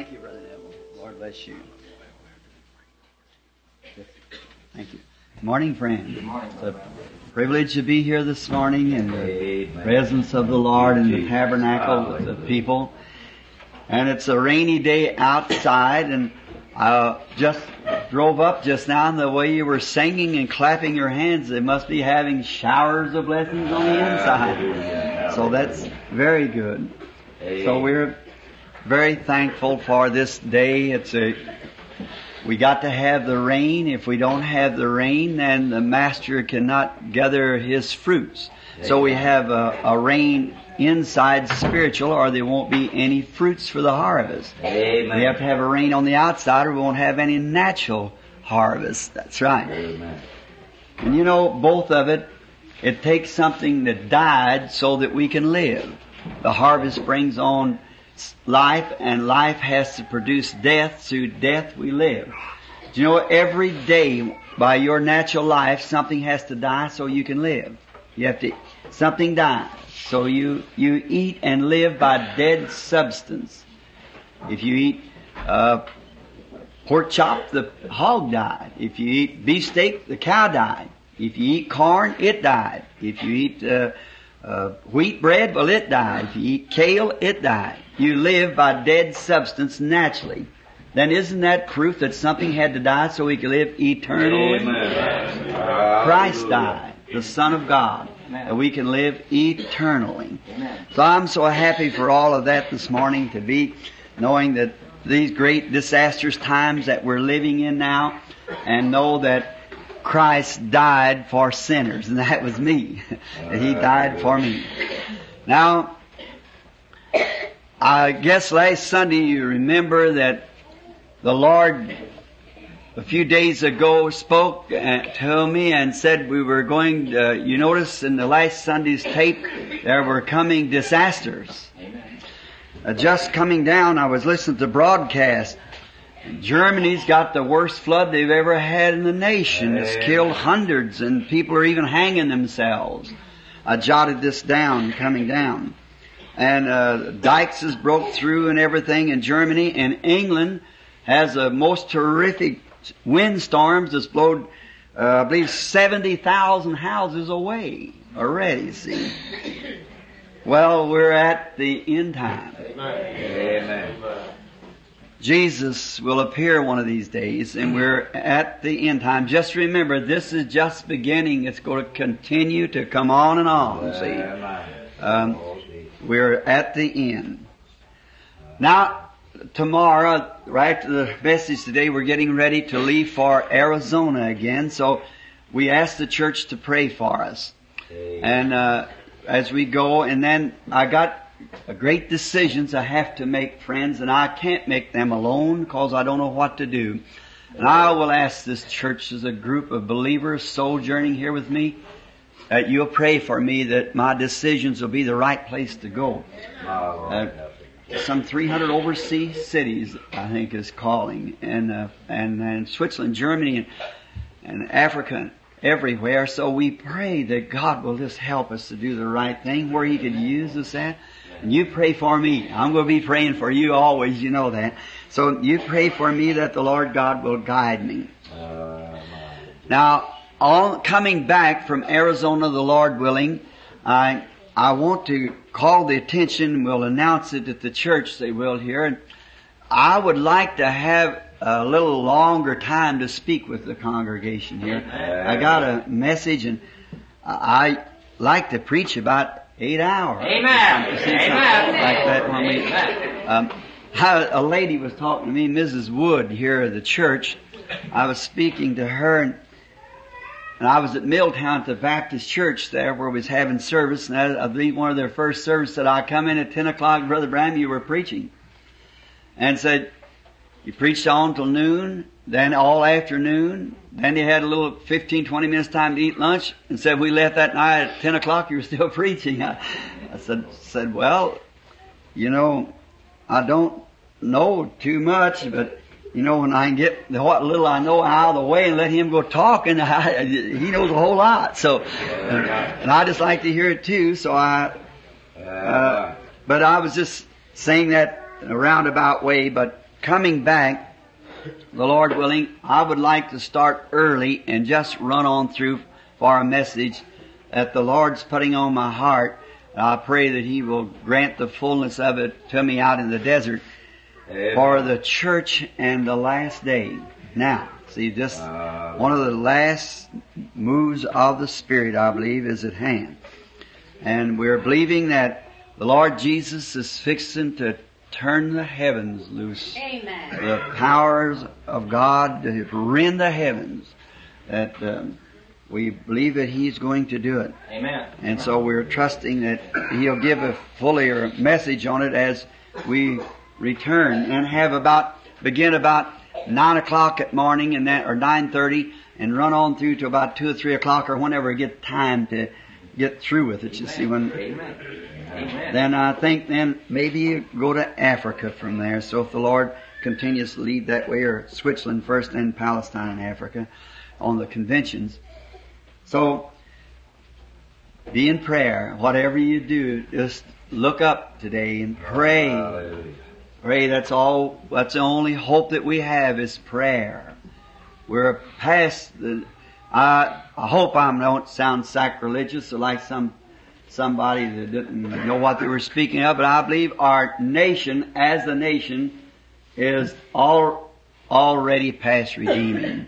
Thank you, Brother Neville. Lord bless you. Thank you. Good morning, friend. Good morning, It's a privilege to be here this morning in the presence of the Lord in the tabernacle with the people. And it's a rainy day outside and I just drove up just now and the way you were singing and clapping your hands, they must be having showers of blessings on the inside. So that's very good. So we're very thankful for this day. It's a, we got to have the rain. If we don't have the rain, then the master cannot gather his fruits. So we have a, a rain inside spiritual or there won't be any fruits for the harvest. Amen. We have to have a rain on the outside or we won't have any natural harvest. That's right. Amen. And you know, both of it, it takes something that died so that we can live. The harvest brings on life and life has to produce death. Through death we live. Do you know, every day by your natural life, something has to die so you can live. You have to, something dies. So you, you eat and live by dead substance. If you eat, uh, pork chop, the hog died. If you eat beefsteak, the cow died. If you eat corn, it died. If you eat uh, uh, wheat bread, well, it died. If you eat kale, it died. You live by dead substance naturally. Then isn't that proof that something had to die so we could live eternally? Christ died, the Son of God, that we can live eternally. So I'm so happy for all of that this morning to be knowing that these great disastrous times that we're living in now and know that Christ died for sinners and that was me. he died for me. Now, I guess last Sunday you remember that the Lord a few days ago spoke uh, to me and said we were going, uh, you notice in the last Sunday's tape, there were coming disasters. Uh, just coming down, I was listening to broadcast. Germany's got the worst flood they've ever had in the nation. It's killed hundreds and people are even hanging themselves. I jotted this down coming down. And uh, dikes has broke through and everything in Germany and England has the most terrific windstorms that's blown, uh, I believe, 70,000 houses away already, see. Well, we're at the end time. Amen. Jesus will appear one of these days, and we're at the end time. Just remember, this is just beginning. It's going to continue to come on and on, see. Um, we're at the end. Now, tomorrow, right after the message today, we're getting ready to leave for Arizona again. So we ask the church to pray for us. And uh, as we go, and then I got great decisions I have to make, friends, and I can't make them alone because I don't know what to do. And I will ask this church as a group of believers sojourning here with me that you'll pray for me that my decisions will be the right place to go. Uh, some 300 overseas cities, I think, is calling, and uh, and and Switzerland, Germany, and and Africa, and everywhere. So we pray that God will just help us to do the right thing where He could use us at. You pray for me. I'm going to be praying for you always. You know that. So you pray for me that the Lord God will guide me. Now, all coming back from Arizona, the Lord willing, I I want to call the attention. We'll announce it at the church. They will here. And I would like to have a little longer time to speak with the congregation here. I got a message, and I like to preach about eight hours. Amen. You see something Amen. Like that when we. Amen. Um, how a lady was talking to me, Mrs. Wood here at the church. I was speaking to her, and, and I was at Milltown at the Baptist church there where we was having service, and I, I believe one of their first services said, I come in at 10 o'clock, Brother Bram, you were preaching. And said, you preached on till noon, then all afternoon, then he had a little 15, 20 minutes time to eat lunch, and said, we left that night at 10 o'clock, you were still preaching. I, I said, said, well, you know, I don't know too much, but you know, when I can get the what little I know out of the way and let him go talking, I, he knows a whole lot. So, and, and I just like to hear it too. So I, uh, but I was just saying that in a roundabout way. But coming back, the Lord willing, I would like to start early and just run on through for a message that the Lord's putting on my heart. I pray that He will grant the fullness of it to me out in the desert for the church and the last day. Now, see, just uh, one of the last moves of the Spirit, I believe, is at hand. And we're believing that the Lord Jesus is fixing to turn the heavens loose. Amen. The powers of God to rend the heavens. That um, we believe that He's going to do it. Amen. And so we're trusting that He'll give a fuller message on it as we return and have about, begin about nine o'clock at morning and that, or nine thirty and run on through to about two or three o'clock or whenever we get time to get through with it. You see, when, Amen. Then I think then maybe you go to Africa from there. So if the Lord continues to lead that way, or Switzerland first, then Palestine and Africa on the conventions. So be in prayer. Whatever you do, just look up today and pray. Hallelujah. Pray. That's all. That's the only hope that we have is prayer. We're past the. I, I hope I don't sound sacrilegious or like some somebody that didn't know what they were speaking of, but I believe our nation, as a nation, is all already past redeeming.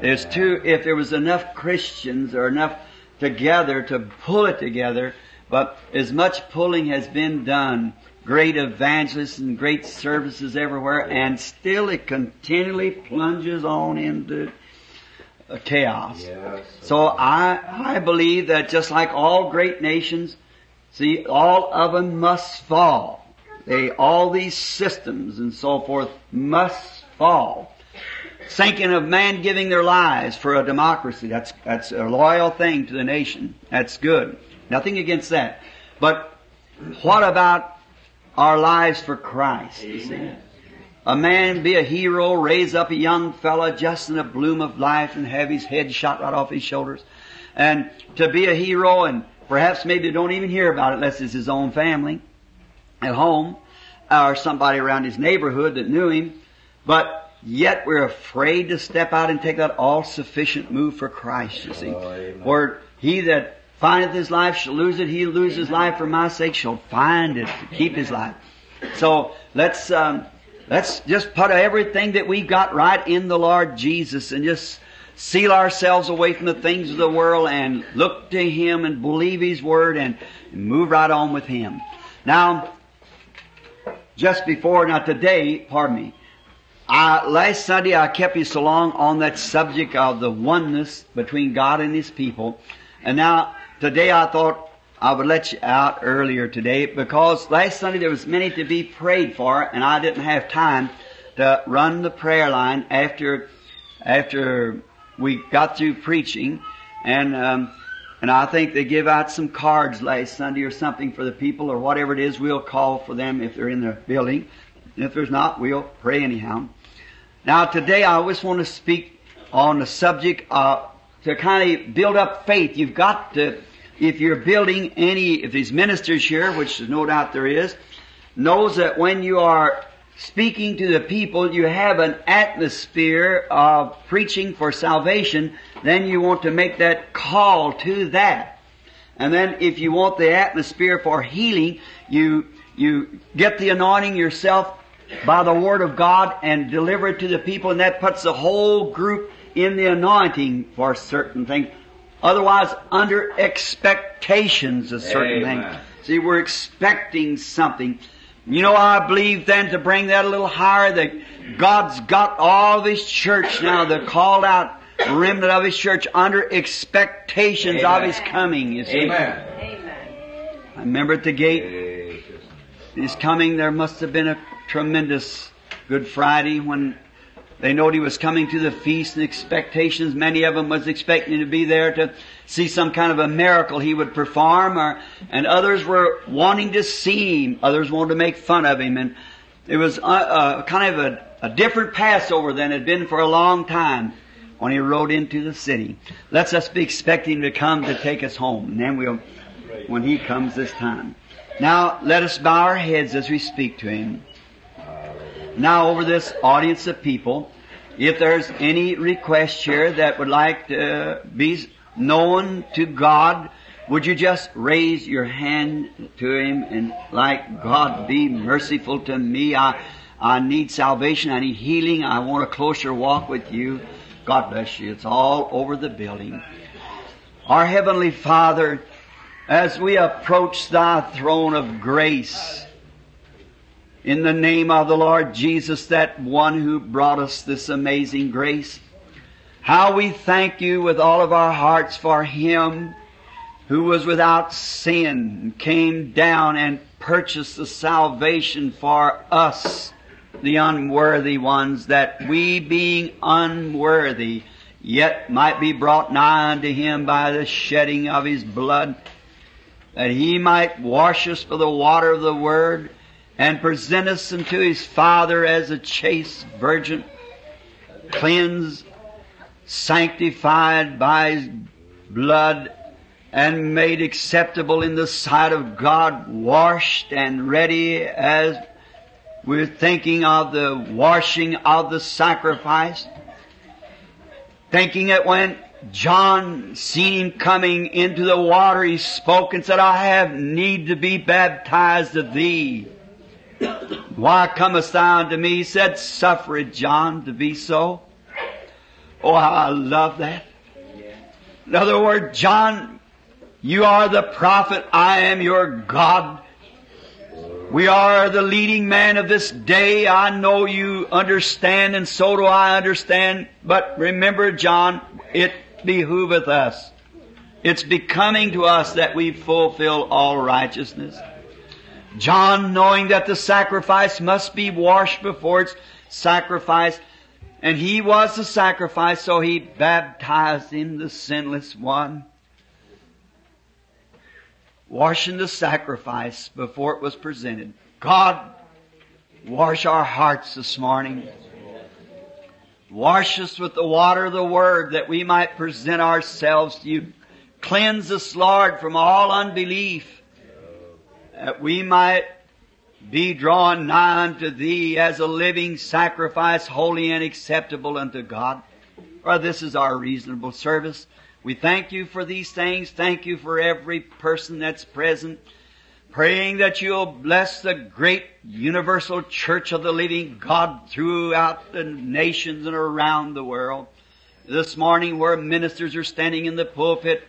There's two. If there was enough Christians or enough together to pull it together, but as much pulling has been done, great evangelists and great services everywhere, and still it continually plunges on into chaos. Yes. So I, I believe that just like all great nations, see, all of them must fall. They, all these systems and so forth must fall. Thinking of man giving their lives for a democracy, that's, that's a loyal thing to the nation. That's good. Nothing against that. But what about our lives for Christ? you see? Amen. A man be a hero, raise up a young fella just in the bloom of life and have his head shot right off his shoulders. And to be a hero and perhaps maybe don't even hear about it unless it's his own family at home or somebody around his neighborhood that knew him. But yet we're afraid to step out and take that all-sufficient move for Christ, you see. Oh. Where he that findeth his life shall lose it, he loses his life for my sake shall find it to keep his life. So let's um, let's just put everything that we've got right in the Lord Jesus and just seal ourselves away from the things of the world and look to Him and believe His Word and move right on with Him. Now, just before, now today, pardon me, I, last Sunday I kept you so long on that subject of the oneness between God and His people. And now, today I thought I would let you out earlier today because last Sunday there was many to be prayed for and I didn't have time to run the prayer line after, after we got through preaching. And, um, and I think they give out some cards last Sunday or something for the people or whatever it is. We'll call for them if they're in the building. If there's not, we'll pray anyhow. Now today I always want to speak on the subject of to kind of build up faith. You've got to, if you're building any, if these ministers here, which there's no doubt there is, knows that when you are speaking to the people, you have an atmosphere of preaching for salvation, then you want to make that call to that. And then if you want the atmosphere for healing, you, you get the anointing yourself by the Word of God and deliver it to the people and that puts the whole group in the anointing for certain things. Otherwise, under expectations of certain Amen. things. See, we're expecting something. You know, I believe then to bring that a little higher that God's got all of His church now, the called out remnant of His church under expectations of His coming, you see. Amen. Amen. I remember at the gate, Jesus. his coming, there must have been a tremendous Good Friday when they knowed he was coming to the feast and expectations. Many of them was expecting to be there to see some kind of a miracle he would perform, or, and others were wanting to see him. Others wanted to make fun of him, and it was uh, uh, kind of a, a different Passover than it had been for a long time when he rode into the city. Let's us be expecting to come to take us home, and then we'll, when he comes this time. Now, let us bow our heads as we speak to him. Now over this audience of people, if there's any request here that would like to be known to God, would you just raise your hand to Him and like, God be merciful to me. I, I need salvation. I need healing. I want a closer walk with you. God bless you. It's all over the building. Our Heavenly Father, as we approach Thy throne of grace, in the name of the Lord Jesus, that one who brought us this amazing grace, how we thank you with all of our hearts for Him who was without sin, came down and purchased the salvation for us, the unworthy ones, that we being unworthy, yet might be brought nigh unto Him by the shedding of His blood, that He might wash us for the water of the Word, and present us unto His Father as a chaste virgin, cleansed, sanctified by His blood, and made acceptable in the sight of God, washed and ready as we're thinking of the washing of the sacrifice. Thinking that when John seen him coming into the water, he spoke and said, I have need to be baptized of thee. Why comest thou unto me? He said, Suffer it, John, to be so. Oh, how I love that. In other words, John, you are the prophet, I am your God. We are the leading man of this day. I know you understand and so do I understand. But remember, John, it behooveth us. It's becoming to us that we fulfill all righteousness. John, knowing that the sacrifice must be washed before it's sacrificed, and he was the sacrifice, so he baptized him, the sinless one. Washing the sacrifice before it was presented. God, wash our hearts this morning. Wash us with the water of the Word that we might present ourselves to you. Cleanse us, Lord, from all unbelief that we might be drawn nigh unto Thee as a living sacrifice, holy and acceptable unto God. For this is our reasonable service. We thank you for these things. Thank you for every person that's present. Praying that you'll bless the great universal church of the living God throughout the nations and around the world. This morning where ministers are standing in the pulpit,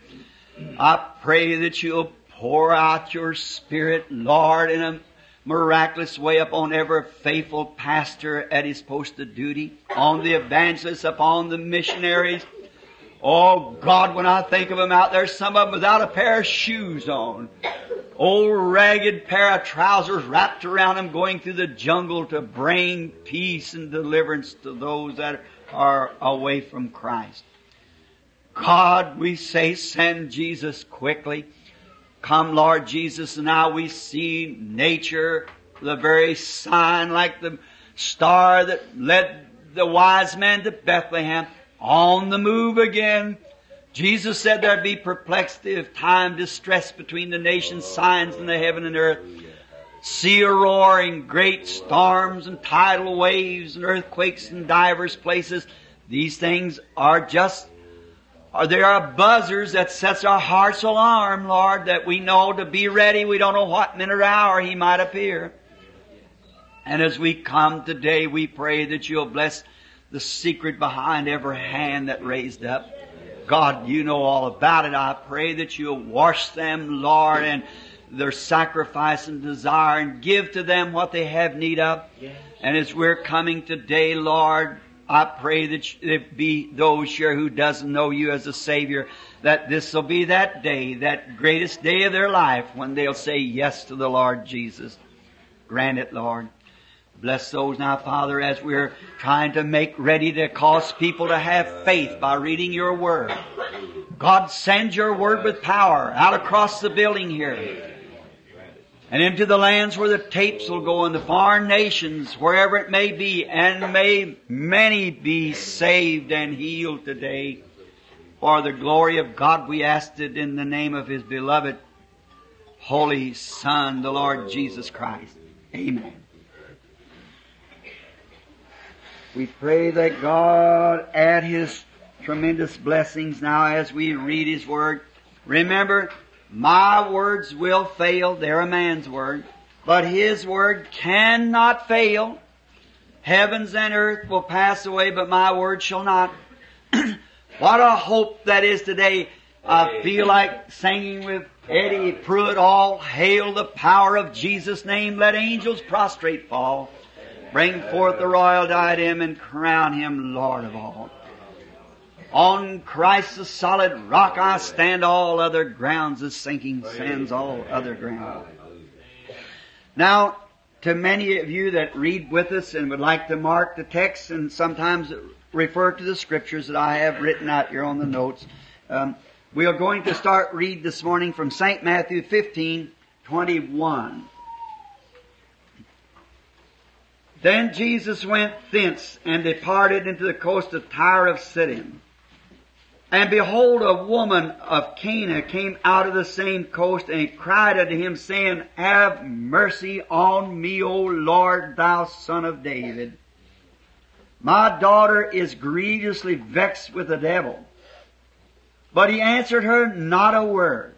I pray that you'll pour out your Spirit, Lord, in a miraculous way upon every faithful pastor at his post of duty, on the evangelists, upon the missionaries. Oh God, when I think of them out there, some of them without a pair of shoes on. Old ragged pair of trousers wrapped around them going through the jungle to bring peace and deliverance to those that are away from Christ. God, we say send Jesus quickly. Come, Lord Jesus, and now we see nature, the very sign like the star that led the wise man to Bethlehem, on the move again. Jesus said there'd be perplexity of time, distress between the nations, signs in the heaven and earth. Sea roaring, great storms and tidal waves and earthquakes in divers places. These things are just or there are buzzers that sets our heart's alarm, Lord, that we know to be ready. We don't know what minute or hour He might appear. And as we come today, we pray that you'll bless the secret behind every hand that raised up. God, you know all about it. I pray that you'll wash them, Lord, and their sacrifice and desire and give to them what they have need of. And as we're coming today, Lord, I pray that there be those here who doesn't know you as a Savior, that this will be that day, that greatest day of their life when they'll say yes to the Lord Jesus. Grant it, Lord. Bless those now, Father, as we're trying to make ready to cause people to have faith by reading your Word. God, send your Word with power out across the building here and into the lands where the tapes will go in the foreign nations, wherever it may be, and may many be saved and healed today. For the glory of God, we ask it in the name of His beloved Holy Son, the Lord Jesus Christ. Amen. We pray that God add His tremendous blessings now as we read His Word. Remember, my words will fail. They're a man's word. But His Word cannot fail. Heavens and earth will pass away, but my word shall not. what a hope that is today. I feel like singing with Eddie Perronet, all hail the power of Jesus' name, let angels prostrate fall. Bring forth the royal diadem and crown him Lord of all. On Christ the solid rock I stand, all other grounds is sinking sands, all other ground. Now, to many of you that read with us and would like to mark the text and sometimes refer to the scriptures that I have written out here on the notes, um, we are going to start read this morning from St. Matthew 15, 21. Then Jesus went thence and departed into the coast of Tyre of Sidon. And behold, a woman of Canaan came out of the same coast and cried unto him, saying, Have mercy on me, O Lord, thou son of David. My daughter is grievously vexed with the devil. But he answered her not a word.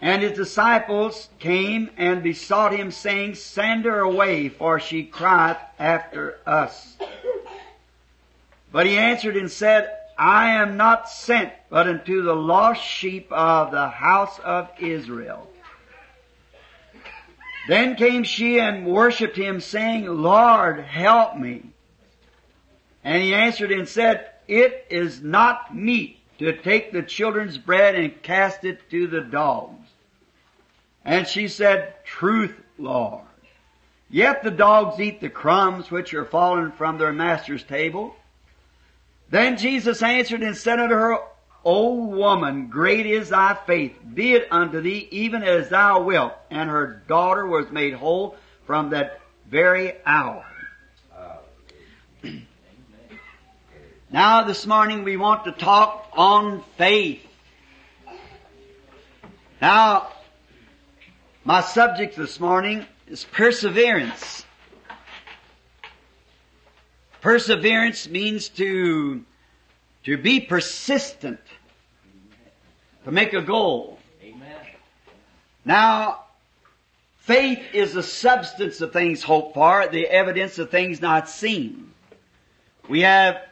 And his disciples came and besought him, saying, Send her away, for she crieth after us. But he answered and said, I am not sent but unto the lost sheep of the house of Israel. Then came she and worshipped him, saying, Lord, help me. And he answered and said, It is not meet to take the children's bread and cast it to the dogs. And she said, Truth, Lord. Yet the dogs eat the crumbs which are fallen from their master's table. Then Jesus answered and said unto her, O woman, great is thy faith. Be it unto thee even as thou wilt. And her daughter was made whole from that very hour. now this morning we want to talk on faith. Now, my subject this morning is perseverance. Perseverance means to, to be persistent, to make a goal. Amen. Now, faith is the substance of things hoped for, the evidence of things not seen. We have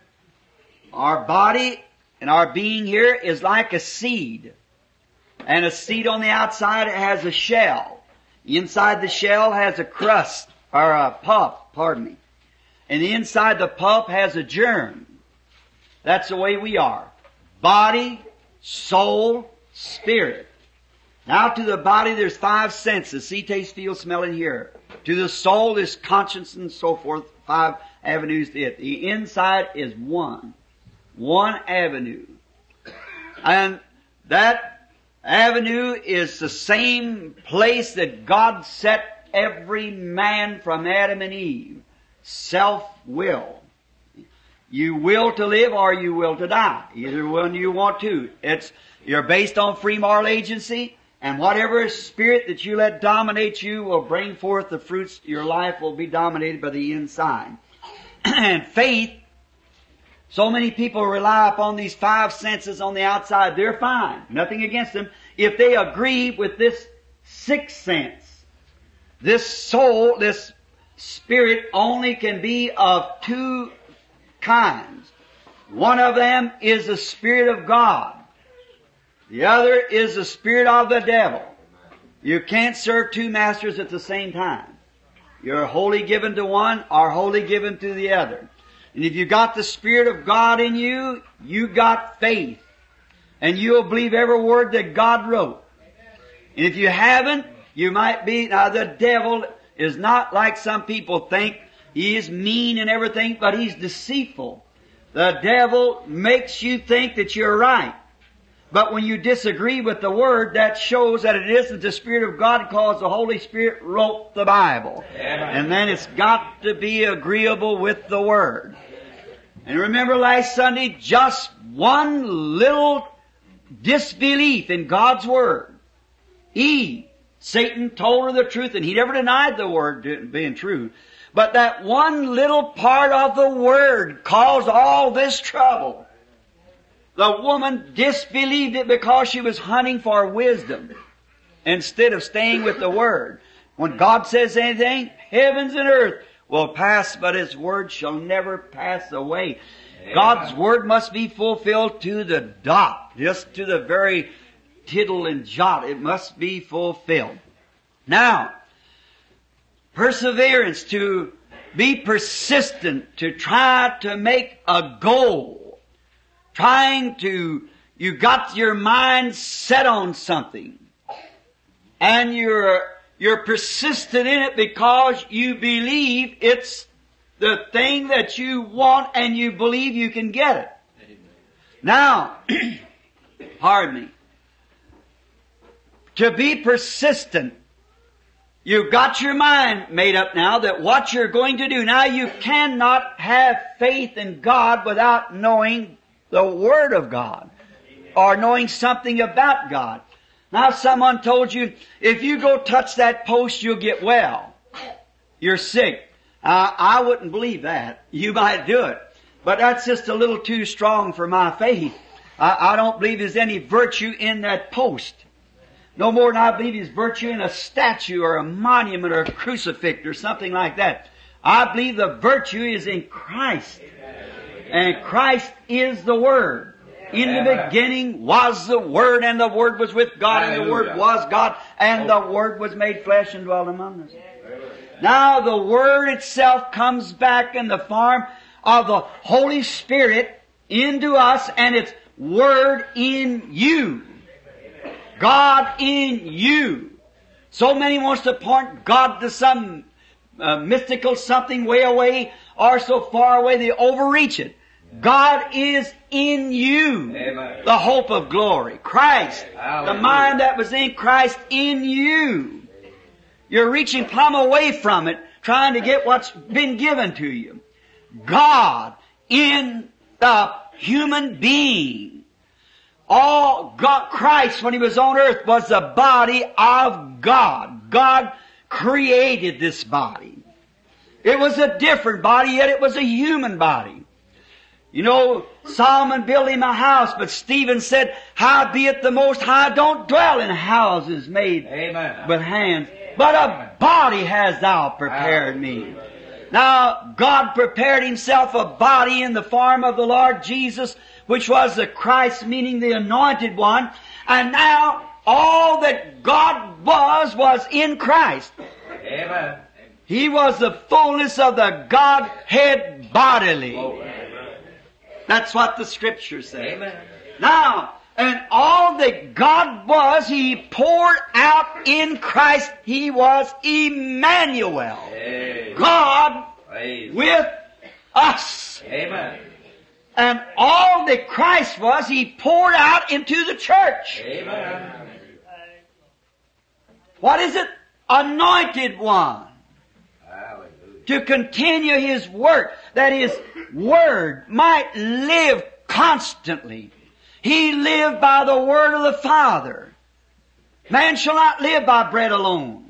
our body and our being here is like a seed. And a seed on the outside has a shell. Inside the shell has a crust, or a puff, pardon me. And inside the puff has a germ. That's the way we are. Body, soul, spirit. Now to the body there's five senses. See, taste, feel, smell, and hear. To the soul there's conscience and so forth. Five avenues to it. The inside is one. One avenue. And that avenue is the same place that God set every man from Adam and Eve. Self-will. You will to live or you will to die. Either one you want to. It's, you're based on free moral agency and whatever spirit that you let dominate you will bring forth the fruits. Your life will be dominated by the inside. and faith, so many people rely upon these five senses on the outside. They're fine. Nothing against them. If they agree with this sixth sense, this soul, this spirit only can be of two kinds. One of them is the Spirit of God. The other is the Spirit of the devil. You can't serve two masters at the same time. You're wholly given to one or wholly given to the other. And if you got the Spirit of God in you, you got faith. And you'll believe every word that God wrote. And if you haven't, you might be, now the devil is not like some people think. He is mean and everything, but he's deceitful. The devil makes you think that you're right. But when you disagree with the Word, that shows that it isn't the Spirit of God because the Holy Spirit wrote the Bible. And then it's got to be agreeable with the Word. And remember last Sunday, just one little disbelief in God's Word. Eve, Satan told her the truth and he never denied the Word being true. But that one little part of the Word caused all this trouble. The woman disbelieved it because she was hunting for wisdom instead of staying with the Word. When God says anything, heavens and earth will pass, but His Word shall never pass away. God's Word must be fulfilled to the dot, just to the very tittle and jot. It must be fulfilled. Now, perseverance to be persistent, to try to make a goal, trying to, you got your mind set on something, and you're, you're persistent in it because you believe it's the thing that you want and you believe you can get it. Now, pardon me. To be persistent, you've got your mind made up now that what you're going to do. Now you cannot have faith in God without knowing the Word of God or knowing something about God. Now someone told you, if you go touch that post, you'll get well. You're sick. Uh, I wouldn't believe that. You might do it. But that's just a little too strong for my faith. I, I don't believe there's any virtue in that post. No more than I believe there's virtue in a statue or a monument or a crucifix or something like that. I believe the virtue is in Christ. And Christ is the Word. In the beginning was the Word, and the Word was with God, and the Word was God, and the Word was made flesh and dwelt among us. Now the Word itself comes back in the form of the Holy Spirit into us, and it's Word in you. God in you. So many wants to point God to some uh, mystical something way away or so far away they overreach it. God is in you. Amen. The hope of glory. Christ. The mind that was in Christ in you. You're reaching plumb away from it, trying to get what's been given to you. God in the human being. All God, Christ when He was on earth was the body of God. God created this body. It was a different body, yet it was a human body. You know, Solomon built him a house, but Stephen said, Howbeit the Most High don't dwell in houses made Amen. with hands, but a body has thou prepared me. Now, God prepared himself a body in the form of the Lord Jesus, which was the Christ, meaning the anointed one, and now all that God was, was in Christ. Amen. He was the fullness of the Godhead bodily. That's what the scriptures say. Amen. Now, and all that God was, He poured out in Christ. He was Emmanuel. Amen. God with us. Amen. And all that Christ was, He poured out into the church. Amen. What is it? Anointed one. Hallelujah. to continue His work, that His Word might live constantly. He lived by the Word of the Father. Man shall not live by bread alone,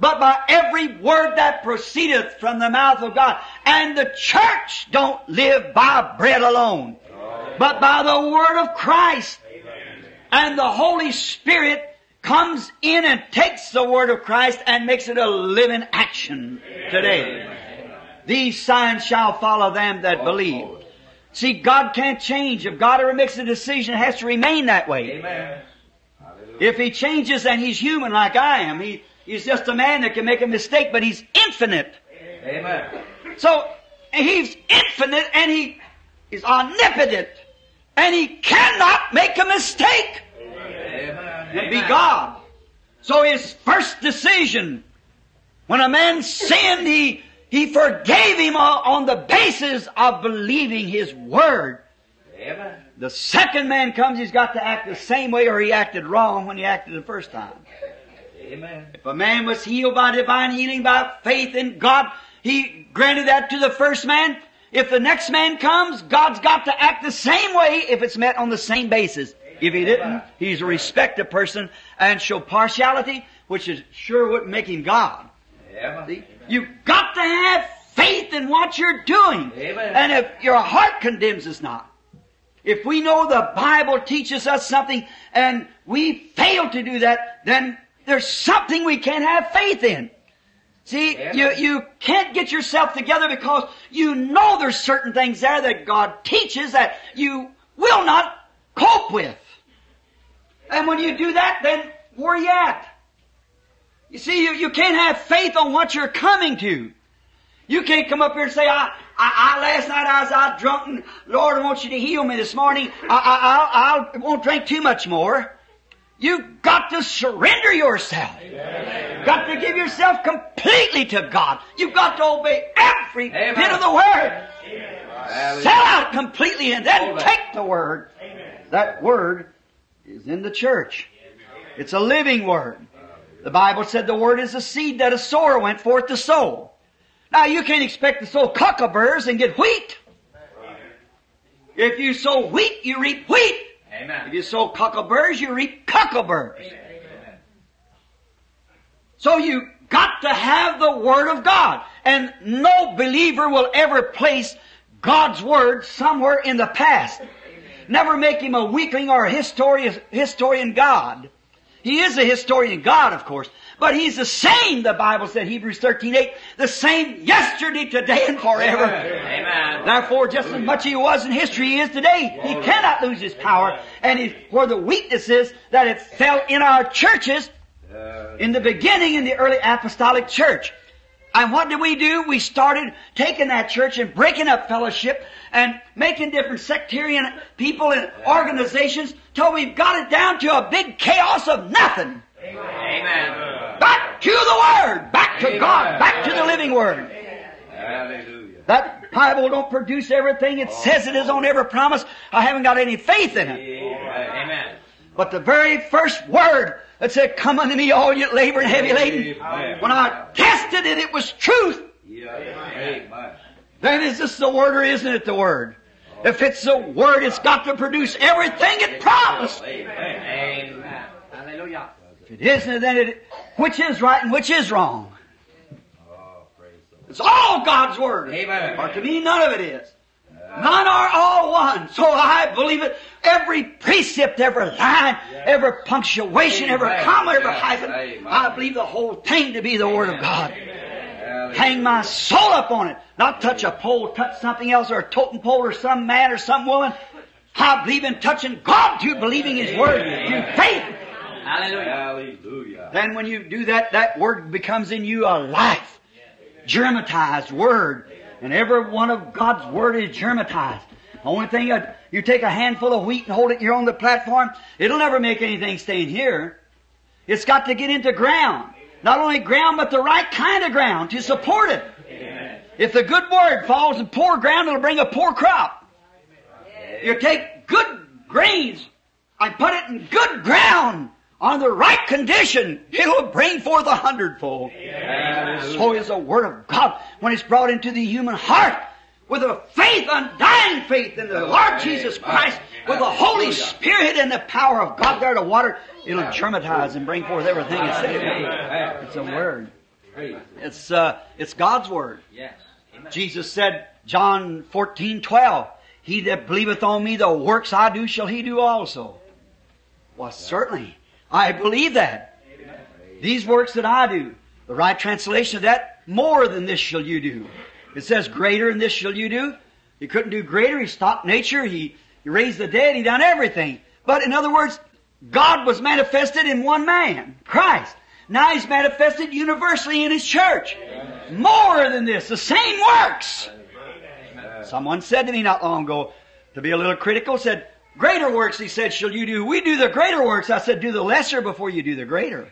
but by every word that proceedeth from the mouth of God. And the church don't live by bread alone, but by the Word of Christ. And the Holy Spirit comes in and takes the Word of Christ and makes it a living action today. These signs shall follow them that believe. See, God can't change. If God ever makes a decision, it has to remain that way. Amen. If He changes, then He's human like I am. He, he's just a man that can make a mistake, but He's infinite. Amen. So, He's infinite and He is omnipotent. And He cannot make a mistake Amen. and be God. So His first decision, when a man sinned, He, he forgave him on on the basis of believing His Word. Amen. The second man comes, he's got to act the same way or he acted wrong when he acted the first time. Amen. If a man was healed by divine healing, by faith in God, he granted that to the first man. If the next man comes, God's got to act the same way if it's met on the same basis. If he didn't, he's a respected person and show partiality, which is sure wouldn't make him God. Amen. You've got to have faith in what you're doing. Amen. And if your heart condemns us not, if we know the Bible teaches us something and we fail to do that, then there's something we can't have faith in. See, Amen. you, you can't get yourself together because you know there's certain things there that God teaches that you will not cope with. And when you do that, then where are you at? You see, you, you can't have faith on what you're coming to. You can't come up here and say, I, I, I last night I was out drunk and Lord, I want you to heal me this morning. I, I, I, I won't drink too much more. You've got to surrender yourself. You've got to give yourself completely to God. You've got to obey every Amen. bit of the Word. Hallelujah. Sell out completely and then take the Word. That Word is in the church. It's a living Word. The Bible said the Word is a seed that a sower went forth to sow. Now you can't expect to sow cockaburs and get wheat. If you sow wheat, you reap wheat. If you sow cockaburs, you reap cockaburs. So you got to have the Word of God. And no believer will ever place God's Word somewhere in the past. Never make him a weakling or a historian, historian God. He is a historian God, of course. But he's the same, the Bible said, Hebrews 13, 8, the same yesterday, today, and forever. Amen. Therefore, just as much he was in history, he is today. He cannot lose his power. And he, where the weakness is, that it fell in our churches in the beginning in the early apostolic church. And what did we do? We started taking that church and breaking up fellowship and making different sectarian people and organizations till we've got it down to a big chaos of nothing. Amen. Back to the Word! Back to Amen. God! Back to the living Word! Hallelujah. That Bible don't produce everything it says it is on every promise. I haven't got any faith in it. Amen. But the very first word that said, Come unto me, all you labor and heavy laden. Amen. When I tested it, it was truth. Amen. Then is this the word or isn't it the word? If it's the word, it's got to produce everything it promised. Amen. Amen. Hallelujah. If it isn't, then it, which is right and which is wrong? Oh, praise the Lord. It's all God's word. Amen. Or to me, none of it is. None are all one. So I believe it. Every precept, every line, every punctuation, every comma, every hyphen. Amen. I believe the whole thing to be the Word of God. Hang my soul up on it. Not touch a pole, touch something else, or a totem pole, or some man, or some woman. I believe in touching God through believing His Word, through faith. Hallelujah. Hallelujah. Then when you do that, that Word becomes in you a life. Germatized Word. And every one of God's Word is germatized. The only thing, you take a handful of wheat and hold it here on the platform, it'll never make anything stay in here. It's got to get into ground. Not only ground, but the right kind of ground to support it. If the good word falls in poor ground, it'll bring a poor crop. You take good grains and put it in good ground on the right condition, it'll bring forth a hundredfold. So is the Word of God when it's brought into the human heart with a faith, undying faith in the Lord Jesus Christ, with the Holy Spirit and the power of God there to water, it'll germatize and bring forth everything it's said. It's a Word. It's, uh, it's God's Word. Yes. Jesus said, John fourteen twelve, He that believeth on me, the works I do shall he do also. Well, certainly. I believe that. These works that I do, the right translation of that, more than this shall you do. It says greater than this shall you do. He couldn't do greater. He stopped nature. He, he raised the dead. He done everything. But in other words, God was manifested in one man, Christ. Now He's manifested universally in His church. More than this, the same works. Someone said to me not long ago, to be a little critical, said, Greater works, he said, shall you do. We do the greater works. I said, do the lesser before you do the greater.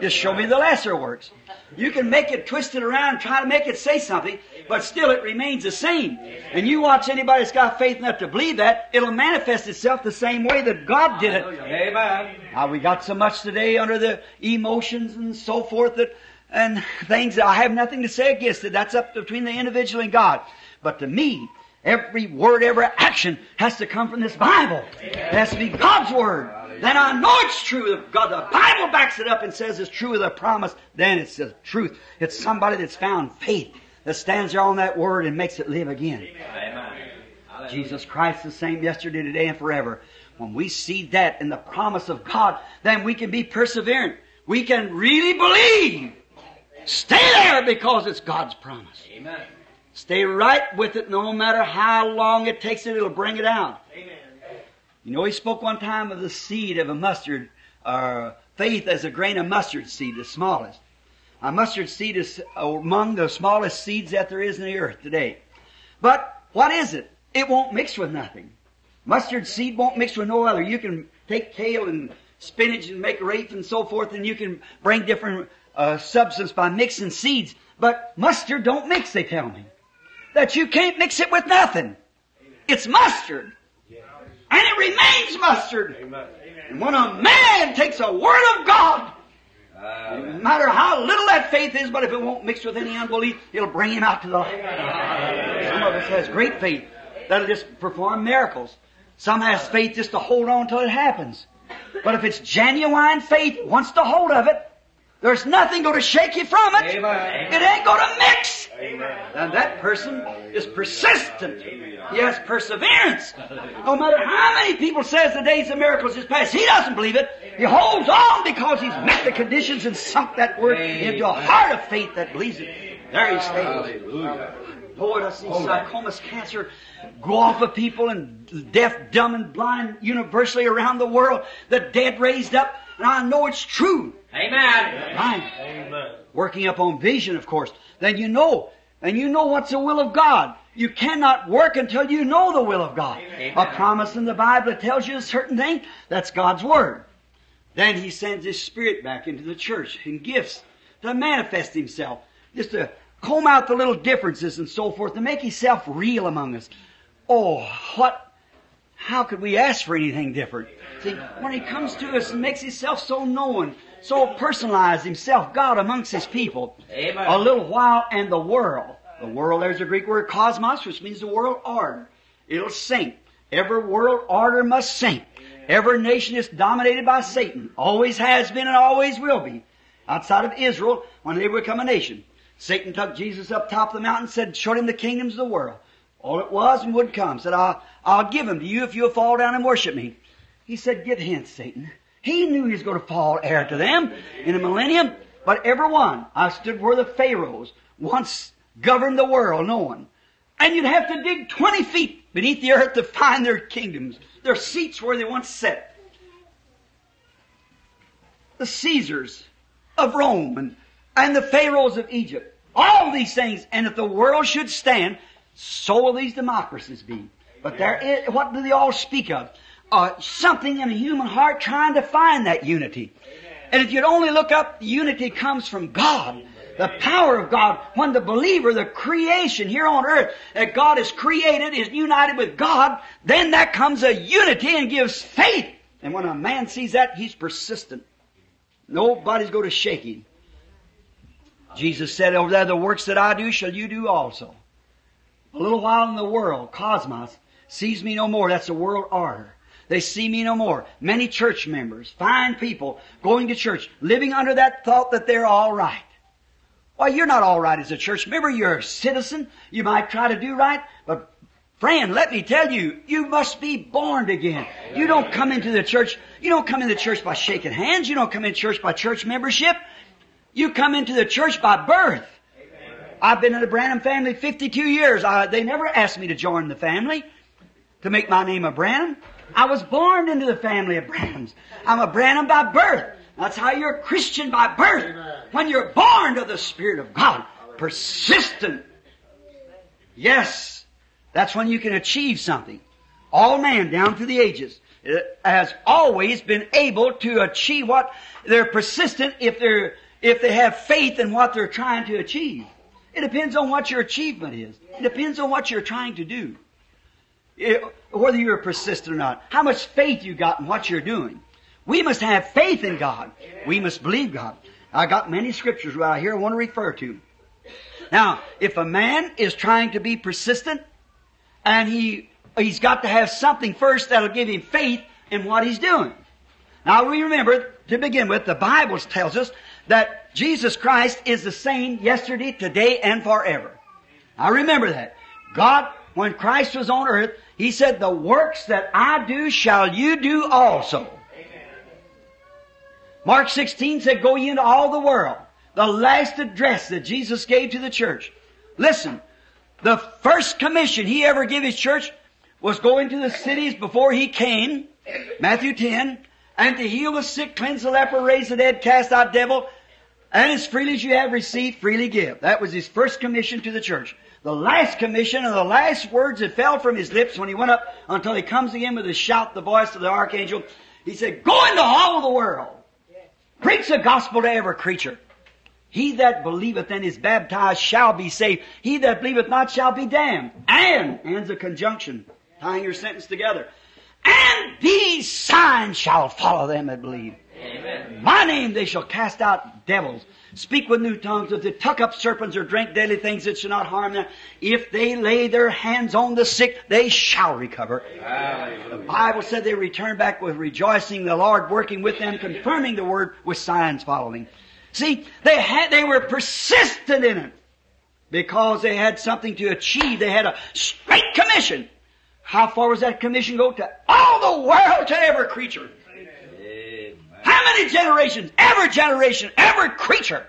Just show me the lesser works. You can make it twist it around and try to make it say something, but still it remains the same. And you watch anybody that's got faith enough to believe that, it'll manifest itself the same way that God did it. Amen. Now we got so much today under the emotions and so forth that, and things that I have nothing to say against it. That's up between the individual and God. But to me, every word, every action has to come from this Bible. It has to be God's Word. Then I know it's true. If God, the Bible backs it up and says it's true with a promise, then it's the truth. It's somebody that's found faith. that stands there on that word and makes it live again. Amen. Jesus Christ the same yesterday, today, and forever. When we see that in the promise of God, then we can be perseverant. We can really believe. Stay there because it's God's promise. Amen. Stay right with it no matter how long it takes it, it'll bring it out. Amen. You know, he spoke one time of the seed of a mustard, uh, faith as a grain of mustard seed, the smallest. A mustard seed is among the smallest seeds that there is in the earth today. But what is it? It won't mix with nothing. Mustard seed won't mix with no other. You can take kale and spinach and make rape and so forth, and you can bring different uh, substance by mixing seeds. But mustard don't mix, they tell me. That you can't mix it with nothing. It's mustard. And it remains mustard. And when a man takes a word of God, no matter how little that faith is, but if it won't mix with any unbelief, it'll bring him out to the light. Some of us has great faith that'll just perform miracles. Some has faith just to hold on till it happens. But if it's genuine faith, wants to hold of it, there's nothing going to shake you from it. Amen. It ain't going to mix. Amen. And that person is persistent. He has perseverance. No matter how many people says the days of miracles is past, he doesn't believe it. He holds on because he's met the conditions and sunk that word into a heart of faith that believes it. There he stays. Hallelujah. Lord, I see sarcomas cancer go off of people and deaf, dumb, and blind universally around the world. The dead raised up, and I know it's true. Amen. Fine. Working up on vision, of course. Then you know, and you know what's the will of God. You cannot work until you know the will of God. A promise in the Bible that tells you a certain thing, that's God's Word. Then He sends His Spirit back into the church in gifts to manifest Himself, just to comb out the little differences and so forth, to make Himself real among us. Oh, what, how could we ask for anything different? See, when He comes to us and makes Himself so known, so personalized Himself, God amongst His people, Amen. a little while and the world. The world, there's a Greek word cosmos, which means the world order. It'll sink. Every world order must sink. Every nation is dominated by Satan. Always has been and always will be. Outside of Israel, when they become a nation. Satan took Jesus up top of the mountain and said, showed him the kingdoms of the world. All it was and would come. Said, I'll, I'll give them to you if you'll fall down and worship me. He said, get hence, Satan. He knew he was going to fall heir to them in a millennium, but every one, I stood where the pharaohs once governed the world, no one. And you'd have to dig 20 feet beneath the earth to find their kingdoms, their seats where they once sat. The Caesars of Rome and, and the pharaohs of Egypt. All these things, and if the world should stand, so will these democracies be. But there is, what do they all speak of? Uh, something in the human heart trying to find that unity. And if you'd only look up, the unity comes from God. The power of God. When the believer, the creation here on earth that God has created is united with God, then that comes a unity and gives faith. And when a man sees that, he's persistent. Nobody's going to shake him. Jesus said over there, the works that I do shall you do also. A little while in the world, cosmos, sees me no more. That's the world order. They see me no more. Many church members, fine people, going to church, living under that thought that they're all right. Why, you're not all right as a church member. You're a citizen. You might try to do right, but friend, let me tell you, you must be born again. You don't come into the church, you don't come into the church by shaking hands. You don't come into church by church membership. You come into the church by birth. I've been in the Branham family 52 years. I, they never asked me to join the family to make my name a Branham. I was born into the family of Branhams. I'm a Branham by birth. That's how you're a Christian by birth. When you're born to the Spirit of God. Persistent. Yes. That's when you can achieve something. All man down through the ages uh, has always been able to achieve what they're persistent if they're if they have faith in what they're trying to achieve. It depends on what your achievement is. It depends on what you're trying to do. It, whether you're persistent or not. How much faith you got in what you're doing. We must have faith in God. We must believe God. I got many scriptures right here I want to refer to. Now, if a man is trying to be persistent, and he, he's got to have something first that'll give him faith in what he's doing. Now we remember, to begin with, the Bible tells us that Jesus Christ is the same yesterday, today, and forever. I remember that. God, when Christ was on earth, He said, the works that I do shall you do also. Mark 16 said, go ye into all the world. The last address that Jesus gave to the church. Listen, the first commission He ever gave His church was go into the cities before He came, Matthew 10, and to heal the sick, cleanse the leper, raise the dead, cast out devil, and as freely as you have received, freely give. That was His first commission to the church. The last commission and the last words that fell from His lips when He went up until He comes again with a shout, the voice of the archangel, He said, go into all the world. Preach the gospel to every creature. He that believeth and is baptized shall be saved. He that believeth not shall be damned. And, and's a conjunction, tying your sentence together. And these signs shall follow them that believe. Amen. My name they shall cast out devils, speak with new tongues, if they tuck up serpents or drink deadly things that shall not harm them. If they lay their hands on the sick, they shall recover. The Bible said they returned back with rejoicing, the Lord working with them, confirming the word with signs following. See, they had, they were persistent in it because they had something to achieve. They had a straight commission. How far was that commission go? To all the world, to every creature. Amen. How many generations? Every generation, every creature.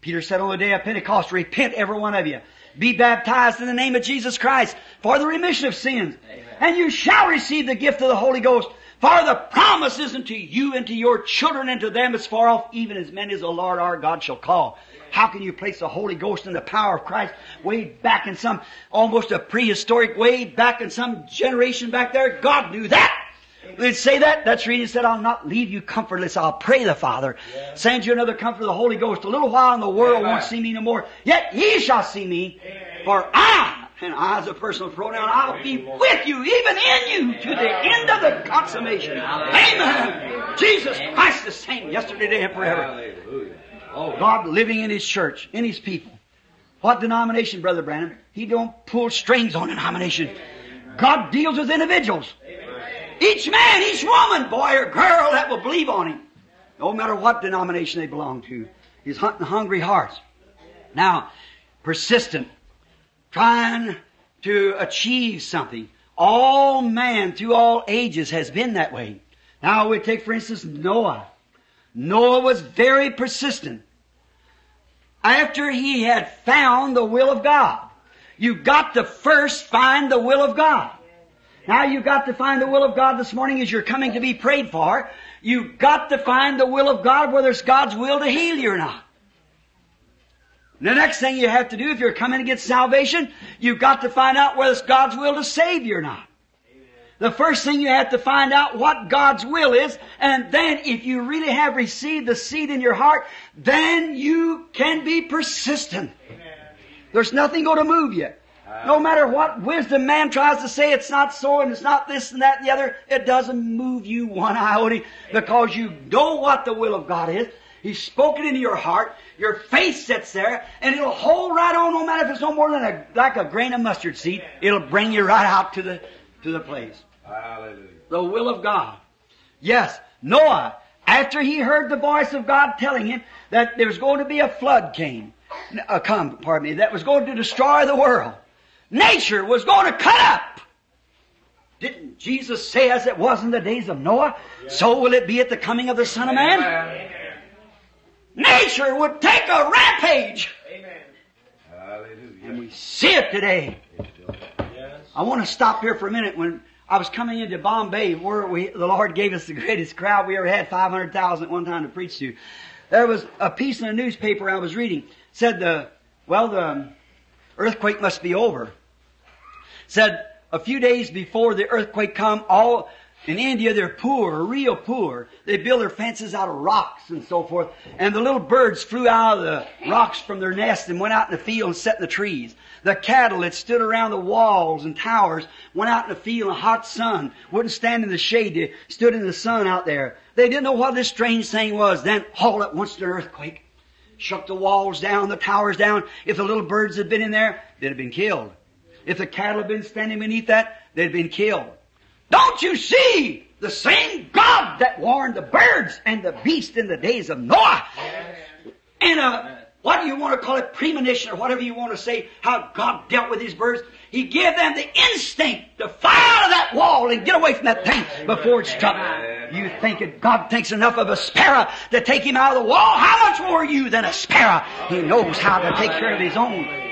Peter said on the day of Pentecost, repent every one of you. Be baptized in the name of Jesus Christ for the remission of sins. And you shall receive the gift of the Holy Ghost. For the promise is unto you and to your children and to them as far off, even as many as the Lord our God shall call. How can you place the Holy Ghost and the power of Christ way back in some, almost a prehistoric way back in some generation back there? God knew that. They'd say that. That's reason he said, I'll not leave you comfortless. I'll pray the Father. Send you another comfort of the Holy Ghost. A little while and the world Amen. won't see me no more. Yet ye shall see me. For I, and I is a personal pronoun, I'll be with you, even in you, to the end of the consummation. Amen. Jesus Christ the same yesterday, today, and forever. Hallelujah. Oh, God living in His church, in His people. What denomination, Brother Branham? He don't pull strings on denomination. God deals with individuals. Each man, each woman, boy or girl that will believe on Him. No matter what denomination they belong to. He's hunting hungry hearts. Now, persistent, trying to achieve something. All man through all ages has been that way. Now we take for instance Noah. Noah was very persistent. After he had found the will of God. You got to first find the will of God. Now you've got to find the will of God this morning as you're coming to be prayed for. You've got to find the will of God whether it's God's will to heal you or not. The next thing you have to do if you're coming to get salvation, you've got to find out whether it's God's will to save you or not. The first thing you have to find out what God's will is, and then if you really have received the seed in your heart, then you can be persistent. There's nothing going to move you. No matter what wisdom man tries to say, it's not so and it's not this and that and the other, it doesn't move you one iota because you know what the will of God is. He's spoken into your heart. Your faith sits there, and it'll hold right on. No matter if it's no more than a like a grain of mustard seed, it'll bring you right out to the to the place. Hallelujah. The will of God. Yes, Noah, after he heard the voice of God telling him that there was going to be a flood came, uh, come, pardon me, that was going to destroy the world. Nature was going to cut up. Didn't Jesus say as it was in the days of Noah, so will it be at the coming of the Son of Man? Amen. Nature would take a rampage. Hallelujah. And we see it today. I want to stop here for a minute. When I was coming into Bombay, where we, the Lord gave us the greatest crowd we ever had, 500,000 at one time to preach to. There was a piece in a newspaper I was reading. Said the, well, the earthquake must be over. Said a few days before the earthquake come, all, in India they're poor, real poor. They build their fences out of rocks and so forth. And the little birds flew out of the rocks from their nest and went out in the field and sat in the trees. The cattle that stood around the walls and towers went out in the field in the hot sun, wouldn't stand in the shade, they stood in the sun out there. They didn't know what this strange thing was. Then all at once the earthquake shook the walls down, the towers down. If the little birds had been in there, they'd have been killed. If the cattle had been standing beneath that, they'd been killed. Don't you see? The same God that warned the birds and the beasts in the days of Noah. And a what do you want to call it, premonition or whatever you want to say, how God dealt with His birds. He gave them the instinct to fly out of that wall and get away from that thing before it struck. You think that God thinks enough of a sparrow to take him out of the wall? How much more you than a sparrow? He knows how to take care of his own.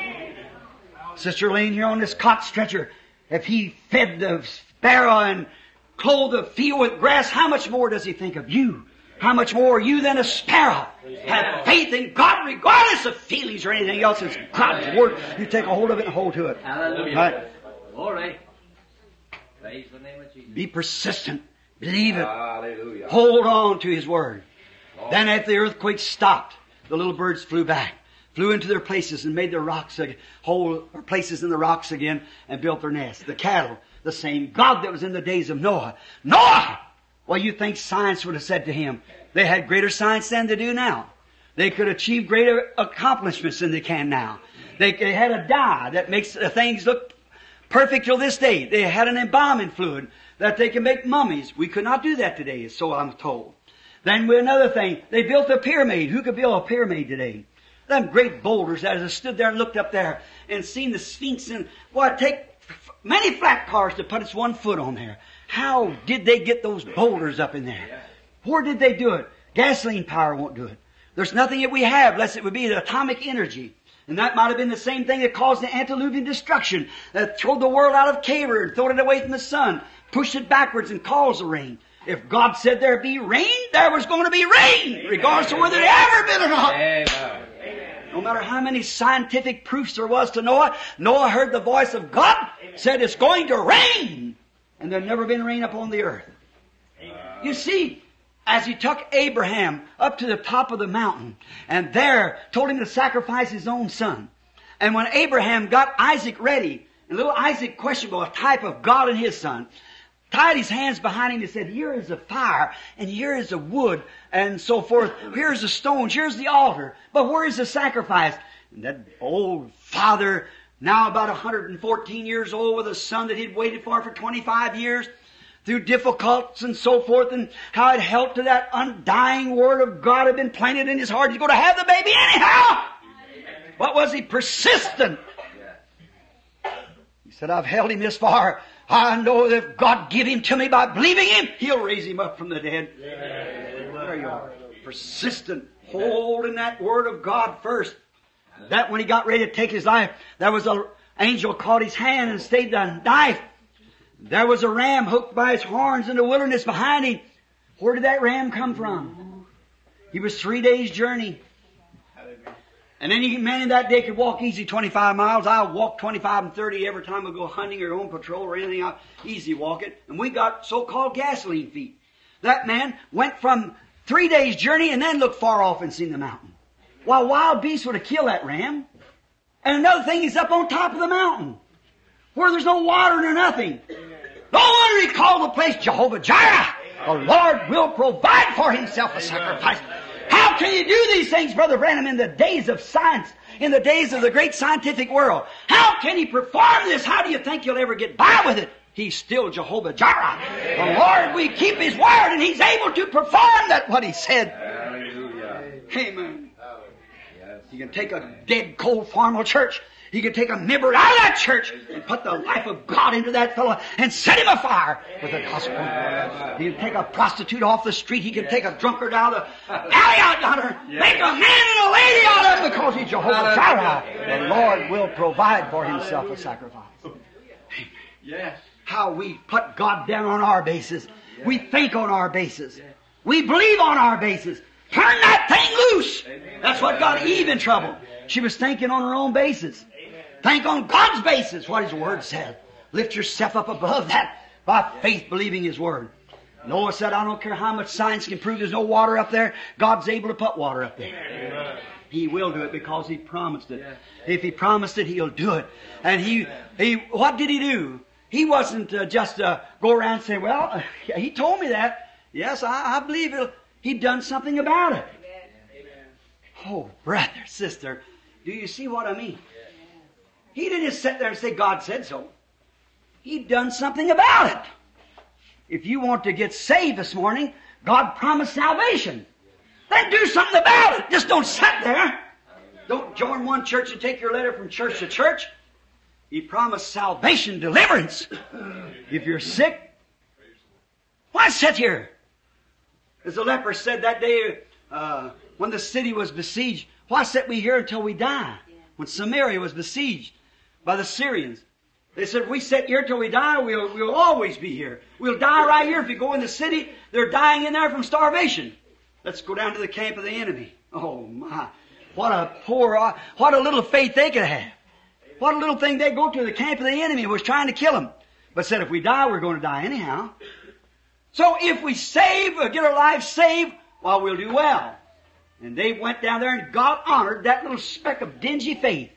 Sister laying here on this cot stretcher, if he fed the sparrow and clothed the field with grass, how much more does he think of you? How much more are you than a sparrow? Have faith in God regardless of feelings or anything else. It's God's Word. You take a hold of it and hold to it. Hallelujah. Right? Glory. Praise the name of Jesus. Be persistent. Believe it. Hallelujah. Hold on to His Word. Then after the earthquake stopped, the little birds flew back, flew into their places and made their rocks hole or places in the rocks again and built their nests. The cattle, the same God that was in the days of Noah. Noah! Well, you think science would have said to him, they had greater science than they do now. They could achieve greater accomplishments than they can now. They, they had a dye that makes the things look perfect till this day. They had an embalming fluid that they can make mummies. We could not do that today, so I'm told. Then another thing, they built a pyramid. Who could build a pyramid today? Them great boulders that has stood there and looked up there and seen the Sphinx and well, it take many flat cars to put its one foot on there. How did they get those boulders up in there? Where did they do it? Gasoline power won't do it. There's nothing that we have unless it would be the atomic energy. And that might have been the same thing that caused the antediluvian destruction, that threw the world out of Caver and threw it away from the sun, pushed it backwards and caused the rain. If God said there'd be rain, there was going to be rain, regardless of whether it ever been or not. Amen. No matter how many scientific proofs there was to Noah, Noah heard the voice of God, said it's going to rain. And there never been rain upon the earth. You see, as he took Abraham up to the top of the mountain, and there told him to sacrifice his own son. And when Abraham got Isaac ready, and little Isaac questionable, a type of God and his son, tied his hands behind him and said, here is the fire, and here is the wood, and so forth. Here's the stones, here's the altar, but where is the sacrifice? And that old father, now about 114 years old with a son that he'd waited for for 25 years, through difficulties and so forth, and how it helped to that undying word of God had been planted in his heart. He's going to have the baby anyhow. What was he? Persistent. He said, I've held him this far. I know that if God give him to me by believing him, he'll raise him up from the dead. There you are. Persistent. Holding that word of God first. That when he got ready to take his life, there was an angel caught his hand and stayed the knife. There was a ram hooked by his horns in the wilderness behind him. Where did that ram come from? He was three days' journey. And any man in that day could walk easy 25 miles. I'll walk 25 and 30 every time I go hunting or on patrol or anything. I'll easy walk it. And we got so-called gasoline feet. That man went from three days' journey and then looked far off and seen the mountain. While wild beasts would have killed that ram. And another thing, he's up on top of the mountain. Where there's no water nor nothing. No wonder he called the place Jehovah Jireh. The Lord will provide for himself a sacrifice. How can you do these things, Brother Branham, in the days of science, in the days of the great scientific world? How can he perform this? How do you think you'll ever get by with it? He's still Jehovah Jireh. The Lord, we keep His word and He's able to perform that what He said. Hallelujah. Amen. You can take a dead, cold formal church. You could take a member out of that church and put the life of God into that fellow and set him afire with the gospel. You can take a prostitute off the street. He can take a drunkard out of the alley out yonder. Make a man and a lady out of him because he's Jehovah Jireh. The Lord will provide for himself a sacrifice. Yes. How we put God down on our basis. We think on our basis. We believe on our basis. Turn that thing loose. That's what got Eve in trouble. She was thinking on her own basis. Think on God's basis, what His Word said. Lift yourself up above that by faith believing His Word. Noah said, I don't care how much science can prove there's no water up there, God's able to put water up there. He will do it because He promised it. If He promised it, He'll do it. And He, He, what did He do? He wasn't uh, just uh, go around and say, well, He told me that. Yes, I, I believe it. He'd done something about it. Oh, brother, sister, do you see what I mean? He didn't just sit there and say, God said so. He'd done something about it. If you want to get saved this morning, God promised salvation. Then do something about it. Just don't sit there. Don't join one church and take your letter from church to church. He promised salvation, deliverance. If you're sick, why sit here? As the leper said that day uh, when the city was besieged, why sit we here until we die? When Samaria was besieged by the Syrians. They said, we sit here till we die, we'll, we'll always be here. We'll die right here. If you go in the city, they're dying in there from starvation. Let's go down to the camp of the enemy. Oh my. What a poor, what a little faith they could have. What a little thing they go to the camp of the enemy was trying to kill them. But said if we die, we're going to die anyhow. So if we save, get our lives saved, well, we'll do well. And they went down there and God honored that little speck of dingy faith.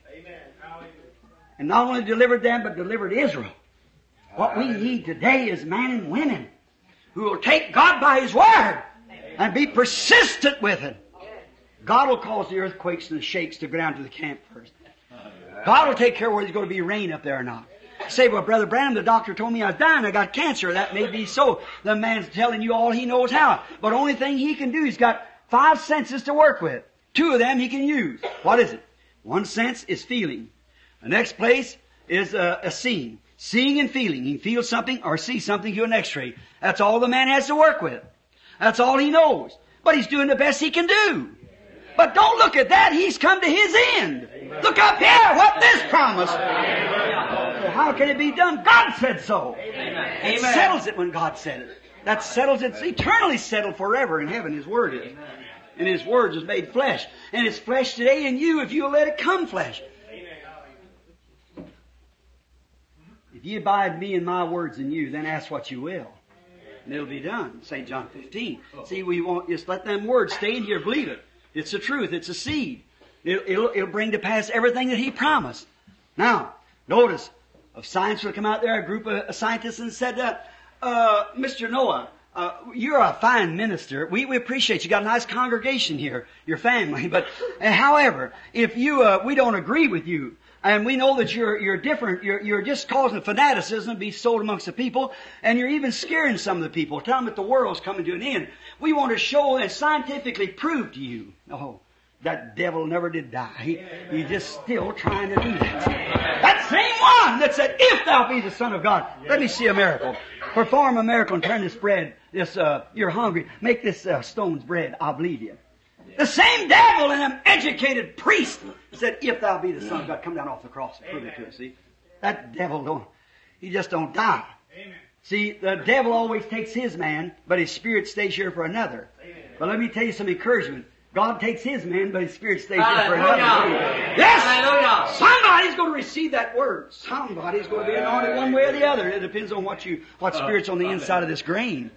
And not only delivered them, but delivered Israel. What we need today is men and women who will take God by His Word and be persistent with it. God will cause the earthquakes and the shakes to go down to the camp first. God will take care of whether there's going to be rain up there or not. Say, well, Brother Branham, the doctor told me I was dying. I got cancer. That may be so. The man's telling you all he knows how. But only thing he can do, he's got five senses to work with. Two of them he can use. What is it? One sense is feeling. The next place is a, a seeing. Seeing and feeling. He feels something or sees something through an x-ray. That's all the man has to work with. That's all he knows. But he's doing the best he can do. But don't look at that. He's come to his end. Look up here. What this promise? How can it be done? God said so. It settles it when God said it. That settles it. It's eternally settled forever in heaven. His Word is. And His Word is made flesh. And it's flesh today in you if you'll let it come flesh. If you abide me and my words in you, then ask what you will. And it'll be done. St. John 15. See, we won't just let them words stay in here. Believe it. It's the truth. It's a seed. It'll, it'll, it'll bring to pass everything that He promised. Now, notice, of science will come out there, a group of scientists and said, uh, uh, Mr. Noah, uh, you're a fine minister. We, we appreciate you. got a nice congregation here, your family. But, however, if you, uh, we don't agree with you, and we know that you're, you're different, you're, you're just causing fanaticism to be sold amongst the people, and you're even scaring some of the people, telling them that the world's coming to an end. We want to show and scientifically prove to you, oh, that devil never did die. He, he's just still trying to do that. That same one that said, if thou be the son of God, let me see a miracle. Perform a miracle and turn this bread, this, uh, you're hungry, make this uh, stone's bread, I'll believe you. The same devil and an educated priest said, if thou be the son of God, come down off the cross and prove it to us, see? That devil don't, he just don't die. Amen. See, the devil always takes his man, but his spirit stays here for another. Amen. But let me tell you some encouragement. God takes his man, but his spirit stays here for another. Yes! Hallelujah. Somebody's going to receive that word. Somebody's going to be anointed one way or the other. It depends on what you, what spirit's on the inside of this grain.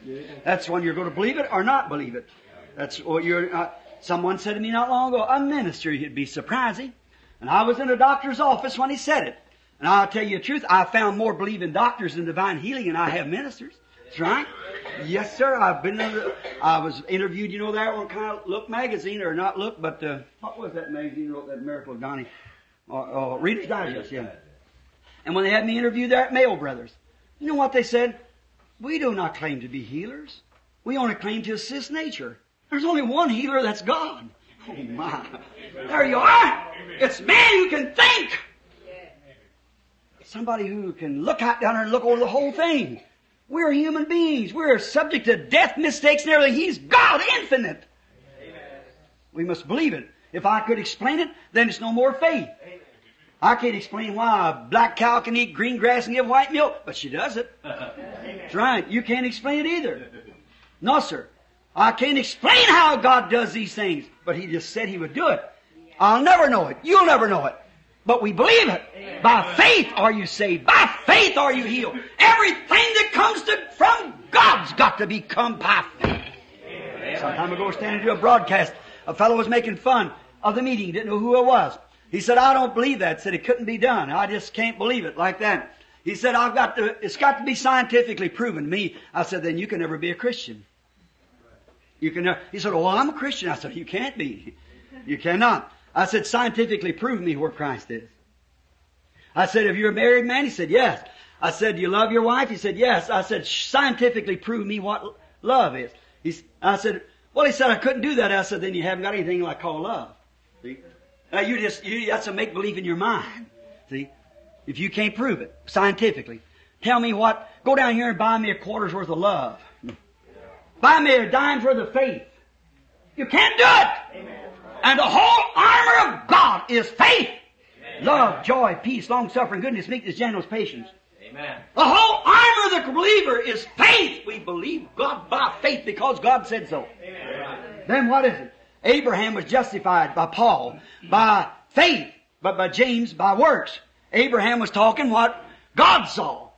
That's when you're going to believe it or not believe it. That's what you're, uh, someone said to me not long ago, a minister, it'd be surprising. And I was in a doctor's office when he said it. And I'll tell you the truth, I found more believing doctors in divine healing than I have ministers. That's right. Yes, sir. I've been. I was interviewed. You know that on kind of Look magazine or not Look, but uh, what was that magazine wrote that Miracle of Donny? Uh, uh, Reader's Digest, yeah. And when they had me interviewed there at Mayo Brothers, you know what they said? We do not claim to be healers. We only claim to assist nature. There's only one healer. That's God. Oh my! There you are. It's man who can think. Somebody who can look out down there and look over the whole thing. We're human beings. We're subject to death, mistakes, and everything. He's God, infinite. We must believe it. If I could explain it, then it's no more faith. I can't explain why a black cow can eat green grass and give white milk, but she does it. That's right. You can't explain it either. No, sir. I can't explain how God does these things, but He just said He would do it. I'll never know it. You'll never know it. But we believe it. By faith are you saved. By faith are you healed. Everything that comes to, from God's got to become by faith. Some time ago, standing to a broadcast, a fellow was making fun of the meeting. He Didn't know who it was. He said, I don't believe that. Said it couldn't be done. I just can't believe it like that. He said, I've got to, it's got to be scientifically proven to me. I said, then you can never be a Christian. You can never, he said, oh, I'm a Christian. I said, you can't be. You cannot. I said, scientifically prove me where Christ is. I said, If you're a married man? He said, yes. I said, do you love your wife? He said, yes. I said, scientifically prove me what love is. He, I said, well, he said, I couldn't do that. I said, then you haven't got anything like called love. See? Now you just, you, that's a make believe in your mind. See? If you can't prove it scientifically. Tell me what, go down here and buy me a quarter's worth of love. Buy me a dime's worth of faith. You can't do it. And the whole armor of God is faith. Love, joy, peace, long suffering, goodness, meekness, gentleness, patience. Amen. The whole armor of the believer is faith. We believe God by faith because God said so. Then what is it? Abraham was justified by Paul by faith, but by James by works. Abraham was talking what God saw.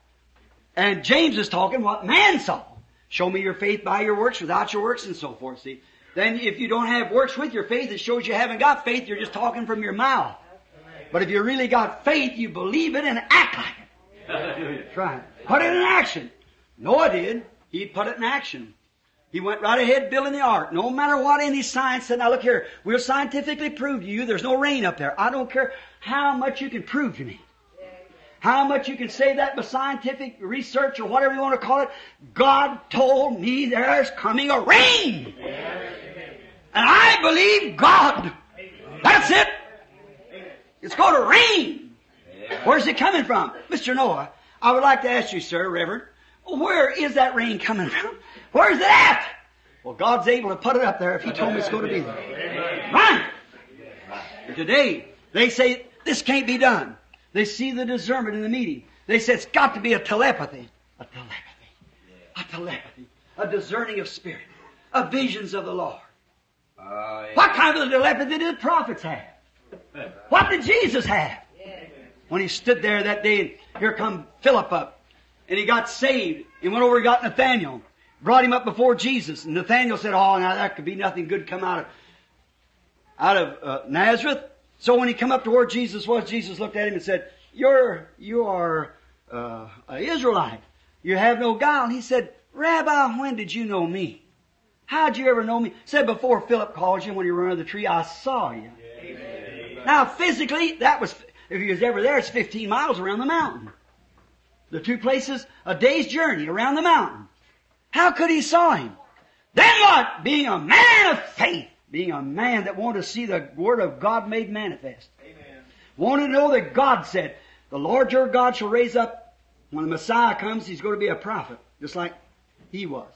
And James is talking what man saw. Show me your faith by your works, without your works, and so forth. See? Then if you don't have works with your faith, it shows you haven't got faith, you're just talking from your mouth. But if you really got faith, you believe it and act like it. Hallelujah. That's right. Put it in action. Noah did. He put it in action. He went right ahead building the ark. No matter what any science said, now look here, we'll scientifically prove to you there's no rain up there. I don't care how much you can prove to me. How much you can say that by scientific research or whatever you want to call it. God told me there's coming a rain. And I believe God. That's it. It's going to rain. Where's it coming from? Mr. Noah, I would like to ask you, sir, Reverend, where is that rain coming from? Where's it at? Well, God's able to put it up there if He told me it's going to be there. Right. Today, they say this can't be done. They see the discernment in the meeting. They say it's got to be a telepathy. A telepathy. A telepathy. A discerning of spirit. A visions of the Lord. Uh, What kind of telepathy did the prophets have? What did Jesus have? When he stood there that day, and here come Philip up, and he got saved, and went over and got Nathaniel, brought him up before Jesus, and Nathaniel said, "Oh, now that could be nothing good come out of out of uh, Nazareth." So when he come up to where Jesus was, Jesus looked at him and said, "You're you are uh, an Israelite. You have no guile." He said, "Rabbi, when did you know me? How'd you ever know me?" Said before Philip called you when you were under the tree, I saw you. Now, physically, that was, if he was ever there, it's 15 miles around the mountain. The two places, a day's journey around the mountain. How could he saw him? Then what? Being a man of faith. Being a man that wanted to see the Word of God made manifest. Wanted to know that God said, the Lord your God shall raise up, when the Messiah comes, he's going to be a prophet, just like he was.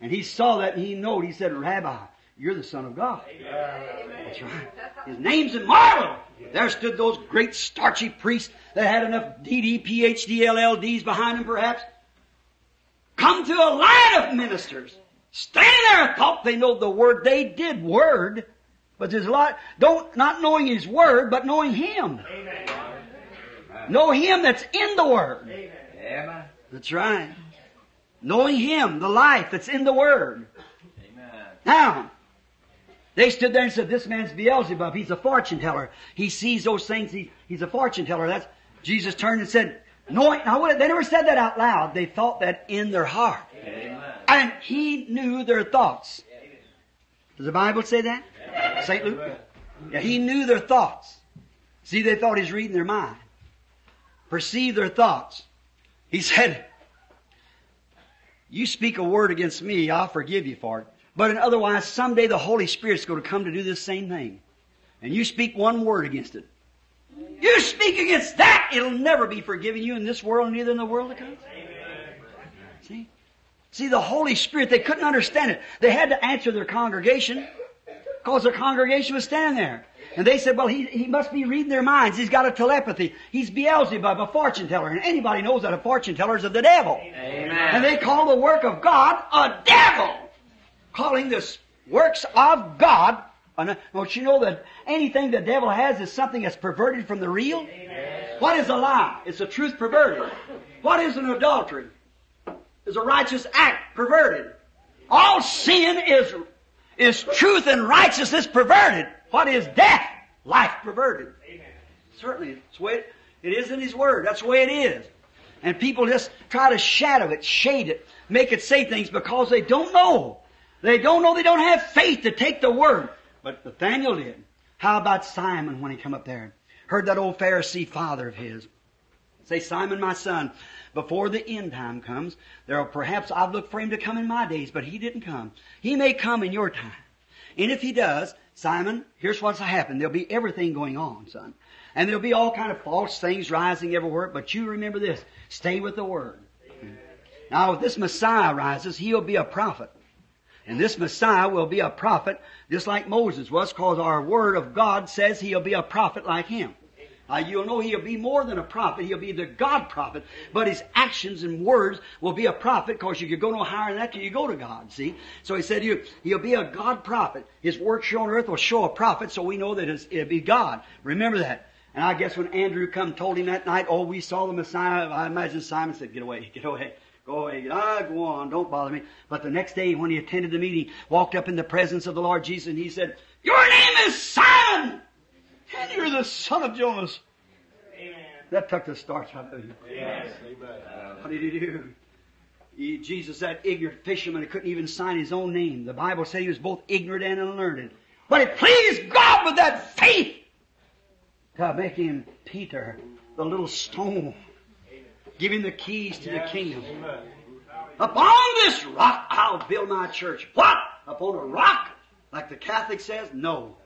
And he saw that and he knew, it. he said, Rabbi, you're the Son of God. That's right. His name's immortal. There stood those great starchy priests that had enough DD, PhD, LLDs behind them perhaps. Come to a line of ministers. Stand there thought they know the word. They did word. But there's a lot, don't, not knowing His word, but knowing Him. Know Him that's in the word. Amen. That's right. Knowing Him, the life that's in the word. Amen. Now, they stood there and said, this man's Beelzebub. He's a fortune teller. He sees those things. He, he's a fortune teller. That's, Jesus turned and said, no, they never said that out loud. They thought that in their heart. Amen. And he knew their thoughts. Does the Bible say that? St. Luke? Yeah, he knew their thoughts. See, they thought he's reading their mind. Perceive their thoughts. He said, you speak a word against me, I'll forgive you for it. But in otherwise, someday the Holy Spirit's going to come to do this same thing. And you speak one word against it. You speak against that, it'll never be forgiven you in this world, neither in the world to come. See? See, the Holy Spirit, they couldn't understand it. They had to answer their congregation because their congregation was standing there. And they said, well, he, he must be reading their minds. He's got a telepathy. He's Beelzebub, a fortune teller. And anybody knows that a fortune teller is of the devil. Amen. And they call the work of God a devil. Calling this works of God. Don't you know that anything the devil has is something that's perverted from the real? What is a lie? It's a truth perverted. What is an adultery? It's a righteous act perverted. All sin is, is truth and righteousness perverted. What is death? Life perverted. Amen. Certainly, it's the way it, it is in His Word. That's the way it is. And people just try to shadow it, shade it, make it say things because they don't know. They don't know they don't have faith to take the Word. But Nathaniel did. How about Simon when he come up there? Heard that old Pharisee father of his. Say, Simon, my son, before the end time comes, there will perhaps I've looked for him to come in my days, but he didn't come. He may come in your time. And if he does, Simon, here's what's happened. There'll be everything going on, son. And there'll be all kind of false things rising everywhere, but you remember this. Stay with the Word. Now, if this Messiah rises, he'll be a prophet. And this Messiah will be a prophet just like Moses was, because our Word of God says he'll be a prophet like him. You'll know he'll be more than a prophet. He'll be the God prophet. But his actions and words will be a prophet because you go no higher than that till you go to God, see? So he said he'll, he'll be a God prophet. His work shown on earth will show a prophet so we know that it'll be God. Remember that. And I guess when Andrew come told him that night, oh, we saw the Messiah, I imagine Simon said, get away, get away. Go away. Ah, go on. Don't bother me. But the next day when he attended the meeting, walked up in the presence of the Lord Jesus and he said, Your name is Simon! And you're the son of Jonas. Amen. That took the starch out of you. Yes. What did he do? He, Jesus, that ignorant fisherman, he couldn't even sign his own name. The Bible said he was both ignorant and unlearned. But it pleased God with that faith to make him Peter, the little stone. Give him the keys to the kingdom. Upon this rock I'll build my church. What? Upon a rock? Like the Catholic says? No.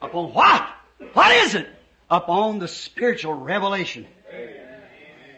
Upon what? What is it? Upon the spiritual revelation.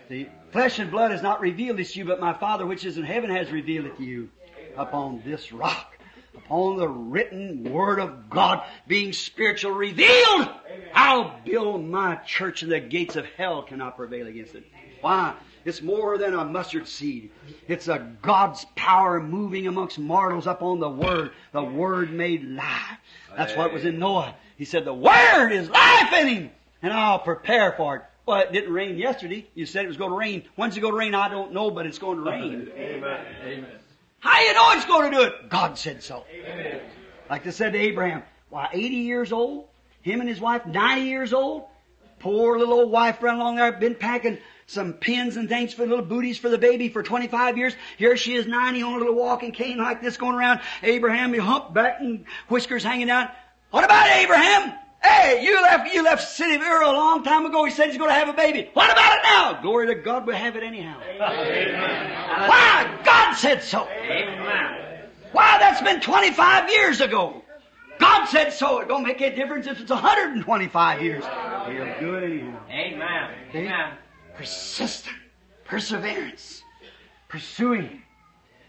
The flesh and blood has not revealed this to you, but my Father which is in heaven has revealed it to you. Upon this rock. Upon the written word of God being spiritual revealed. I'll build my church and the gates of hell cannot prevail against it. Why? It's more than a mustard seed. It's a God's power moving amongst mortals up on the Word. The Word made life. That's what was in Noah. He said, the Word is life in him, and I'll prepare for it. Well, it didn't rain yesterday. You said it was going to rain. When's it going to rain? I don't know, but it's going to rain. Amen. Amen. How you know it's going to do it? God said so. Like they said to Abraham, why, 80 years old? Him and his wife, 90 years old? Poor little old wife running along there, been packing some pins and things for little booties for the baby for 25 years. Here she is 90 on a little walking cane like this going around. Abraham, he humpback and whiskers hanging out. What about Abraham? Hey, you left, you left city of Ur a long time ago. He said he's going to have a baby. What about it now? Glory to God, we'll have it anyhow. Why? God said so. Amen. Why? That's been 25 years ago. God said so. It don't make any difference if it's 125 years. He'll do it anyhow. Amen. Amen. Persistent. Perseverance. Pursuing.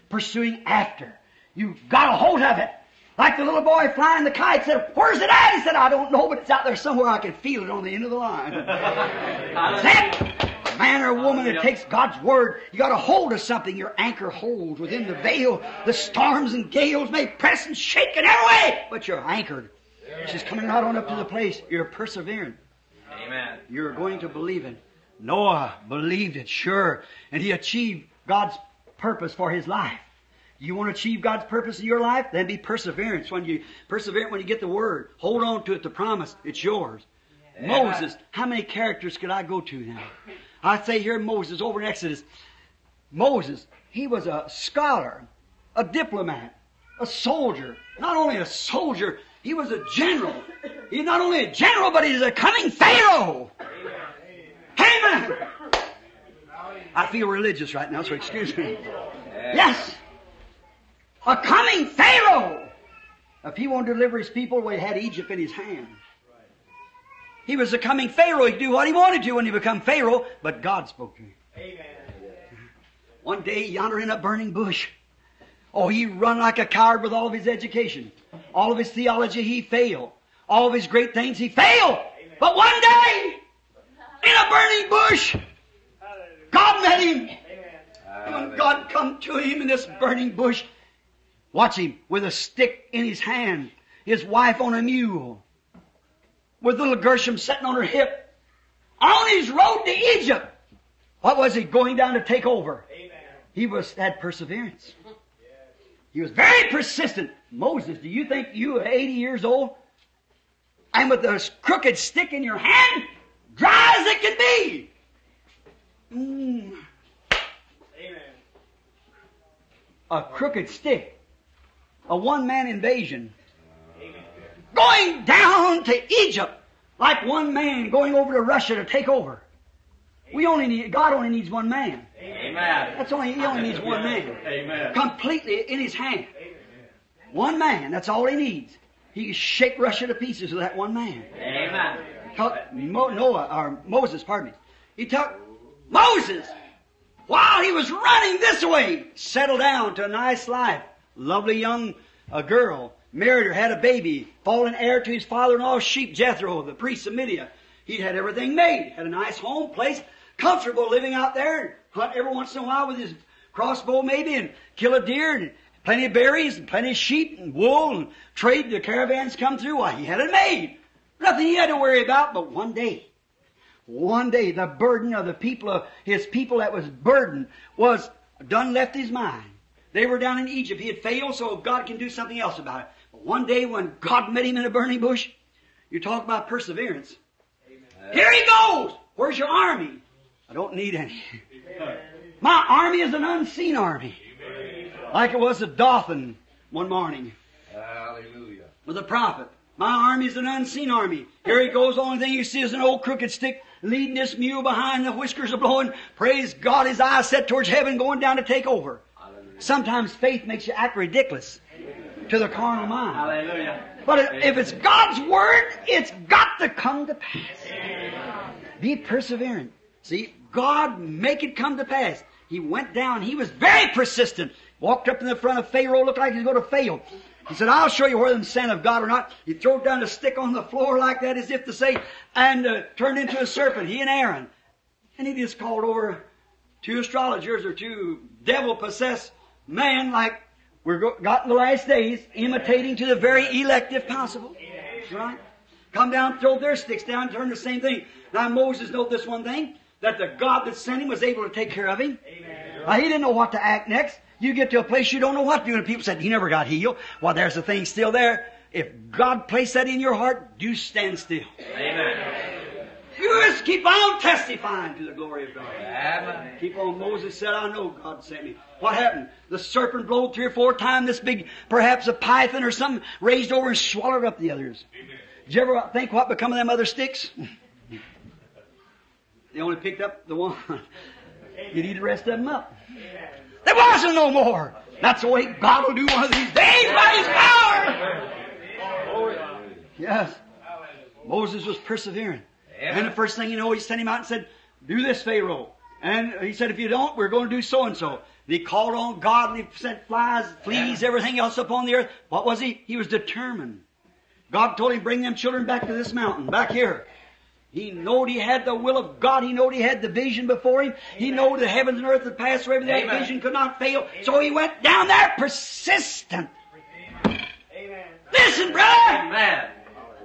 Pursuing after. You've got a hold of it. Like the little boy flying the kite said, where's it at? He said, I don't know, but it's out there somewhere. I can feel it on the end of the line. That's it. Man or woman that takes God's word, you got a hold of something. Your anchor holds within the veil. The storms and gales may press and shake in every way, but you're anchored. She's coming right on up to the place. You're persevering. Amen. You're going to believe it. Noah believed it, sure, and he achieved God's purpose for his life. You want to achieve God's purpose in your life? Then be perseverance. When you persevere, when you get the word, hold on to it, the promise, it's yours. Moses, how many characters could I go to now? I say here Moses over in Exodus. Moses, he was a scholar, a diplomat, a soldier. Not only a soldier, he was a general. He's not only a general, but he's a coming Pharaoh. Amen. I feel religious right now, so excuse me. Yes. A coming Pharaoh. If he won't deliver his people, well, he had Egypt in his hand. He was a coming Pharaoh. He could do what he wanted to when he became Pharaoh, but God spoke to him. Amen. One day, yonder in a burning bush, oh, he run like a coward with all of his education. All of his theology, he failed. All of his great things, he failed. But one day, in a burning bush, God met him. When God come to him in this burning bush, watch him with a stick in his hand, his wife on a mule, with little Gershom sitting on her hip, on his road to Egypt. What was he going down to take over? He was had perseverance. He was very persistent. Moses, do you think you are 80 years old and with a crooked stick in your hand, dry as it can be? Mm, Amen. a crooked stick, a one-man invasion, going down to Egypt like one man going over to Russia to take over. We only need God only needs one man. Amen. That's only He only needs one man, Amen. completely in His hand. One man, that's all he needs. He can shake Russia to pieces with that one man. Amen. Took Mo- Noah, or Moses, pardon me. He took Moses while he was running this way, settled down to a nice life. Lovely young uh, girl, married her, had a baby, fallen heir to his father-in-law's sheep, Jethro, the priest of Midian. He had everything made, had a nice home, place, comfortable living out there, hunt every once in a while with his crossbow maybe, and kill a deer, and plenty of berries, and plenty of sheep, and wool, and trade the caravans come through. Why, he had it made. Nothing he had to worry about, but one day, one day the burden of the people of his people that was burdened was done left his mind. They were down in Egypt. He had failed, so God can do something else about it. But one day when God met him in a burning bush, you talk about perseverance. Here he goes! Where's your army? I don't need any. My army is an unseen army. Like it was at Dothan one morning Hallelujah. with a prophet. My army is an unseen army. Here he goes. The only thing you see is an old crooked stick leading this mule behind. The whiskers are blowing. Praise God, his eyes set towards heaven, going down to take over. Sometimes faith makes you act ridiculous to the carnal mind. Hallelujah. But if it's God's word, it's got to come to pass. Be perseverant. See, God make it come to pass. He went down. He was very persistent. Walked up in the front of Pharaoh, looked like he was going to fail. He said, I'll show you whether I'm sent of God or not. He threw down a stick on the floor like that as if to say, and uh, turned into a serpent, he and Aaron. And he just called over two astrologers or two devil-possessed men like we're go- got in the last days, imitating to the very elect if possible. Right? Come down, throw their sticks down, turn the same thing. Now Moses knew this one thing, that the God that sent him was able to take care of him. Now, he didn't know what to act next. You get to a place you don't know what to do, and people said, he never got healed. Well, there's the thing still there. If God placed that in your heart, do stand still. Amen. You just keep on testifying to the glory of God. Amen. Keep on. Moses said, I know God sent me. What happened? The serpent blowed three or four times. This big, perhaps a python or something, raised over and swallowed up the others. Did you ever think what become of them other sticks? they only picked up the one. You'd eat the rest of them up. There wasn't no more. That's the way God will do one of these days by His power. Yes. Moses was persevering. And the first thing you know, he sent him out and said, do this, Pharaoh. And he said, if you don't, we're going to do so and so. And he called on God and he sent flies, fleas, everything else upon the earth. What was he? He was determined. God told him, bring them children back to this mountain, back here. He knowed he had the will of God. He knowed he had the vision before him. He knowed the heavens and earth had passed away, but that Amen. vision could not fail. So he went down there persistent. Amen. Listen, brother! Amen.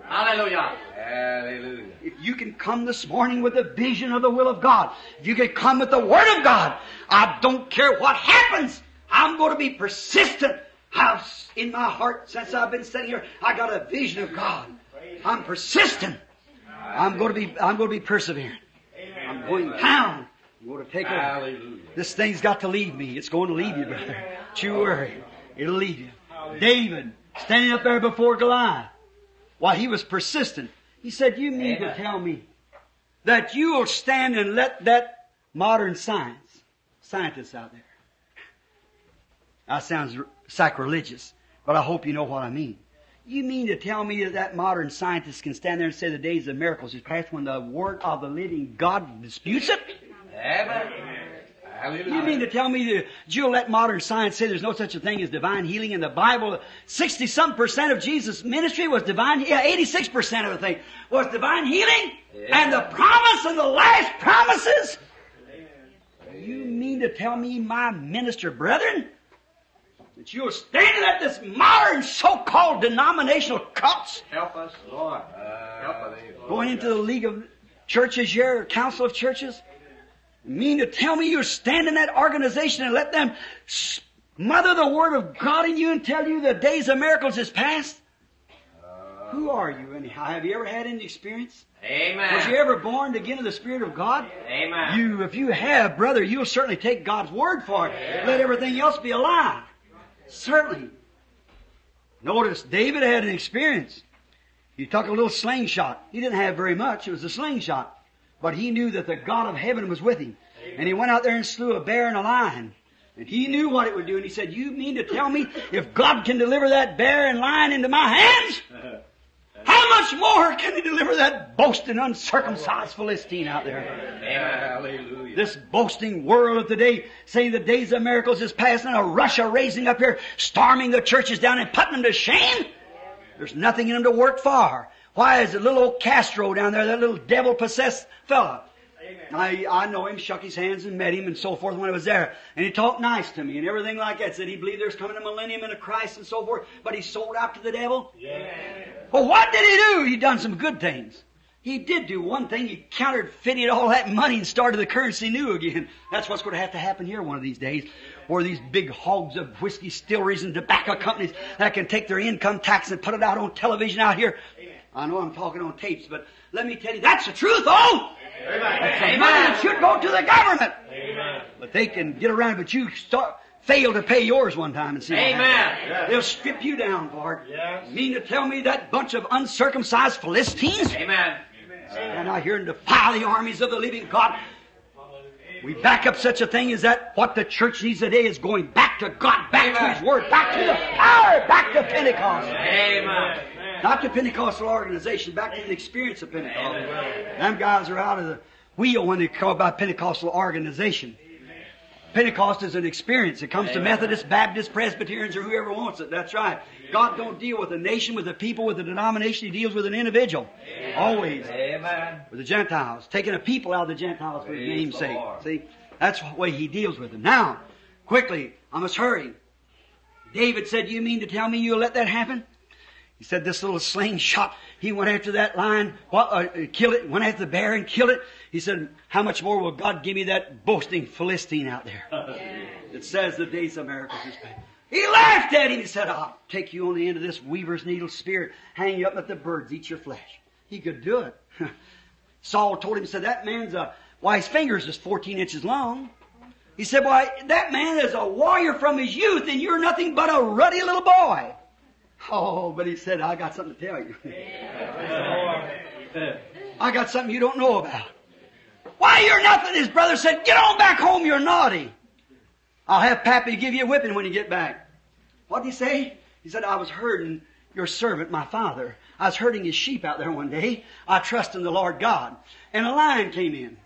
Hallelujah. Hallelujah. If you can come this morning with a vision of the will of God, if you can come with the Word of God, I don't care what happens. I'm going to be persistent. I've, in my heart, since I've been sitting here, I got a vision of God. I'm persistent. I'm going to be, I'm going to be persevering. I'm going down. I'm going to take over. Hallelujah. This thing's got to leave me. It's going to leave you, brother. Don't you worry. It'll leave you. David, standing up there before Goliath, while he was persistent, he said, you mean to tell me that you will stand and let that modern science, scientists out there, that sounds sacrilegious, but I hope you know what I mean. You mean to tell me that that modern scientist can stand there and say the days of miracles is past when the word of the living God disputes it? Amen. You mean to tell me that you'll let modern science say there's no such a thing as divine healing in the Bible? 60 some percent of Jesus' ministry was divine, yeah, 86 percent of the thing was divine healing. And the promise of the last promises? You mean to tell me, my minister brethren, that you're standing at this modern so-called denominational cults Help us, Lord. Uh, Help us. going into the League of Churches here, Council of Churches? Mean to tell me you're standing that organization and let them smother the Word of God in you and tell you the days of miracles is past? Uh, Who are you anyhow? Have you ever had any experience? Amen. Was you ever born again of the Spirit of God? Amen. You, if you have, brother, you'll certainly take God's word for it. Let everything else be a lie. Certainly. Notice, David had an experience. He took a little slingshot. He didn't have very much. It was a slingshot. But he knew that the God of heaven was with him. And he went out there and slew a bear and a lion. And he knew what it would do, and he said, You mean to tell me if God can deliver that bear and lion into my hands? How much more can he deliver that boasting, uncircumcised Philistine out there? Hallelujah. This boasting world of today, saying the days of miracles is past, and a Russia raising up here, storming the churches down and putting them to shame. There's nothing in them to work for. Why is it little old Castro down there, that little devil possessed fella? I, I know him, shook his hands and met him and so forth when I was there. And he talked nice to me and everything like that. Said he believed there's coming a millennium and a Christ and so forth, but he sold out to the devil. Yeah. Well, what did he do? He done some good things. He did do one thing. He counterfeited all that money and started the currency new again. That's what's going to have to happen here one of these days. Where these big hogs of whiskey distilleries and tobacco companies that can take their income tax and put it out on television out here. I know I'm talking on tapes, but let me tell you, that's the truth, oh! The money should go to the government. But they can get around it, but you start, fail to pay yours one time and see. Amen. They'll strip you down for it. Mean to tell me that bunch of uncircumcised Philistines? Amen. Stand out here and defy the armies of the living God. We back up such a thing as that what the church needs today is going back to God, back to His Word, back to the power, back to Pentecost. Amen. Not the Pentecostal organization, back to the experience of Pentecost. Them guys are out of the wheel when they call about Pentecostal organization. Pentecost is an experience. It comes to Methodists, Baptists, Presbyterians, or whoever wants it. That's right. God don't deal with a nation, with a people, with a denomination. He deals with an individual. Always. Amen. With the Gentiles. Taking a people out of the Gentiles for his name's sake. See? That's the way he deals with them. Now, quickly, I must hurry. David said, You mean to tell me you'll let that happen? He said, This little slingshot, he went after that lion, what, uh, killed it, went after the bear and killed it. He said, How much more will God give me that boasting Philistine out there? It says the days of miracles is past. He laughed at him. He said, I'll take you on the end of this weaver's needle spear, hang you up, let the birds eat your flesh. He could do it. Saul told him, he said, That man's a, why his fingers is 14 inches long. He said, Why, that man is a warrior from his youth, and you're nothing but a ruddy little boy. Oh, but he said, I got something to tell you. I got something you don't know about. Why, you're nothing. His brother said, Get on back home, you're naughty. I'll have Pappy give you a whipping when you get back. What did he say? He said, I was herding your servant, my father. I was herding his sheep out there one day. I trust in the Lord God. And a lion came in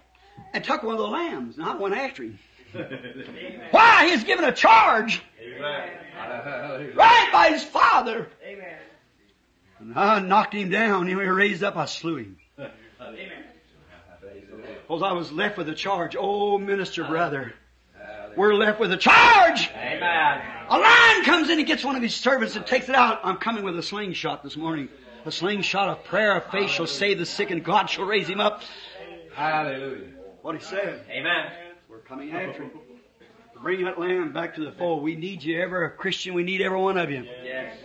and took one of the lambs, and I went after him. Why? He's given a charge Hallelujah. right by his father. Amen. And I knocked him down. He raised up, I slew him. Amen. Because I was left with a charge. Oh, minister brother. We're left with a charge. Amen. A lion comes in and gets one of his servants and takes it out. I'm coming with a slingshot this morning. A slingshot of prayer of faith shall save the sick and God shall raise him up. Hallelujah. What he said. Amen. We're coming after him. To bring that lamb back to the fold. We need you, ever a Christian. We need every one of you. Yes.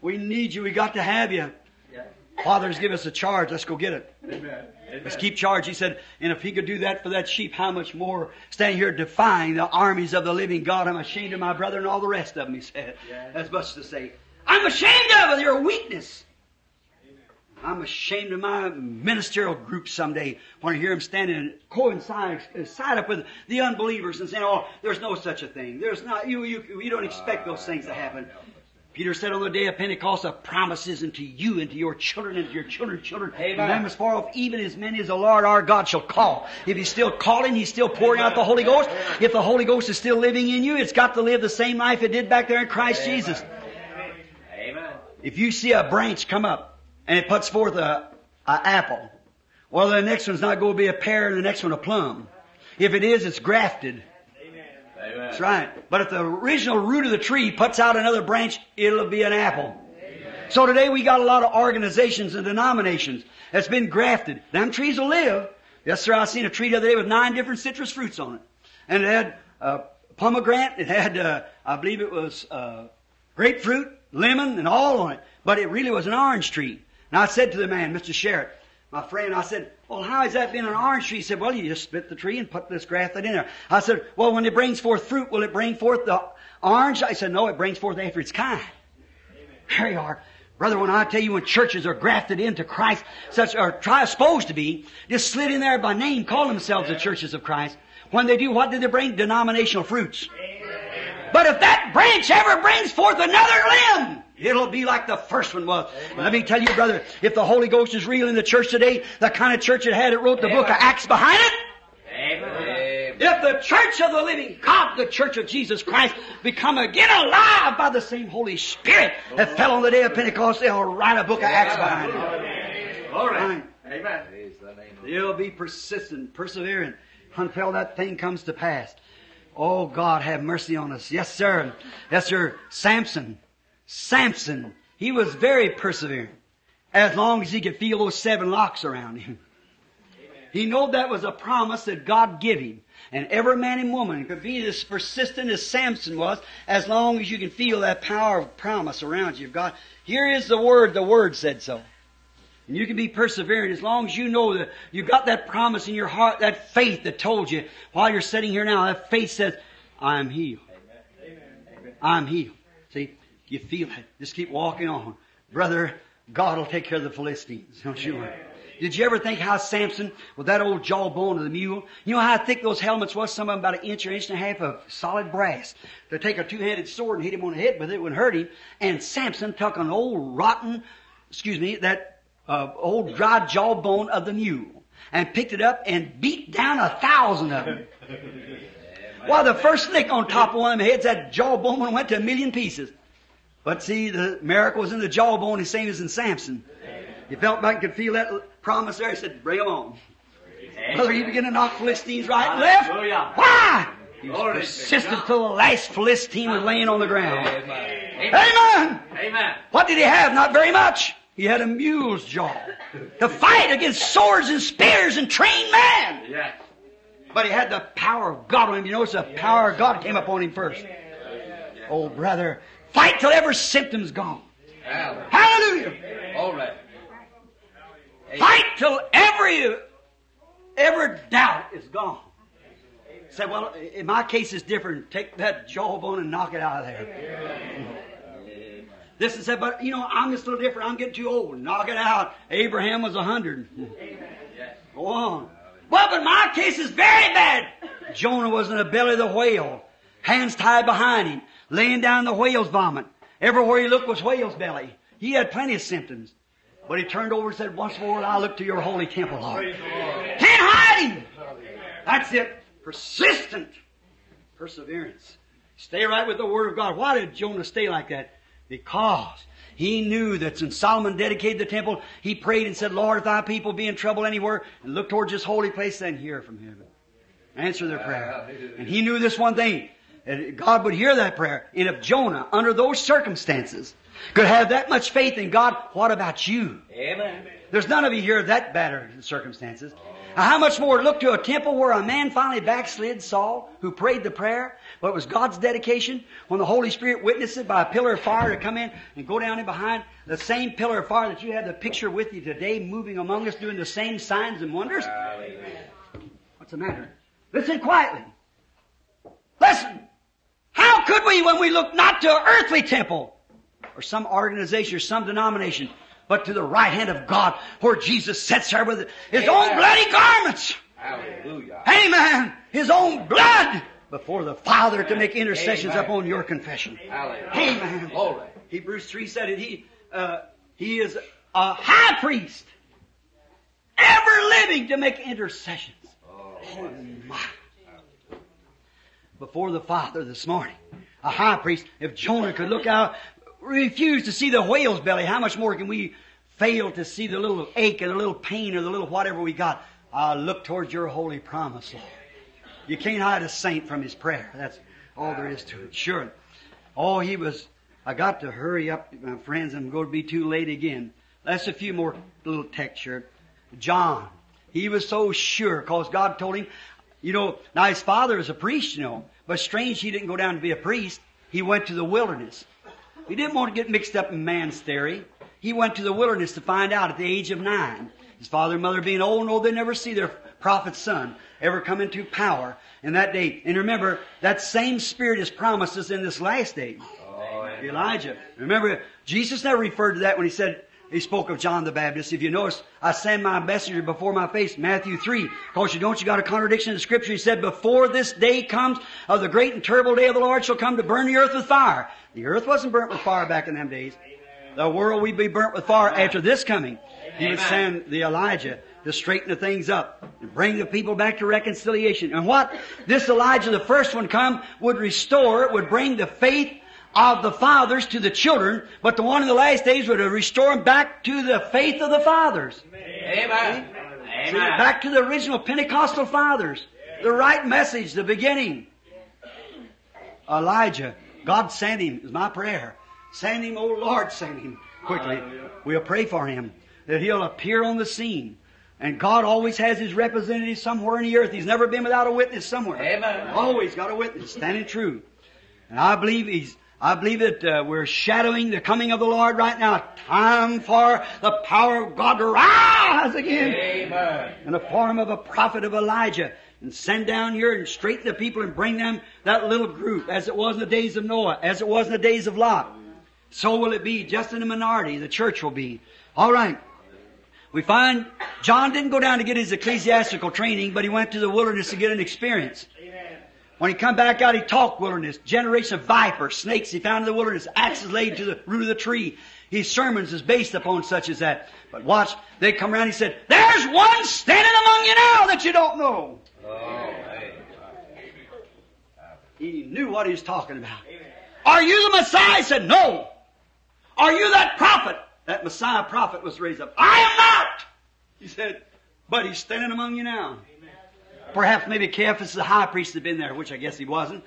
We need you. We got to have you. Yeah. Father's give us a charge. Let's go get it. Amen. Let's keep charge. He said, and if he could do that for that sheep, how much more standing here defying the armies of the living God? I'm ashamed of my brother and all the rest of them, he said. That's much to say. I'm ashamed of your weakness. I'm ashamed of my ministerial group someday when I hear them standing and coincide side up with the unbelievers and saying, "Oh, there's no such a thing. There's not. You you you don't expect those things to happen." Peter said on the day of Pentecost, "The promises unto you and to your children and to your children's children, Amen. and them as far off, even as many as the Lord our God shall call." If He's still calling, He's still pouring out the Holy Ghost. If the Holy Ghost is still living in you, it's got to live the same life it did back there in Christ Jesus. Amen. If you see a branch come up and it puts forth a, a apple, well, the next one's not going to be a pear and the next one a plum. If it is, it's grafted. Amen. That's right. But if the original root of the tree puts out another branch, it'll be an apple. So today we got a lot of organizations and denominations that's been grafted. Them trees will live. Yes, sir. I seen a tree the other day with nine different citrus fruits on it, and it had uh, pomegranate. It had, uh, I believe, it was uh, grapefruit, lemon, and all on it. But it really was an orange tree. And I said to the man, Mr. Sharrit, my friend, I said, well, how has that been an orange tree? He said, well, you just split the tree and put this grafted in there. I said, well, when it brings forth fruit, will it bring forth the orange? I said, no, it brings forth after its kind. There you are. Brother, when I tell you when churches are grafted into Christ, such are try, supposed to be, just slid in there by name, call themselves the churches of Christ. When they do, what do they bring? Denominational fruits. But if that branch ever brings forth another limb, it'll be like the first one was. Let me tell you, brother, if the Holy Ghost is real in the church today, the kind of church it had, it wrote the book of Acts behind it. Amen. If the church of the living God, the church of Jesus Christ, become again alive by the same Holy Spirit that oh. fell on the day of Pentecost, they'll write a book of Acts behind it. Glory. Fine. Amen. Praise the name of They'll be persistent, persevering until that thing comes to pass. Oh God, have mercy on us. Yes, sir. Yes, sir. Samson. Samson. He was very persevering. As long as he could feel those seven locks around him. He knew that was a promise that God gave him. And every man and woman could be as persistent as Samson was as long as you can feel that power of promise around you. God, here is the word, the word said so. And you can be persevering as long as you know that you've got that promise in your heart, that faith that told you while you're sitting here now, that faith says, I'm healed. Amen. I'm healed. You feel it. Just keep walking on. Brother, God will take care of the Philistines. Don't you worry. Did you ever think how Samson, with that old jawbone of the mule, you know how thick those helmets was? Some of them about an inch or inch and a half of solid brass. To take a two-handed sword and hit him on the head with it wouldn't hurt him. And Samson took an old rotten, excuse me, that uh, old dry jawbone of the mule and picked it up and beat down a thousand of them. Why, the first lick on top of one of them heads, that jawbone went to a million pieces. But see, the miracle was in the jawbone the same as in Samson. He felt back and could feel that promise there. He said, bring him on. Brother, he began to knock Philistines right and left. Hallelujah. Why? He was Glory to persistent God. till the last Philistine was laying on the ground. Amen. Amen! Amen. What did he have? Not very much. He had a mule's jaw to fight against swords and spears and trained man. Yes. But he had the power of God on him. You notice the power of God came upon him first. Oh, brother, fight till every symptom's gone. Hallelujah. Hallelujah. All right. Fight till every every doubt is gone. Say, well, in my case it's different. Take that jawbone and knock it out of there. This is said, but you know, I'm just a little different. I'm getting too old. Knock it out. Abraham was a hundred. Go on. Well, but my case is very bad. Jonah was in the belly of the whale, hands tied behind him, laying down the whale's vomit. Everywhere he looked was whale's belly. He had plenty of symptoms. But he turned over and said, Once more I look to your holy temple, Lord. Can't hide him. That's it. Persistent perseverance. Stay right with the Word of God. Why did Jonah stay like that? Because he knew that when Solomon dedicated the temple, he prayed and said, Lord, if thy people be in trouble anywhere, and look towards this holy place, then hear from heaven. Answer their prayer. And he knew this one thing, God would hear that prayer. And if Jonah, under those circumstances, could have that much faith in God, what about you? Amen. There's none of you here that better circumstances. Now, how much more look to a temple where a man finally backslid, Saul, who prayed the prayer, but it was God's dedication, when the Holy Spirit witnessed it by a pillar of fire to come in and go down in behind the same pillar of fire that you have the picture with you today, moving among us, doing the same signs and wonders. What's the matter? Listen quietly. Listen. How could we when we look not to an earthly temple or some organization or some denomination, but to the right hand of God where Jesus sits there with his own bloody garments. Hallelujah. Amen. His own blood before the Father to make intercessions Amen. upon your confession. Hallelujah. Amen. Glory. Hebrews 3 said it. He, uh, he is a high priest, ever living to make intercessions. Oh, my. Before the Father this morning. A high priest. If Jonah could look out, refuse to see the whale's belly, how much more can we fail to see the little ache and the little pain or the little whatever we got? I look towards your holy promise, Lord. You can't hide a saint from his prayer. That's all there is to it. Sure. Oh, he was, I got to hurry up, my friends. I'm going to be too late again. That's a few more little text here. John. He was so sure because God told him, you know, now his father is a priest, you know, but strange he didn't go down to be a priest. He went to the wilderness. He didn't want to get mixed up in man's theory. He went to the wilderness to find out at the age of nine. His father and mother being old, no, they never see their prophet's son ever come into power in that day. And remember, that same spirit is promised us in this last day. Oh, Elijah. Remember, Jesus never referred to that when he said, He spoke of John the Baptist. If you notice, I send my messenger before my face, Matthew 3. Of course, you don't, you got a contradiction in the scripture. He said, before this day comes, of the great and terrible day of the Lord shall come to burn the earth with fire. The earth wasn't burnt with fire back in them days. The world will be burnt with fire after this coming. He would send the Elijah to straighten the things up and bring the people back to reconciliation. And what this Elijah, the first one come, would restore, would bring the faith of the fathers to the children, but the one in the last days would restore them back to the faith of the fathers. Amen. See, back to the original Pentecostal fathers. The right message, the beginning. Elijah, God sent him, is my prayer. Send him, oh Lord, send him quickly. We'll pray for him that he'll appear on the scene. And God always has his representative somewhere in the earth. He's never been without a witness somewhere. Amen. Always got a witness, standing true. And I believe he's, I believe that uh, we're shadowing the coming of the Lord right now. Time for the power of God to rise again Amen. in the form of a prophet of Elijah and send down here and straighten the people and bring them that little group as it was in the days of Noah, as it was in the days of Lot. So will it be just in a minority. The church will be. All right. We find John didn't go down to get his ecclesiastical training, but he went to the wilderness to get an experience. When he come back out, he talked wilderness. Generation of vipers, snakes he found in the wilderness, axes laid to the root of the tree. His sermons is based upon such as that. But watch, they come around, he said, There's one standing among you now that you don't know. He knew what he was talking about. Are you the Messiah? He said, No. Are you that prophet? That Messiah prophet was raised up. I am not! He said, But he's standing among you now. Perhaps maybe Caiaphas, the high priest, had been there, which I guess he wasn't.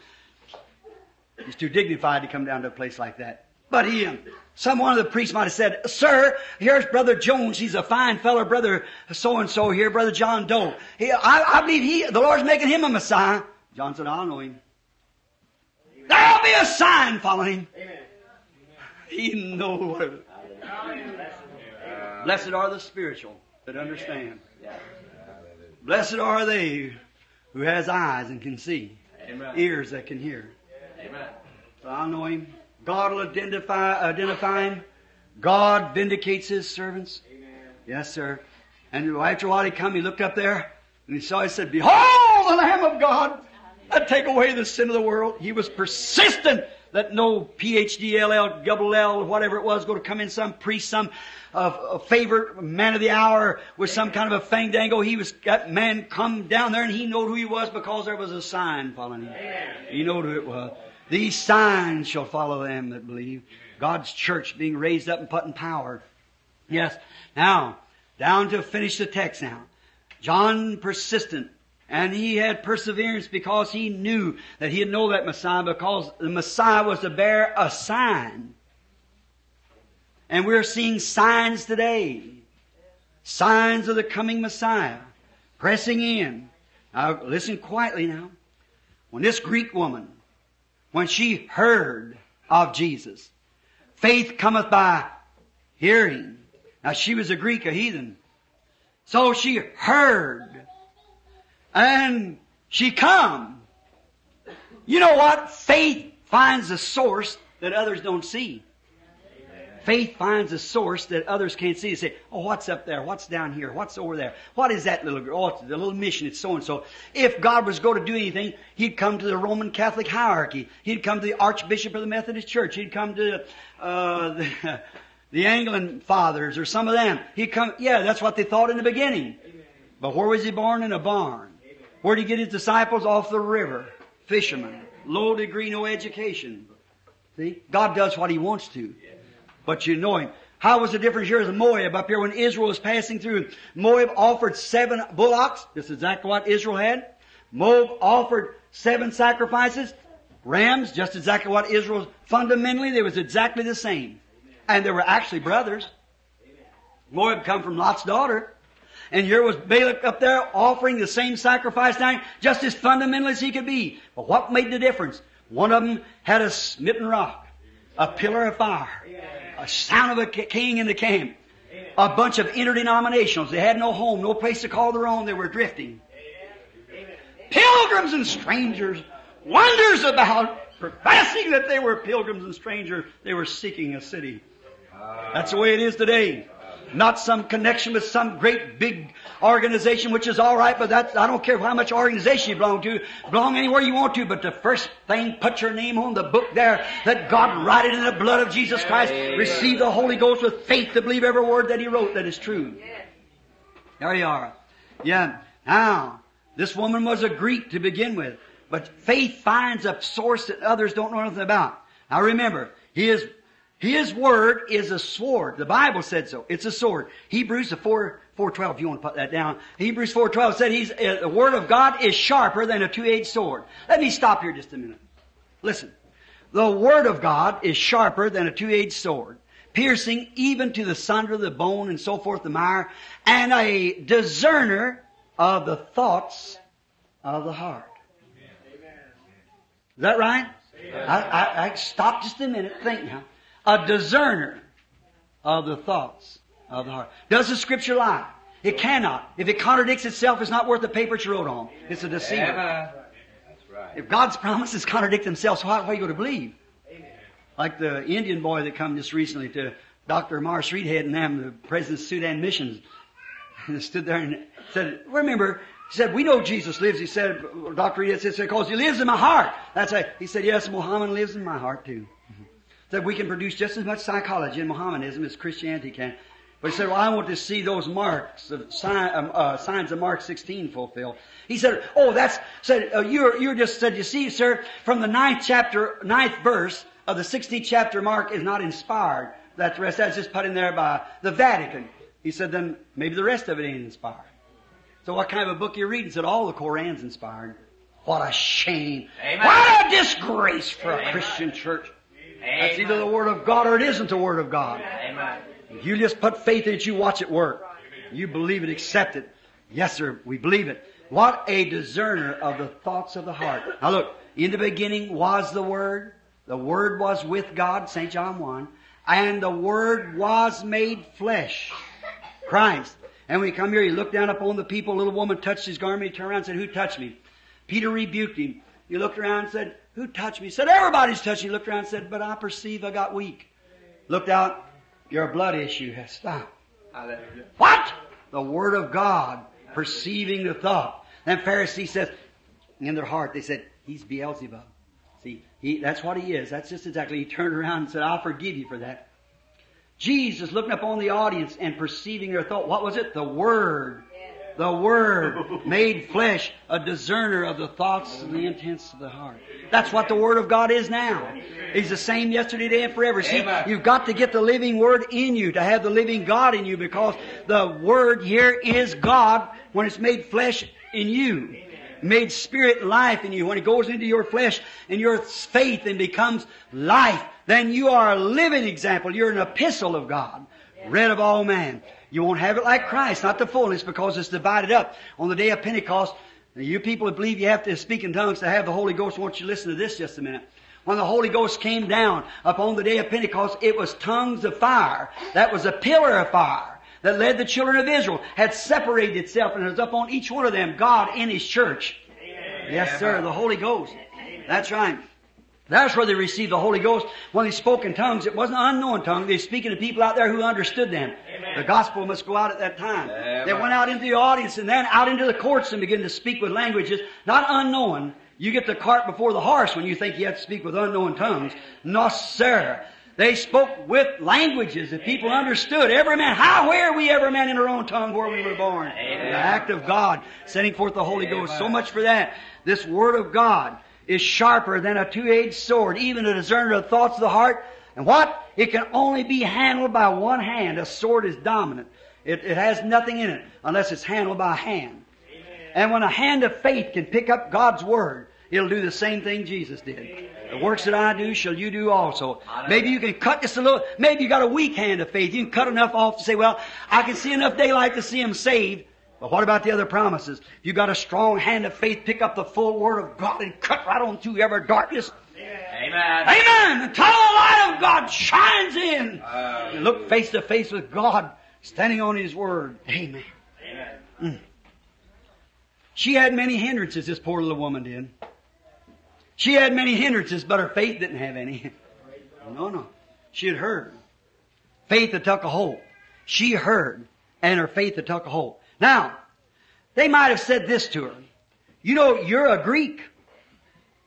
He's too dignified to come down to a place like that. But he, um, some one of the priests might have said, Sir, here's Brother Jones. He's a fine fellow, Brother so and so here, Brother John Doe. He, I, I believe he, the Lord's making him a Messiah. John said, I'll know him. There'll be a sign following him. He knows what it Blessed are the spiritual that understand. Blessed are they who has eyes and can see, Amen. ears that can hear. Amen. So I'll know him. God will identify, identify him. God vindicates his servants. Yes, sir. And after a while he come, he looked up there and he saw, he said, Behold the Lamb of God that take away the sin of the world. He was persistent that no PhD, LL, double L, whatever it was, going to come in some priest, some uh, a favorite man of the hour with some kind of a fandango. He was, that man come down there and he knew who he was because there was a sign following him. He knew who it was. These signs shall follow them that believe. God's church being raised up and put in power. Yes. Now, down to finish the text now. John persistent, and he had perseverance because he knew that he'd know that Messiah because the Messiah was to bear a sign. And we're seeing signs today. Signs of the coming Messiah. Pressing in. Now listen quietly now. When this Greek woman, when she heard of Jesus, faith cometh by hearing. Now she was a Greek, a heathen. So she heard. And she come. You know what? Faith finds a source that others don't see. Faith finds a source that others can't see. They say, oh, what's up there? What's down here? What's over there? What is that little girl? Oh, the little mission. It's so and so. If God was going to do anything, He'd come to the Roman Catholic hierarchy. He'd come to the Archbishop of the Methodist Church. He'd come to uh, the, the Anglican fathers or some of them. He'd come, yeah, that's what they thought in the beginning. But where was He born? In a barn. Where did He get His disciples? Off the river. Fishermen. Low degree, no education. See? God does what He wants to but you know him. How was the difference here as Moab up here when Israel was passing through? Moab offered seven bullocks. This is exactly what Israel had. Moab offered seven sacrifices. Rams, just exactly what Israel, fundamentally, they was exactly the same. And they were actually brothers. Moab come from Lot's daughter. And here was Balak up there offering the same sacrifice now, just as fundamental as he could be. But what made the difference? One of them had a smitten rock, a pillar of fire a sound of a king in the camp. A bunch of interdenominationals. They had no home, no place to call their own. They were drifting. Pilgrims and strangers. Wonders about professing that they were pilgrims and strangers. They were seeking a city. That's the way it is today. Not some connection with some great big organization, which is all right, but that's, I don't care how much organization you belong to. Belong anywhere you want to, but the first thing, put your name on the book there, that God write it in the blood of Jesus Christ. Receive the Holy Ghost with faith to believe every word that He wrote that is true. There you are. Yeah. Now, this woman was a Greek to begin with, but faith finds a source that others don't know anything about. Now remember, his, his word is a sword. The Bible said so. It's a sword. Hebrews 4, 412, if you want to put that down. Hebrews 412 said he's, uh, the word of God is sharper than a two-edged sword. Let me stop here just a minute. Listen. The word of God is sharper than a two-edged sword, piercing even to the sunder of the bone and so forth, the mire, and a discerner of the thoughts of the heart. Is that right? I, I, I stop just a minute, think now. A discerner of the thoughts of the heart. Does the scripture lie? It cannot. If it contradicts itself, it's not worth the paper it's wrote on. It's a deceiver. Amen. That's right. If God's promises contradict themselves, why, why are you going to believe? Like the Indian boy that come just recently to Dr. Morris Reidhead and them, the president of Sudan Missions, and stood there and said, remember, he said, we know Jesus lives. He said, Dr. Reidhead said, because he lives in my heart. That's a, he said, yes, Muhammad lives in my heart too. Said we can produce just as much psychology in Mohammedanism as Christianity can. But he said, well, I want to see those marks of sign, um, uh, signs of Mark 16 fulfilled. He said, oh, that's, said, uh, you're, you're just said, you see, sir, from the ninth chapter, ninth verse of the 16th chapter, Mark is not inspired. That the rest, that's just put in there by the Vatican. He said, then maybe the rest of it ain't inspired. So what kind of a book you reading? He said, all the Koran's inspired. What a shame. Amen. What a disgrace for a Christian church. That's either the Word of God or it isn't the Word of God. Amen. You just put faith in it, you watch it work. You believe it, accept it. Yes, sir, we believe it. What a discerner of the thoughts of the heart. Now look, in the beginning was the Word. The Word was with God, St. John 1. And the Word was made flesh. Christ. And when he come here, he looked down upon the people. A little woman touched his garment. He turned around and said, Who touched me? Peter rebuked him. He looked around and said, Who touched me? Said, Everybody's touched. He looked around and said, But I perceive I got weak. Looked out, your blood issue has stopped. Hallelujah. What? The Word of God, perceiving the thought. Then Pharisee says, in their heart, they said, He's Beelzebub. See, he, that's what he is. That's just exactly. He turned around and said, I'll forgive you for that. Jesus looking upon the audience and perceiving their thought. What was it? The Word. The Word made flesh, a discerner of the thoughts and the intents of the heart. That's what the Word of God is now. He's the same yesterday, today, and forever. See, you've got to get the living Word in you to have the living God in you because the Word here is God when it's made flesh in you. Made spirit life in you. When it goes into your flesh and your faith and becomes life, then you are a living example. You're an epistle of God, read of all man. You won't have it like Christ, not the fullness, because it's divided up. On the day of Pentecost, you people that believe you have to speak in tongues to have the Holy Ghost, I want you to listen to this just a minute. When the Holy Ghost came down upon the day of Pentecost, it was tongues of fire. That was a pillar of fire that led the children of Israel, had separated itself and it was upon each one of them, God in His church. Yes, sir, the Holy Ghost. That's right. That's where they received the Holy Ghost. When they spoke in tongues, it wasn't an unknown tongue. They were speaking to people out there who understood them. The gospel must go out at that time. Amen. They went out into the audience and then out into the courts and began to speak with languages, not unknown. You get the cart before the horse when you think you have to speak with unknown tongues. No, sir. They spoke with languages that people understood. Every man, how, where we every man in our own tongue where we were born. The act of God, sending forth the Holy Ghost. So much for that. This Word of God is sharper than a two-edged sword, even a discerner of the thoughts of the heart. And what? It can only be handled by one hand. A sword is dominant. It, it has nothing in it unless it's handled by a hand. And when a hand of faith can pick up God's Word, it'll do the same thing Jesus did. The works that I do shall you do also. Maybe you can cut just a little, maybe you got a weak hand of faith. You can cut enough off to say, well, I can see enough daylight to see him saved. But what about the other promises? you've got a strong hand of faith, pick up the full Word of God and cut right on through every darkness. Amen. Amen! Until the light of God shines in. You look face to face with God, standing on His Word. Amen. Mm. She had many hindrances, this poor little woman did. She had many hindrances, but her faith didn't have any. No, no. She had heard. Faith had took a hold. She heard, and her faith had took a hold. Now, they might have said this to her. You know, you're a Greek.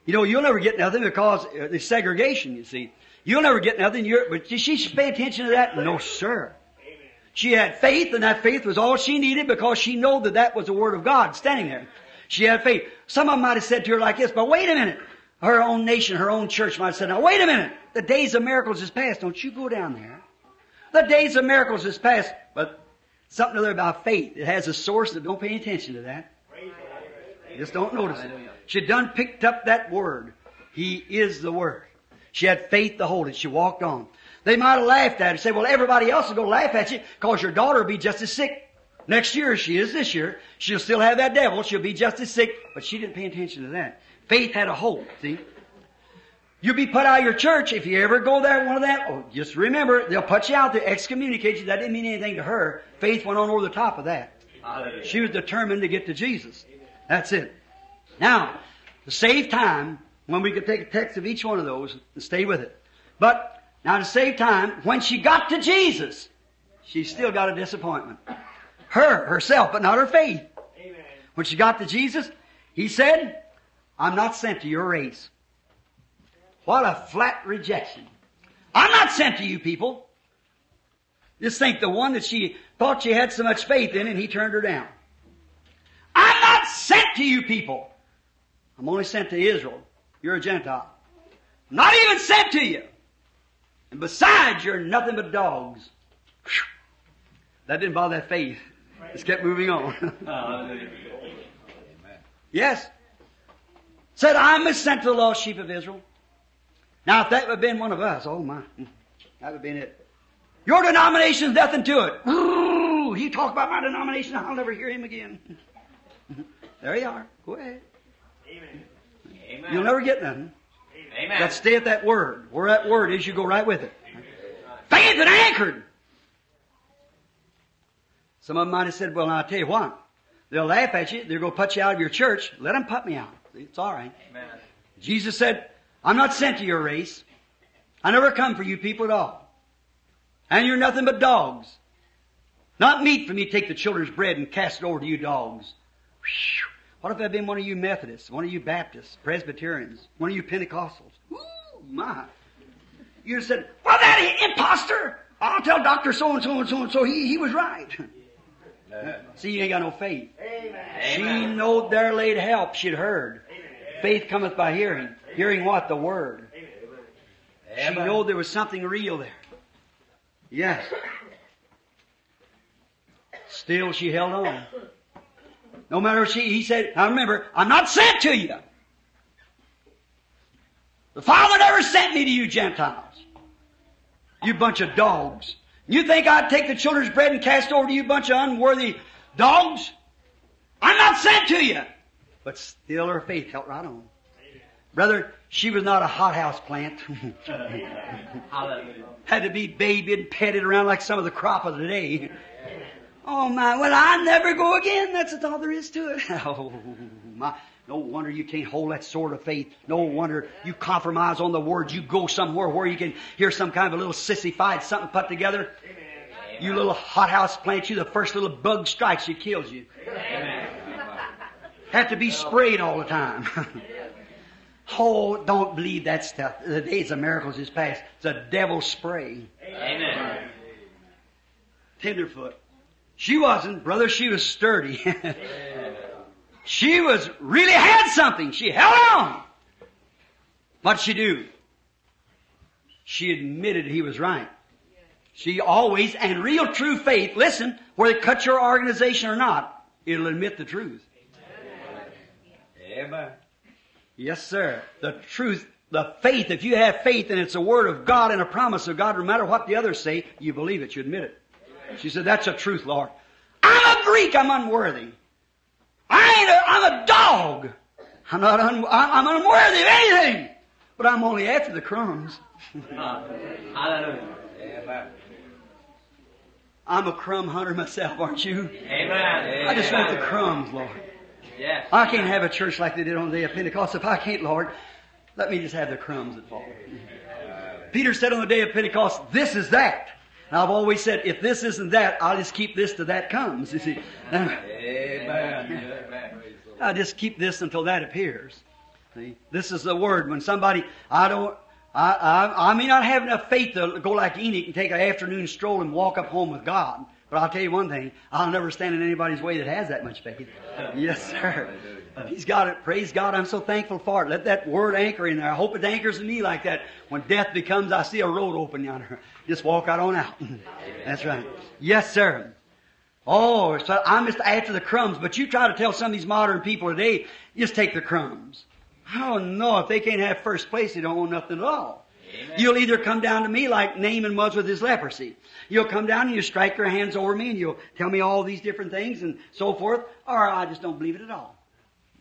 You know, you'll never get nothing because there's segregation, you see. You'll never get nothing. You're, but did she pay attention to that? No, sir. She had faith, and that faith was all she needed because she knew that that was the Word of God standing there. She had faith. Some of them might have said to her like this, but wait a minute. Her own nation, her own church might have said, now wait a minute. The days of miracles is past. Don't you go down there. The days of miracles is past. But something other about faith. It has a source that don't pay attention to that. Just don't notice it. She done picked up that word. He is the word. She had faith to hold it. She walked on. They might have laughed at her and said, well, everybody else is going to laugh at you because your daughter will be just as sick next year as she is this year. She'll still have that devil. She'll be just as sick. But she didn't pay attention to that. Faith had a hold, see? You'll be put out of your church if you ever go there, one of that. Oh, just remember, they'll put you out there, excommunicate you. That didn't mean anything to her. Faith went on over the top of that. She was determined to get to Jesus. That's it. Now, to save time, when we could take a text of each one of those and stay with it. But, now to save time, when she got to Jesus, she still got a disappointment. Her, herself, but not her faith. Amen. When she got to Jesus, he said, I'm not sent to your race. What a flat rejection. I'm not sent to you people. Just think the one that she thought she had so much faith in and he turned her down. I'm not sent to you people. I'm only sent to Israel. You're a Gentile. Not even sent to you. And besides, you're nothing but dogs. That didn't bother that faith. Just kept moving on. Yes. Said, I'm sent to the lost sheep of Israel. Now, if that would have been one of us, oh my, that would have been it. Your denomination's nothing to it. Ooh, he talked about my denomination, I'll never hear him again. there you are. Go ahead. Amen. Amen. You'll never get nothing. Amen. But stay at that word. Where that word is, you go right with it. Faith and anchored. Some of them might have said, well, now, I'll tell you what. They'll laugh at you. They're going to put you out of your church. Let them put me out. It's all right. Amen. Jesus said, I'm not sent to your race. I never come for you people at all. And you're nothing but dogs. Not meat for me to take the children's bread and cast it over to you dogs. Whew. What if I'd been one of you Methodists, one of you Baptists, Presbyterians, one of you Pentecostals? Ooh, my. You'd have said, well, that imposter! I'll tell Dr. So-and-so and so-and-so he, he was right. See, you ain't got no faith. She Amen. knowed there laid help she'd heard. Faith cometh by hearing. Hearing what? The Word. She Amen. knowed there was something real there. Yes. Still she held on. No matter what she, he said, I remember, I'm not sent to you. The Father never sent me to you Gentiles. You bunch of dogs. You think I'd take the children's bread and cast over to you bunch of unworthy dogs? I'm not sent to you. But still her faith held right on. Brother, she was not a hothouse plant. Had to be babied and petted around like some of the crop of the day. Oh my, well I never go again. That's all there is to it. Oh my. No wonder you can't hold that sort of faith. No wonder you compromise on the word. You go somewhere where you can hear some kind of a little sissy fight, something put together. You little hothouse plant, you the first little bug strikes you, kills you. Have to be sprayed all the time. oh, don't believe that stuff. The days of miracles is past. It's a devil spray. Amen. Tenderfoot. She wasn't, brother, she was sturdy. she was really had something. She held on. What'd she do? She admitted he was right. She always, and real true faith, listen, whether it cut your organization or not, it'll admit the truth. Amen. Yes, sir. The truth, the faith, if you have faith and it's a word of God and a promise of God, no matter what the others say, you believe it, you admit it. She said, that's a truth, Lord. I'm a Greek, I'm unworthy. I ain't a, I'm a dog. I'm not un, I'm I'm unworthy of anything. But I'm only after the crumbs. Hallelujah. Amen. I'm a crumb hunter myself, aren't you? Amen. I just want the crumbs, Lord. Yes. I can't have a church like they did on the day of Pentecost. If I can't, Lord, let me just have the crumbs that fall. Peter said on the day of Pentecost, this is that. And I've always said, if this isn't that, I'll just keep this till that comes. You see, Amen. I just keep this until that appears. See, this is the word. When somebody, I don't, I, I, I may not have enough faith to go like Enoch and take an afternoon stroll and walk up home with God. But I'll tell you one thing, I'll never stand in anybody's way that has that much faith. Yes, sir. He's got it. Praise God. I'm so thankful for it. Let that word anchor in there. I hope it anchors in me like that. When death becomes, I see a road open yonder. Just walk out on out. That's right. Yes, sir. Oh, so I'm just after the crumbs, but you try to tell some of these modern people today, just take the crumbs. Oh no, if they can't have first place, they don't want nothing at all. You'll either come down to me like Naaman was with his leprosy. You'll come down and you strike your hands over me and you'll tell me all these different things and so forth, or I just don't believe it at all.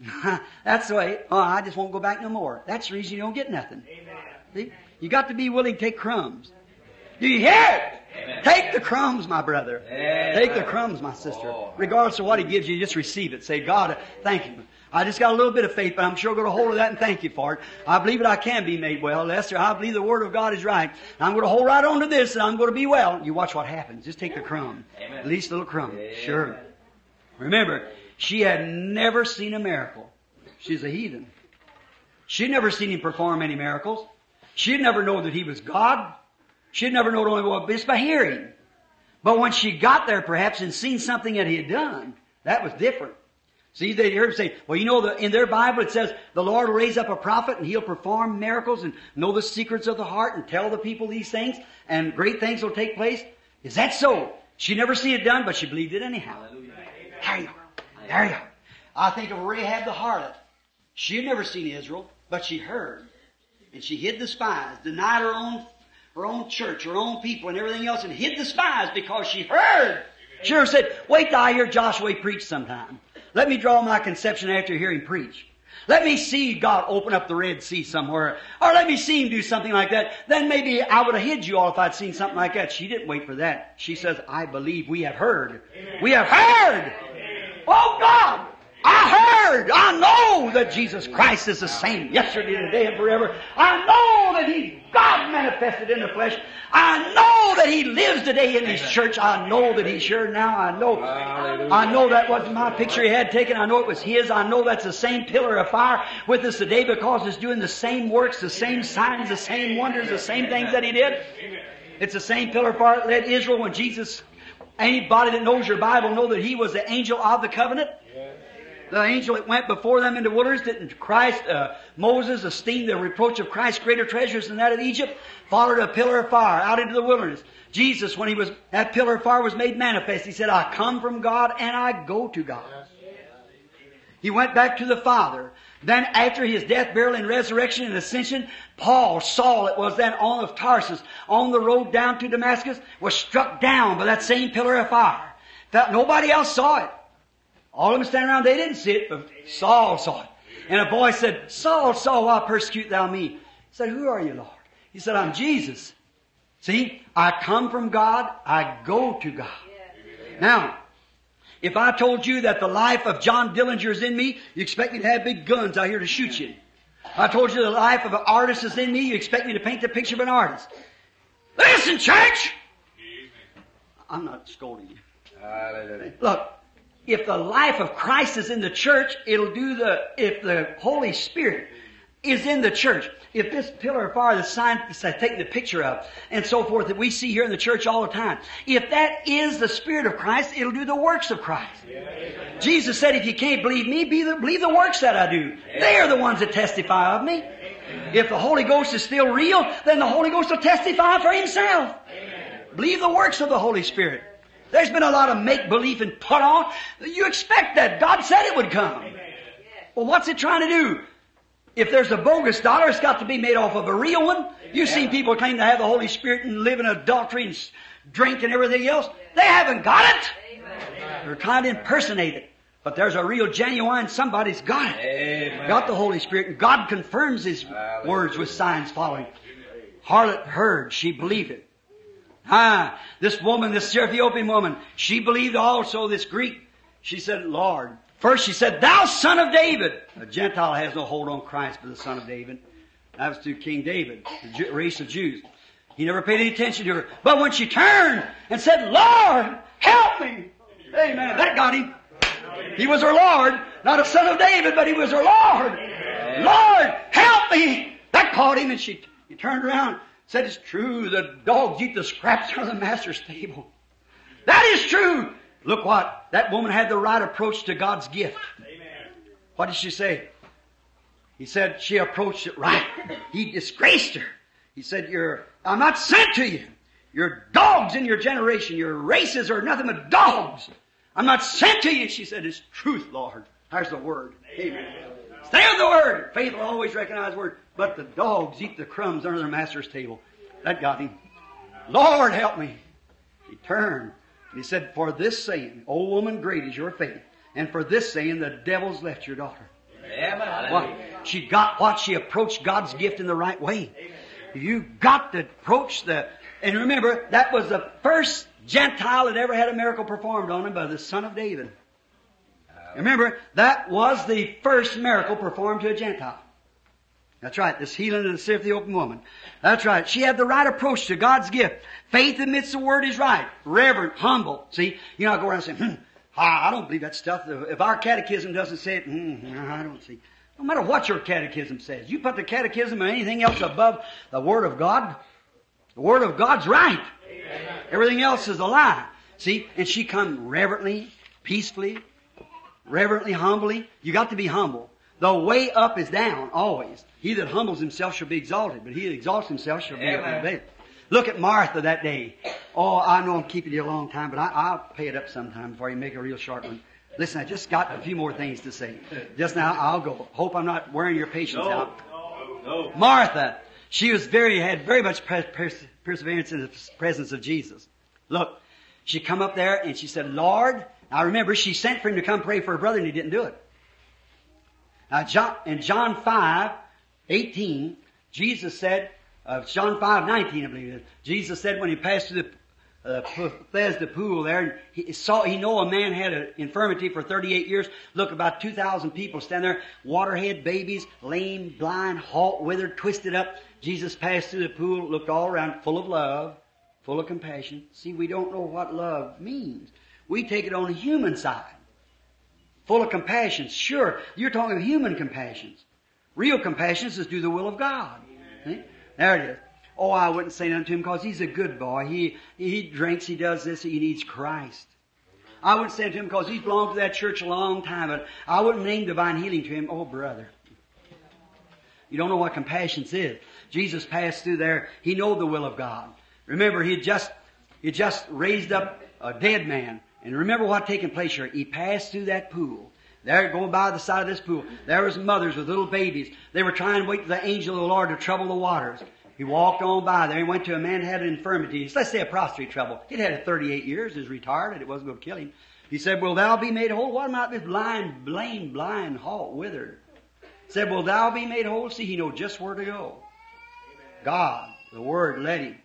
That's the way, oh, I just won't go back no more. That's the reason you don't get nothing. See? You got to be willing to take crumbs. Do you hear it? Take the crumbs, my brother. Take the crumbs, my sister. Regardless of what he gives you, just receive it. Say, God, thank you. I just got a little bit of faith, but I'm sure going to hold of that and thank you for it. I believe that I can be made well, Lester. I believe the Word of God is right. I'm going to hold right on to this and I'm going to be well. You watch what happens. Just take the crumb. At least a little crumb. Sure. Remember, she had never seen a miracle. She's a heathen. She'd never seen him perform any miracles. She'd never known that he was God. She'd never known only what just by hearing. But when she got there perhaps and seen something that he had done, that was different. See, they hear him say, well, you know, the, in their Bible it says the Lord will raise up a prophet and he'll perform miracles and know the secrets of the heart and tell the people these things and great things will take place. Is that so? She never see it done, but she believed it anyhow. There you are. There you are. I think of Rahab the harlot. She had never seen Israel, but she heard. And she hid the spies, denied her own, her own church, her own people and everything else and hid the spies because she heard. She said, wait till I hear Joshua preach sometime. Let me draw my conception after hearing preach. Let me see God open up the Red Sea somewhere. Or let me see Him do something like that. Then maybe I would have hid you all if I'd seen something like that. She didn't wait for that. She says, I believe we have heard. We have heard! Oh God! I heard! I know that Jesus Christ is the same yesterday, today, and forever. I know that He's God manifested in the flesh. I know that He lives today in His church. I know that He's here now. I know. I know that wasn't my picture He had taken. I know it was His. I know that's the same pillar of fire with us today because it's doing the same works, the same signs, the same wonders, the same things that He did. It's the same pillar of fire that led Israel when Jesus Anybody that knows your Bible know that he was the angel of the covenant. The angel that went before them into the wilderness, didn't Christ, uh, Moses esteemed the reproach of Christ greater treasures than that of Egypt? Followed a pillar of fire out into the wilderness. Jesus, when he was, that pillar of fire was made manifest, he said, I come from God and I go to God. He went back to the Father. Then after his death, burial, and resurrection and ascension, Paul, Saul, it was then on of Tarsus, on the road down to Damascus, was struck down by that same pillar of fire. That nobody else saw it. All of them standing around, they didn't see it, but Saul saw it. And a boy said, Saul, Saul, why persecute thou me? He said, Who are you, Lord? He said, I'm Jesus. See, I come from God, I go to God. Now, if I told you that the life of John Dillinger is in me, you expect me to have big guns out here to shoot you. I told you the life of an artist is in me, you expect me to paint the picture of an artist. Listen, church! I'm not scolding you. Look, if the life of Christ is in the church, it'll do the, if the Holy Spirit is in the church, if this pillar of fire, the scientists have taken the picture of, and so forth that we see here in the church all the time, if that is the Spirit of Christ, it'll do the works of Christ. Jesus said, if you can't believe me, be the, believe the works that I do. They are the ones that testify of me. If the Holy Ghost is still real, then the Holy Ghost will testify for Himself. Believe the works of the Holy Spirit. There's been a lot of make believe and put on. You expect that. God said it would come. Well, what's it trying to do? If there's a bogus dollar, it's got to be made off of a real one. You've seen people claim to have the Holy Spirit and live in adultery and drink and everything else. They haven't got it. They're trying to impersonate it. But there's a real genuine somebody's got it. Amen. Got the Holy Spirit, and God confirms His words with signs following. Harlot heard, she believed it. Ah, this woman, this Ethiopian woman, she believed also this Greek. She said, Lord. First she said, Thou son of David. A Gentile has no hold on Christ but the son of David. That was through King David, the race of Jews. He never paid any attention to her. But when she turned and said, Lord, help me. Amen. That got him. He was her Lord, not a son of David, but he was her Lord. Lord, help me. That caught him and she, he turned around, said, it's true, the dogs eat the scraps from the master's table. That is true. Look what, that woman had the right approach to God's gift. What did she say? He said she approached it right. He disgraced her. He said, you're, I'm not sent to you. You're dogs in your generation. Your races are nothing but dogs. I'm not sent to you. She said, it's truth, Lord. There's the word. Amen. Stay with the word. Faith will always recognize the word. But the dogs eat the crumbs under their master's table. That got him. Lord, help me. He turned. And he said, for this saying, O woman, great is your faith. And for this saying, the devil's left your daughter. What? She got what? She approached God's gift in the right way. You got to approach the, and remember, that was the first Gentile that ever had a miracle performed on him by the son of David. Remember, that was the first miracle performed to a Gentile. That's right, this healing of the sick of the open woman. That's right. She had the right approach to God's gift. Faith admits the word is right. Reverent, humble. See, you know, I go around saying, hmm, I don't believe that stuff. If our catechism doesn't say it, hmm, I don't see. No matter what your catechism says, you put the catechism or anything else above the Word of God, the Word of God's right. Everything else is a lie. See, and she come reverently, peacefully, reverently, humbly. You got to be humble. The way up is down, always. He that humbles himself shall be exalted, but he that exalts himself shall be abased. Look at Martha that day. Oh, I know I'm keeping you a long time, but I, I'll pay it up sometime before you make a real short one. Listen, I just got a few more things to say. Just now, I'll go. Hope I'm not wearing your patience out. No. Martha, she was very, had very much pers- pers- perseverance in the presence of Jesus. Look, she come up there and she said, Lord, now remember, she sent for him to come pray for her brother and he didn't do it. Now, John, in John 5, 18, Jesus said, uh, John 5, 19, I believe it is, Jesus said when he passed through the uh, Bethesda pool there, and he saw, he know a man had an infirmity for 38 years. Look, about 2,000 people stand there, waterhead babies, lame, blind, halt, withered, twisted up. Jesus passed through the pool, looked all around, full of love, full of compassion. See, we don't know what love means. We take it on the human side. Full of compassion. Sure, you're talking human compassions. Real compassion is to do the will of God. See? There it is. Oh, I wouldn't say nothing to him because he's a good boy. He, he drinks, he does this, he needs Christ. I wouldn't say to him because he's belonged to that church a long time, but I wouldn't name divine healing to him. Oh, brother. You don't know what compassion is. Jesus passed through there. He knew the will of God. Remember, he had just, he just raised up a dead man. And remember what taken place here. He passed through that pool. There, going by the side of this pool, there was mothers with little babies. They were trying to wait for the angel of the Lord to trouble the waters. He walked on by there. He went to a man who had an infirmity. Let's say a prostrate trouble. He'd had it 38 years. He was retired and it wasn't going to kill him. He said, Will thou be made whole? What about this blind, lame, blind, halt, withered? Said, Will thou be made whole? See, he knew just where to go. God, the Word led him.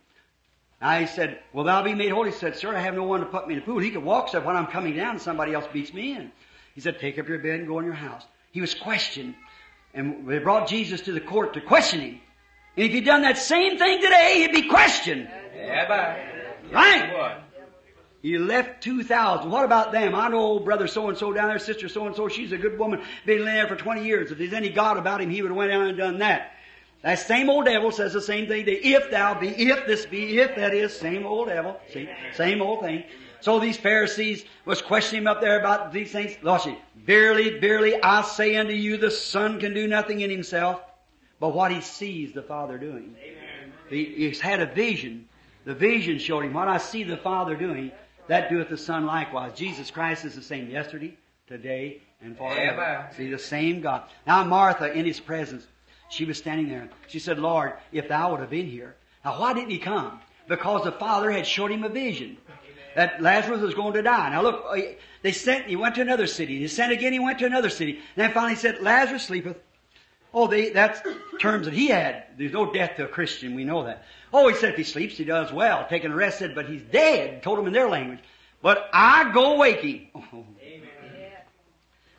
Now he said, Will thou be made whole? He said, Sir, I have no one to put me in the pool. He could walk, said, when I'm coming down, somebody else beats me in. He said, Take up your bed and go in your house. He was questioned. And they brought Jesus to the court to question him. And if he'd done that same thing today, he'd be questioned. Yeah, Amen. Right? He left 2,000. What about them? I know old brother so-and-so down there, sister so-and-so, she's a good woman, been there for 20 years. If there's any God about him, he would have went down and done that. That same old devil says the same thing. That if thou be, if this be, if that is, same old devil. See, same old thing. So these Pharisees was questioning him up there about these things. You. Verily, verily, I say unto you, the Son can do nothing in himself, but what he sees the Father doing. He, he's had a vision. The vision showed him what I see the Father doing. That doeth the Son likewise. Jesus Christ is the same yesterday, today, and forever. Amen. See, the same God. Now Martha, in His presence, she was standing there. She said, Lord, if thou would have been here. Now why didn't he come? Because the Father had showed him a vision. That Lazarus was going to die. Now look, they sent, he went to another city. He sent again, he went to another city. And then finally said, Lazarus sleepeth. Oh, they, that's terms that he had. There's no death to a Christian, we know that. Oh, he said if he sleeps, he does well. Taking a rest, said, but he's dead. Told him in their language. But I go waking. Oh.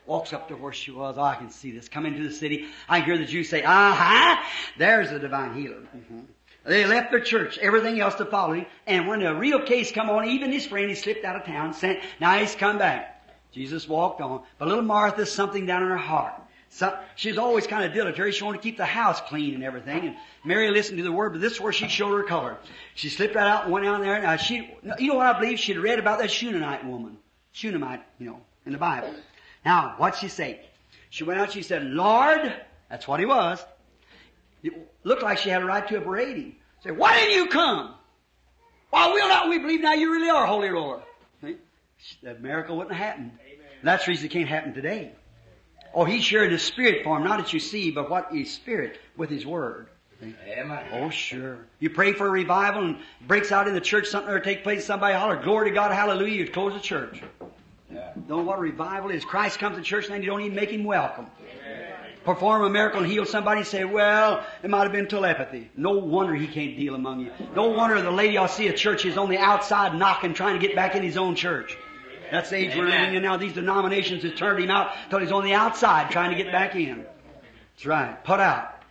Walks up to where she was. Oh, I can see this. Come into the city. I hear the Jews say, aha, there's the divine healer. Mhm. They left their church, everything else to follow him. And when the real case come on, even his friend, he slipped out of town, sent, now he's come back. Jesus walked on. But little Martha, something down in her heart. So, she's always kind of dilatory. She wanted to keep the house clean and everything. And Mary listened to the word, but this is where she showed her color. She slipped right out and went down there. Now she, you know what I believe? She'd read about that Shunammite woman. Shunammite, you know, in the Bible. Now, what'd she say? She went out, she said, Lord, that's what he was. It looked like she had a right to a berating. Say, why didn't you come? Why will not we believe now you really are Holy Roller? See? That miracle wouldn't have happened. That's the reason it can't happen today. Oh, he's sharing his spirit for him, not that you see, but what his spirit with his word. See? Amen. Oh, sure. You pray for a revival and breaks out in the church, something or take place, somebody holler, glory to God, hallelujah, you close the church. Yeah. Know what a revival is? Christ comes to church and then you don't even make him welcome. Perform a miracle and heal somebody and say, well, it might have been telepathy. No wonder he can't deal among you. No wonder the Laodicean church is on the outside knocking, trying to get back in his own church. That's the age we're living in now. These denominations have turned him out till he's on the outside trying to get back in. That's right. Put out.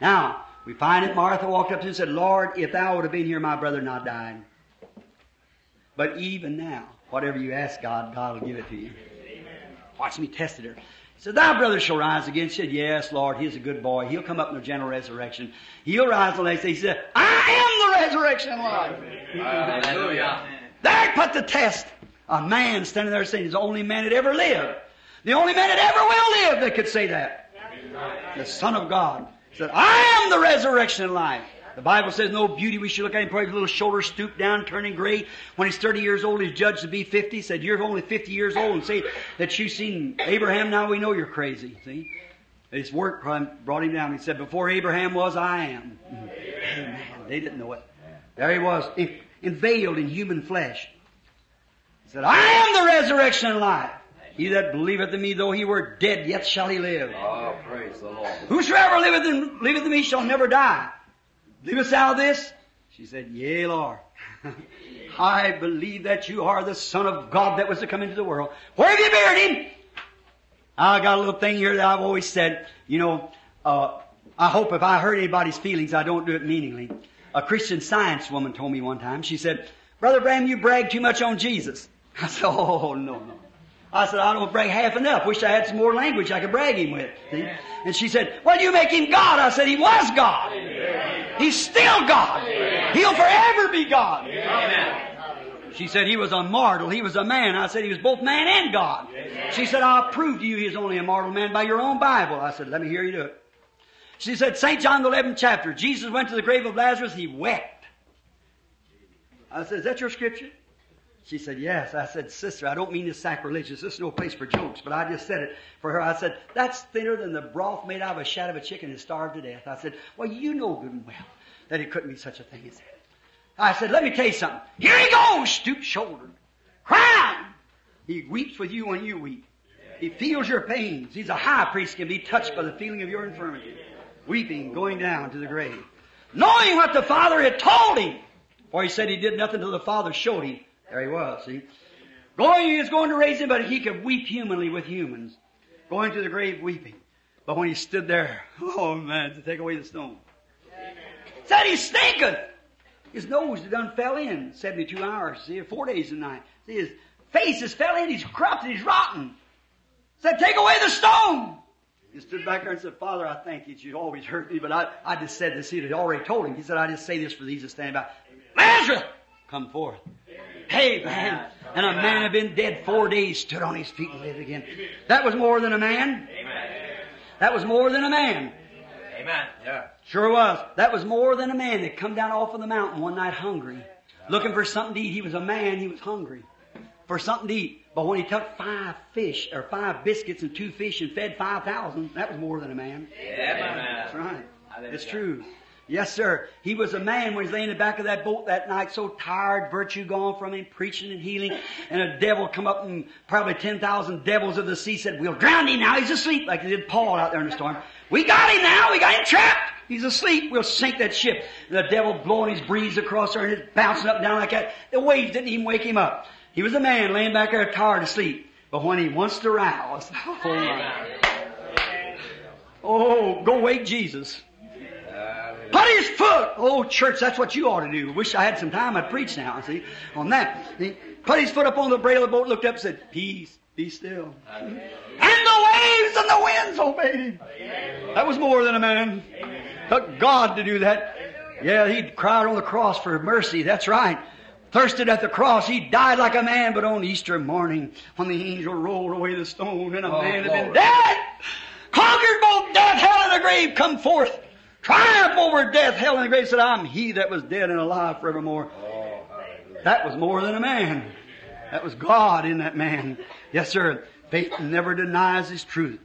Now, we find that Martha walked up to him and said, Lord, if thou would have been here, my brother not died. But even now, whatever you ask God, God will give it to you. Watch me tested her. He said, Thy brother shall rise again. She said, Yes, Lord, he's a good boy. He'll come up in the general resurrection. He'll rise the next day. He said, I am the resurrection and life. Hallelujah. There put the test. A man standing there saying he's the only man that ever lived. The only man that ever will live that could say that. The Son of God said, I am the resurrection and life. The Bible says no beauty we should look at him, probably his little shoulders stooped down, turning gray. When he's 30 years old, he's judged to be 50. Said, you're only 50 years old and say that you've seen Abraham, now we know you're crazy. See? His work brought him down. He said, before Abraham was, I am. Amen. They didn't know it. There he was, veiled in human flesh. He said, I am the resurrection and life. He that believeth in me, though he were dead, yet shall he live. Oh, praise the Lord. Whosoever liveth in, liveth in me shall never die. Believest thou this? She said, Yea, Lord. I believe that you are the Son of God that was to come into the world. Where have you buried him? I got a little thing here that I've always said, you know, uh, I hope if I hurt anybody's feelings, I don't do it meaningly. A Christian science woman told me one time, she said, Brother Bram, you brag too much on Jesus. I said, oh, no, no. I said, I don't brag half enough. Wish I had some more language I could brag him with. See? And she said, well, you make him God. I said, he was God. He's still God. He'll forever be God. She said he was a mortal. He was a man. I said he was both man and God. She said, I'll prove to you he's only a mortal man by your own Bible. I said, let me hear you do it. She said, St. John the 11th chapter, Jesus went to the grave of Lazarus, he wept. I said, is that your scripture? She said, yes. I said, sister, I don't mean this sacrilegious. This is no place for jokes, but I just said it for her. I said, that's thinner than the broth made out of a shat of a chicken and starved to death. I said, well, you know good and well that it couldn't be such a thing as that. I said, let me tell you something. Here he goes, stoop shouldered, crying. He weeps with you when you weep. He feels your pains. He's a high priest, can be touched by the feeling of your infirmity. Weeping, going down to the grave. Knowing what the Father had told him. For he said he did nothing till the Father showed him. There he was, see. Going, he was going to raise him, but he could weep humanly with humans. Going to the grave weeping. But when he stood there, oh man, to take away the stone. Said he's stinking. His nose done fell in 72 hours, see, four days and night. See, his face has fell in, he's corrupted, he's rotten. Said, take away the stone. He stood back there and said, Father, I thank you that you always hurt me, but I, I just said this. He had already told him. He said, I just say this for these to stand by. Lazarus, come forth. Hey, man. And a man had been dead four days, stood on his feet and lived again. That was more than a man. That was more than a man. Amen. Yeah. Sure was. That was more than a man that come down off of the mountain one night hungry. Looking for something to eat. He was a man, he was hungry. For something to eat. But when he took five fish, or five biscuits and two fish and fed five thousand, that was more than a man. Yeah, That's right. It's true. Yes, sir. He was a man when he was laying in the back of that boat that night, so tired, virtue gone from him, preaching and healing, and a devil come up and probably 10,000 devils of the sea said, we'll drown him now, he's asleep, like they did Paul out there in the storm. We got him now, we got him trapped. He's asleep, we'll sink that ship. And the devil blowing his breeze across there and it's bouncing up and down like that. The waves didn't even wake him up. He was a man laying back there tired asleep. But when he wants to rouse, oh. Oh, go wake Jesus. Put his foot. Oh, church, that's what you ought to do. Wish I had some time. I'd preach now, see, on that. He put his foot up on the brail of the boat, looked up and said, Peace, be still. And the waves and the winds obeyed him. That was more than a man. Took God to do that. Yeah, he cried on the cross for mercy. That's right. Thirsted at the cross. He died like a man, but on Easter morning, when the angel rolled away the stone and a Oh, man had been dead, conquered both death, hell, and the grave, come forth. Triumph over death, hell, and the grave, said, I'm he that was dead and alive forevermore. Oh, that was more than a man. That was God in that man. Yes, sir. Faith never denies his truth.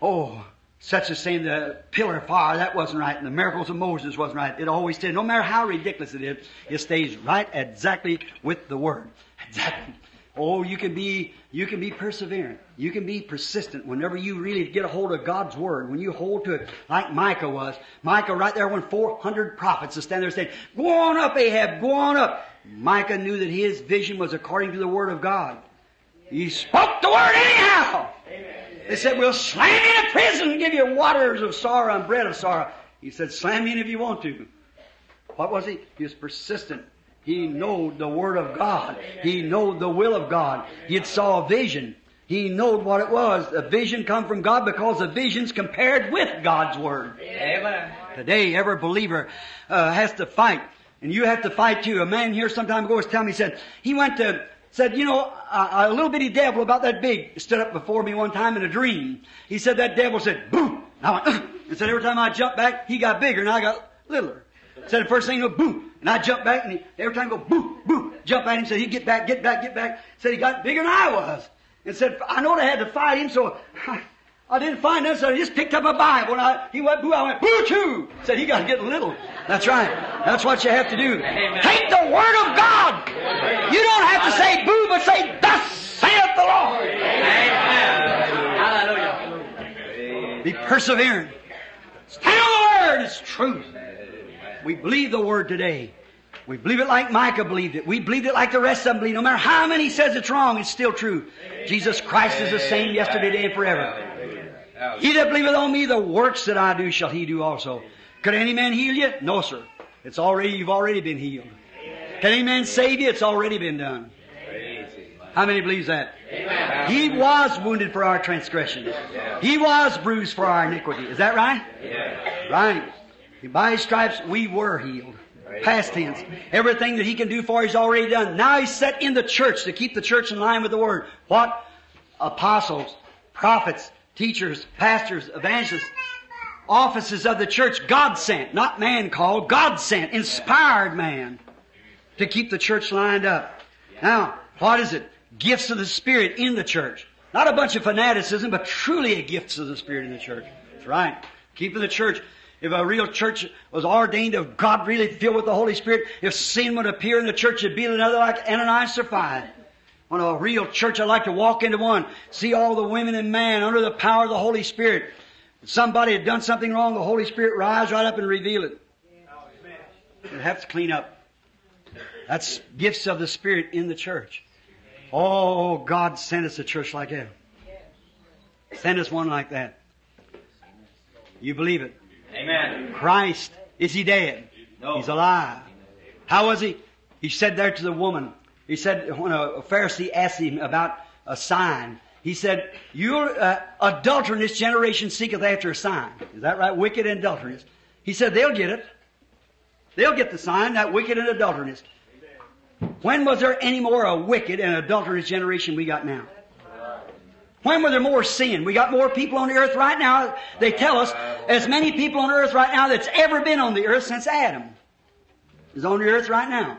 Oh, such as saying the pillar of fire, that wasn't right, and the miracles of Moses wasn't right. It always did. No matter how ridiculous it is, it stays right exactly with the Word. Exactly. Oh, you can be, you can be perseverant. You can be persistent whenever you really get a hold of God's Word. When you hold to it, like Micah was. Micah right there when 400 prophets are standing there saying, go on up, Ahab, go on up. Micah knew that his vision was according to the Word of God. He spoke the Word anyhow. They said, we'll slam you in a prison and give you waters of sorrow and bread of sorrow. He said, slam me in if you want to. What was he? He was persistent. He knowed the Word of God. He knowed the will of God. He saw a vision. He knowed what it was. A vision come from God because the vision's compared with God's Word. Amen. Today, every believer uh, has to fight, and you have to fight too. A man here some time ago was telling me, he said he went to said, you know, a, a little bitty devil about that big stood up before me one time in a dream. He said that devil said, boo. And I went, "Ugh." and said every time I jumped back, he got bigger and I got littler. Said the first thing, he go boo. And I jumped back and he, every time go boo, boo, jump at him, said he'd get back, get back, get back. Said he got bigger than I was. And said, I know I had to fight him, so I, I didn't find him, so I just picked up a Bible and I, he went boo, I went boo too. Said he got to get little. That's right. That's what you have to do. Take the Word of God. You don't have to say boo, but say, thus saith the Lord. Hallelujah. Be persevering. Stand on the Word. It's truth. We believe the Word today. We believe it like Micah believed it. We believe it like the rest of them believe. No matter how many says it's wrong, it's still true. Jesus Christ is the same yesterday, today, and forever. He that believeth on me, the works that I do shall he do also. Could any man heal you? No, sir. It's already, you've already been healed. Can any man save you? It's already been done. How many believes that? He was wounded for our transgressions. He was bruised for our iniquity. Is that right? Right. By his stripes we were healed. Past tense. Everything that he can do for he's already done. Now he's set in the church to keep the church in line with the word. What? Apostles, prophets, teachers, pastors, evangelists, offices of the church, God sent, not man called, God sent, inspired man to keep the church lined up. Now, what is it? Gifts of the Spirit in the church. Not a bunch of fanaticism, but truly a gifts of the Spirit in the church. That's right. Keeping the church. If a real church was ordained of God really filled with the Holy Spirit, if sin would appear in the church, it'd be another like Ananias or Sapphira. On a real church, I'd like to walk into one, see all the women and man under the power of the Holy Spirit. If somebody had done something wrong, the Holy Spirit rise right up and reveal it. You'd have to clean up. That's gifts of the Spirit in the church. Oh, God send us a church like that. Send us one like that. You believe it? Amen. Christ, is he dead? No. He's alive. How was he? He said there to the woman, he said, when a Pharisee asked him about a sign, he said, Your uh, adulterous generation seeketh after a sign. Is that right? Wicked and adulterous. He said, They'll get it. They'll get the sign, that wicked and adulterous. When was there any more a wicked and adulterous generation we got now? When were there more sin? We got more people on the earth right now. They tell us as many people on earth right now that's ever been on the earth since Adam is on the earth right now.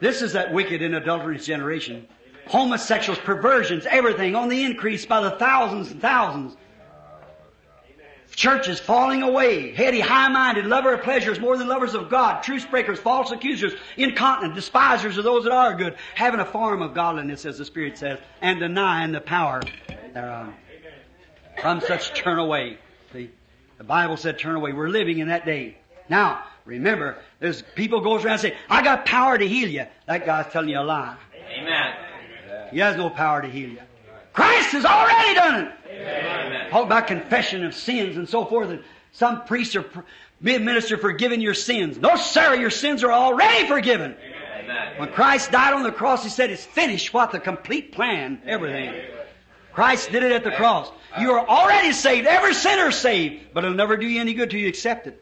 This is that wicked and adulterous generation. Homosexuals, perversions, everything on the increase by the thousands and thousands. Churches falling away, heady, high-minded, lover of pleasures more than lovers of God, truce breakers, false accusers, incontinent, despisers of those that are good, having a form of godliness, as the Spirit says, and denying the power thereof. From such turn away. See, the Bible said turn away. We're living in that day. Now, remember, there's people goes around and say, I got power to heal you. That guy's telling you a lie. Amen. He has no power to heal you. Christ has already done it. Amen. Talk about confession of sins and so forth. And some priest or minister forgiving your sins. No, sir, your sins are already forgiven. Amen. When Christ died on the cross, He said, it's finished. What? The complete plan. Everything. Christ did it at the cross. You are already saved. Every sinner is saved. But it'll never do you any good till you accept it.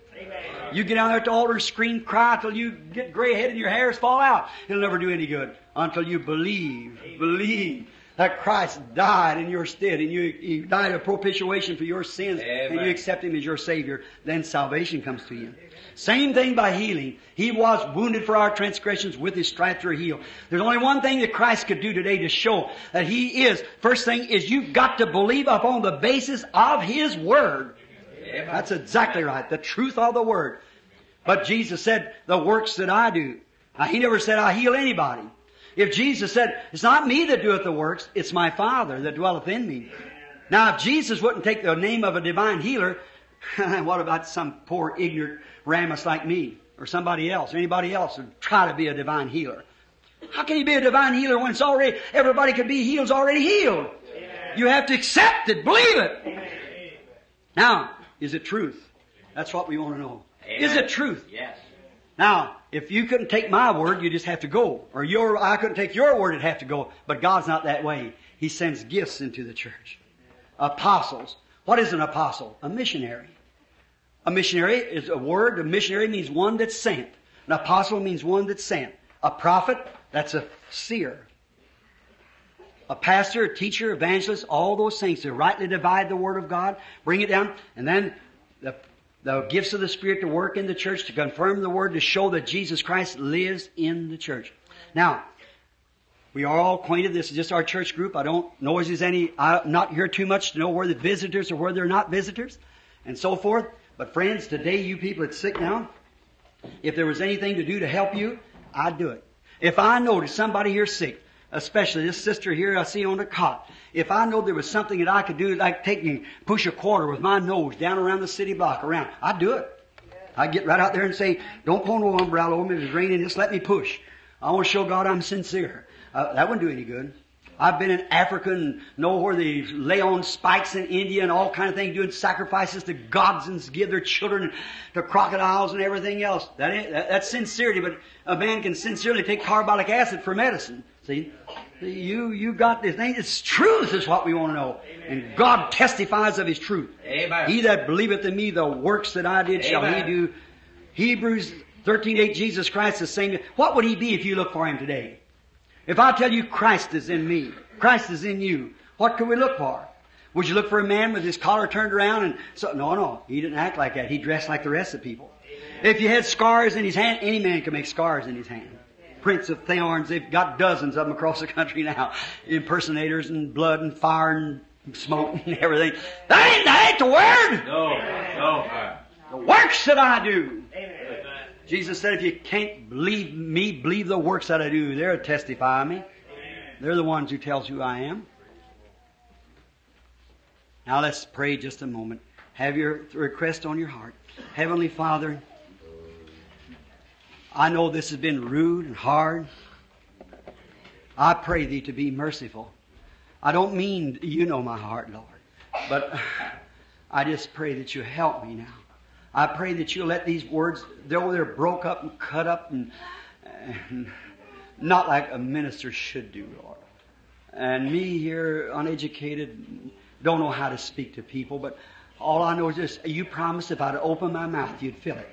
You get down there at the altar, scream, cry till you get gray headed and your hairs fall out. It'll never do any good until you believe, believe that Christ died in your stead and you, He died a propitiation for your sins and you accept Him as your Savior. Then salvation comes to you. Same thing by healing. He was wounded for our transgressions, with His stripes we're healed. There's only one thing that Christ could do today to show that He is. First thing is you've got to believe upon the basis of His Word. That's exactly right. The truth of the Word. But Jesus said, the works that I do. Now, he never said I heal anybody. If Jesus said, it's not me that doeth the works, it's my Father that dwelleth in me. Now, if Jesus wouldn't take the name of a divine healer, what about some poor ignorant ramus like me? Or somebody else, or anybody else who try to be a divine healer? How can you be a divine healer when it's already, everybody could be healed, already healed? You have to accept it, believe it. Now, is it truth? That's what we want to know. Is it truth? Yes. Now, if you couldn't take my word, you just have to go. Or your, I couldn't take your word, it'd have to go. But God's not that way. He sends gifts into the church. Apostles. What is an apostle? A missionary. A missionary is a word. A missionary means one that's sent. An apostle means one that's sent. A prophet, that's a seer. A pastor, a teacher, evangelist, all those things to rightly divide the word of God, bring it down, and then the, the gifts of the Spirit to work in the church to confirm the word to show that Jesus Christ lives in the church. Now, we are all acquainted. This is just our church group. I don't know if there's any, I'm not here too much to know where the visitors or where they're not visitors and so forth. But friends, today you people that's sick now, if there was anything to do to help you, I'd do it. If I noticed somebody here sick, especially this sister here I see on the cot, if I know there was something that I could do, like take and push a quarter with my nose down around the city block around, I'd do it. I'd get right out there and say, don't pull no umbrella over me if it's raining, just let me push. I want to show God I'm sincere. Uh, that wouldn't do any good. I've been in Africa and know where they lay on spikes in India and all kind of things, doing sacrifices to gods and give their children to crocodiles and everything else. That that, that's sincerity, but a man can sincerely take carbolic acid for medicine. See? You, you got this thing. It's truth is what we want to know. And God testifies of His truth. Amen. He that believeth in me, the works that I did shall he do. Hebrews 13:8, Jesus Christ the same. What would He be if you look for Him today? If I tell you Christ is in me, Christ is in you, what could we look for? Would you look for a man with his collar turned around and so? No, no, he didn't act like that. He dressed like the rest of the people. If you had scars in his hand, any man can make scars in his hand. Prints of thorns, they've got dozens of them across the country now. Impersonators and blood and fire and smoke and everything. That ain't, that ain't the word! No. No. The works that I do. Jesus said, if you can't believe me, believe the works that I do. They'll testify of me. They're the ones who tells who I am. Now let's pray just a moment. Have your request on your heart. Heavenly Father, I know this has been rude and hard. I pray thee to be merciful. I don't mean you know my heart, Lord, but I just pray that you help me now. I pray that you'll let these words, though they're broke up and cut up and, and not like a minister should do, Lord. And me here, uneducated, don't know how to speak to people, but all I know is this, you promised if I'd open my mouth, you'd fill it.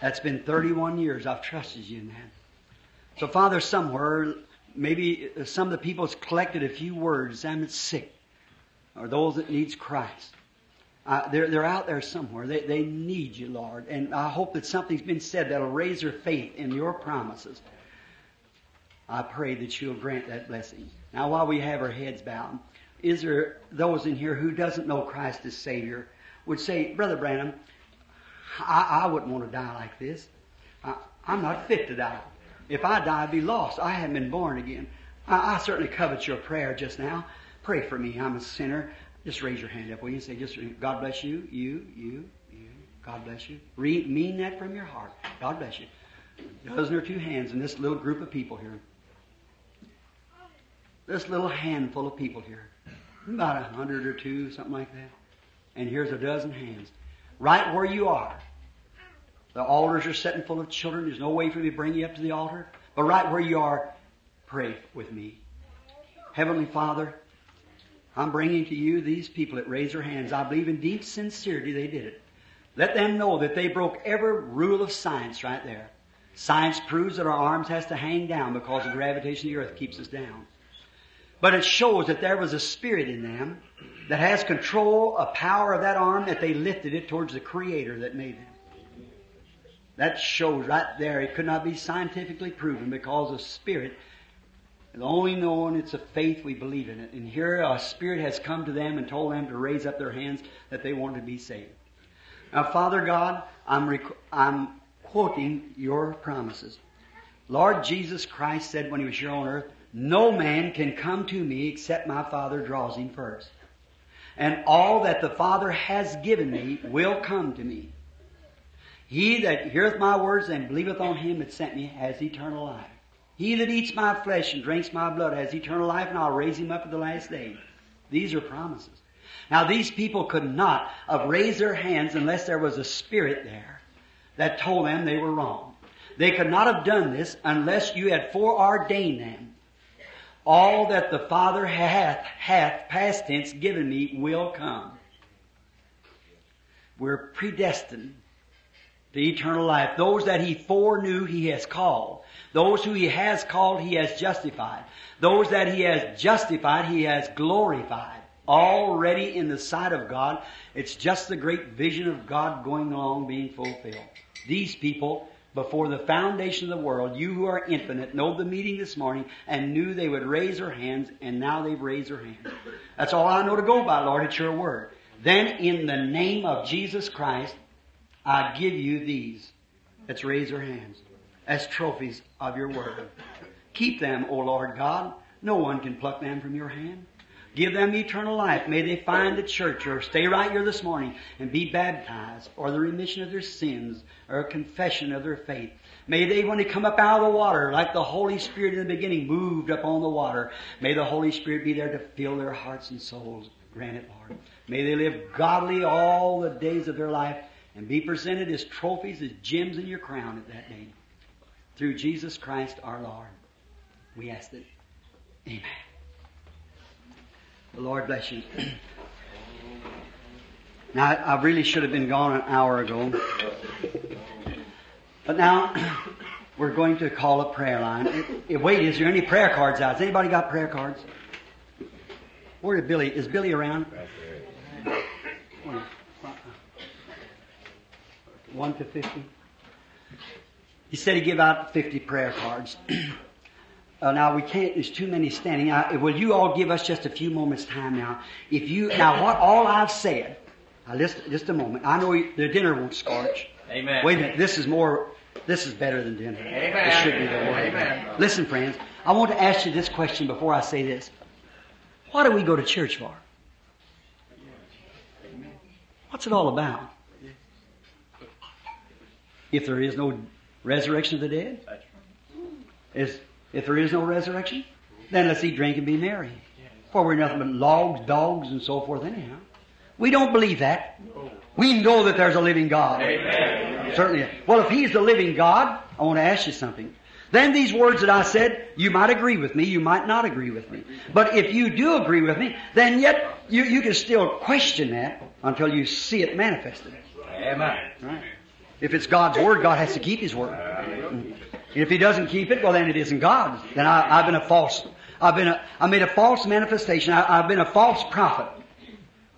That's been 31 years I've trusted you in that. So Father, somewhere, maybe some of the people's collected a few words, them that's sick, or those that needs Christ. Uh, they're, they're out there somewhere. They, they need you, Lord. And I hope that something's been said that'll raise their faith in your promises. I pray that you'll grant that blessing. Now, while we have our heads bowed, is there those in here who doesn't know Christ as Savior would say, Brother Branham, I, I wouldn't want to die like this. I, I'm not fit to die. If I die, I'd be lost. I haven't been born again. I, I certainly covet your prayer just now. Pray for me. I'm a sinner. Just raise your hand up, will you? Say, just God bless you, you, you, you. God bless you. Re- mean that from your heart. God bless you. Dozen or two hands in this little group of people here. This little handful of people here. About a hundred or two, something like that. And here's a dozen hands. right where you are. The altars are setting full of children. There's no way for me to bring you up to the altar. But right where you are, pray with me. Heavenly Father, I'm bringing to you these people that raise their hands. I believe in deep sincerity they did it. Let them know that they broke every rule of science right there. Science proves that our arms has to hang down because the gravitation of the earth keeps us down. But it shows that there was a spirit in them that has control, a power of that arm that they lifted it towards the creator that made them. That shows right there. It could not be scientifically proven because a spirit only knowing it's a faith we believe in it. And here a spirit has come to them and told them to raise up their hands that they want to be saved. Now, Father God, I'm, rec- I'm quoting your promises. Lord Jesus Christ said when he was here on earth, no man can come to me except my Father draws him first. And all that the Father has given me will come to me. He that heareth my words and believeth on him that sent me has eternal life. He that eats my flesh and drinks my blood has eternal life, and I'll raise him up at the last day. These are promises. Now these people could not have raised their hands unless there was a spirit there that told them they were wrong. They could not have done this unless you had foreordained them. All that the Father hath, hath, past tense, given me will come. We're predestined to eternal life. Those that He foreknew, He has called. Those who He has called, He has justified. Those that He has justified, He has glorified. Already in the sight of God, it's just the great vision of God going along being fulfilled. These people, before the foundation of the world, you who are infinite, know the meeting this morning and knew they would raise their hands, and now they've raised their hands. That's all I know to go by, Lord. It's your word. Then, in the name of Jesus Christ, I give you these. Let's raise our hands as trophies of your word. Keep them, O Lord God. No one can pluck them from your hand. Give them eternal life. May they find the church or stay right here this morning and be baptized or the remission of their sins or a confession of their faith. May they, when they come up out of the water, like the Holy Spirit in the beginning moved up on the water, may the Holy Spirit be there to fill their hearts and souls. Grant it, Lord. May they live godly all the days of their life and be presented as trophies, as gems in your crown at that day. Through Jesus Christ our Lord. We ask that. Amen. The Lord bless you. Now, I really should have been gone an hour ago. But now, we're going to call a prayer line. Eh, eh, Wait, is there any prayer cards out? Has anybody got prayer cards? Where is Billy? Is Billy around? One to fifty. He said he'd give out fifty prayer cards. Uh, now we can't. There's too many standing. Uh, will you all give us just a few moments time now? If you now, what all I've said. Now, just just a moment. I know you, the dinner won't scorch. Amen. Wait a minute. This is more. This is better than dinner. Amen. This should be the word. Amen. Listen, friends. I want to ask you this question before I say this. Why do we go to church for? What's it all about? If there is no resurrection of the dead, is if there is no resurrection, then let's eat, drink, and be merry. For we're nothing but logs, dogs, and so forth anyhow. We don't believe that. We know that there's a living God. Certainly. Well, if He's the living God, I want to ask you something. Then these words that I said, you might agree with me, you might not agree with me. But if you do agree with me, then yet you, you can still question that until you see it manifested. Amen. Right. If it's God's word, God has to keep His word. And If He doesn't keep it, well then it isn't God. Then I, I've been a false, I've been a, I made a false manifestation. I, I've been a false prophet.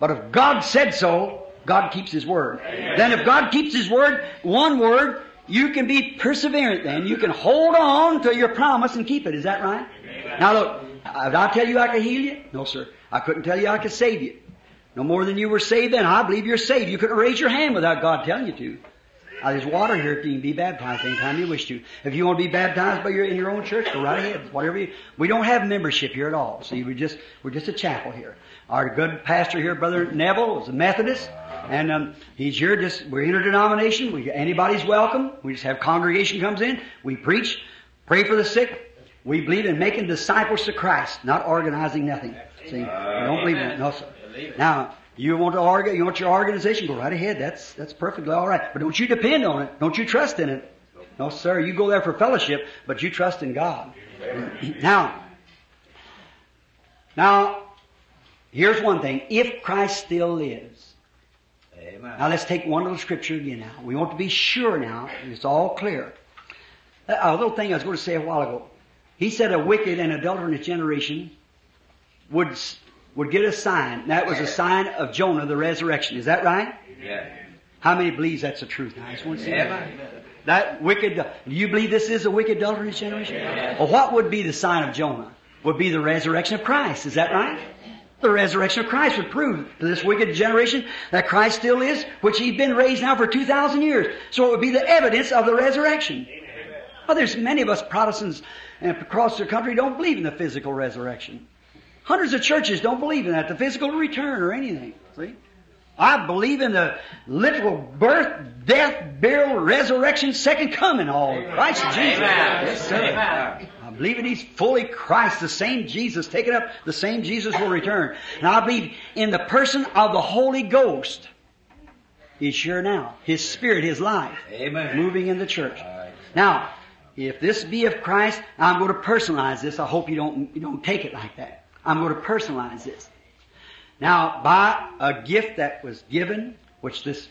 But if God said so, God keeps His word. Then if God keeps His word, one word, you can be perseverant then. You can hold on to your promise and keep it. Is that right? Now look, did I tell you I could heal you? No sir. I couldn't tell you I could save you. No more than you were saved then. I believe you're saved. You couldn't raise your hand without God telling you to. Now, there's water here if you can be baptized anytime you wish to. If you want to be baptized by your, in your own church, go right ahead. Whatever you, we don't have membership here at all. See, we just, we're just a chapel here. Our good pastor here, Brother Neville, is a Methodist. And, um, he's here just, we're interdenomination. We, anybody's welcome. We just have congregation comes in. We preach, pray for the sick. We believe in making disciples to Christ, not organizing nothing. See, we don't believe in that. No, sir. Now, You want to argue, you want your organization, go right ahead. That's, that's perfectly alright. But don't you depend on it. Don't you trust in it. No, sir, you go there for fellowship, but you trust in God. Now, now, here's one thing. If Christ still lives, Amen. now let's take one little scripture again now. We want to be sure now. It's all clear. Uh, a little thing I was going to say a while ago. He said a wicked and adulterous generation would, would get a sign. That was a sign of Jonah, the resurrection. Is that right? Yeah. How many believes that's the truth? I just want to see that. Amen. That wicked, do you believe this is a wicked, adulterous generation? Yeah. Well, what would be the sign of Jonah? Would be the resurrection of Christ. Is that right? The resurrection of Christ would prove to this wicked generation that Christ still is, which He's been raised now for 2,000 years. So it would be the evidence of the resurrection. Well, there's many of us Protestants across the country don't believe in the physical resurrection. Hundreds of churches don't believe in that, the physical return or anything. See? I believe in the literal birth, death, burial, resurrection, second coming, all of Christ Jesus. Yes. Amen. I believe in He's fully Christ, the same Jesus, taken up, the same Jesus will return. And I believe in the person of the Holy Ghost. He's sure now. His Spirit, His life, Amen. moving in the church. Now, if this be of Christ, I'm going to personalize this. I hope you don't, you don't take it like that. I'm going to personalize this. Now, by a gift that was given, which this,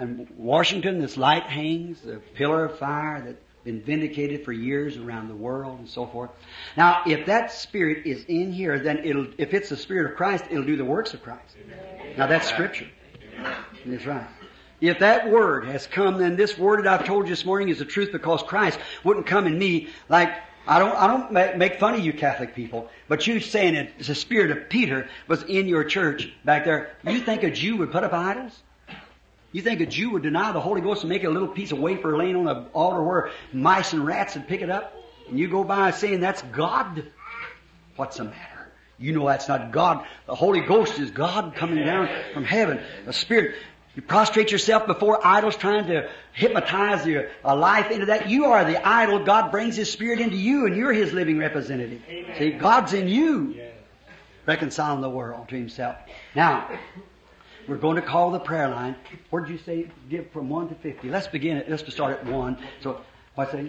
in Washington, this light hangs, the pillar of fire that's been vindicated for years around the world and so forth. Now, if that spirit is in here, then it'll, if it's the spirit of Christ, it'll do the works of Christ. Now that's scripture. That's right. If that word has come, then this word that I've told you this morning is the truth because Christ wouldn't come in me like I don't, I don't make fun of you Catholic people, but you saying that the spirit of Peter was in your church back there. You think a Jew would put up idols? You think a Jew would deny the Holy Ghost and make a little piece of wafer laying on an altar where mice and rats would pick it up? And you go by saying that's God? What's the matter? You know that's not God. The Holy Ghost is God coming down from heaven. The Spirit. You prostrate yourself before idols trying to hypnotize your a life into that. You are the idol. God brings His Spirit into you and you're His living representative. See, God's in you. Reconciling the world to Himself. Now, we're going to call the prayer line. What did you say? Give from 1 to 50. Let's begin it. Let's start at 1. So, what's that?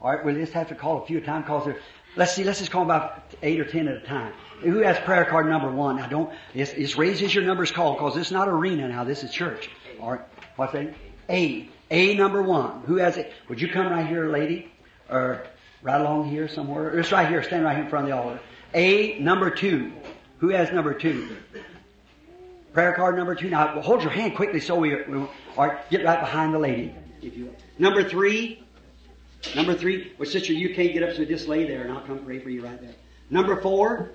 All right, we'll just have to call a few at a time because there, uh, let's see, let's just call about 8 or 10 at a time. Who has prayer card number 1? Now don't, just, just raise as your number's call because is not arena now, this is church. All right, what's that? A. A number 1. Who has it? Would you come right here, lady? Or right along here somewhere? Just right here, stand right here in front of the altar. A number 2. Who has number 2? Prayer card number two. Now, hold your hand quickly so we, we all right, get right behind the lady. Number three. Number three. Well, sister, you can't get up, so just lay there and I'll come pray for you right there. Number four.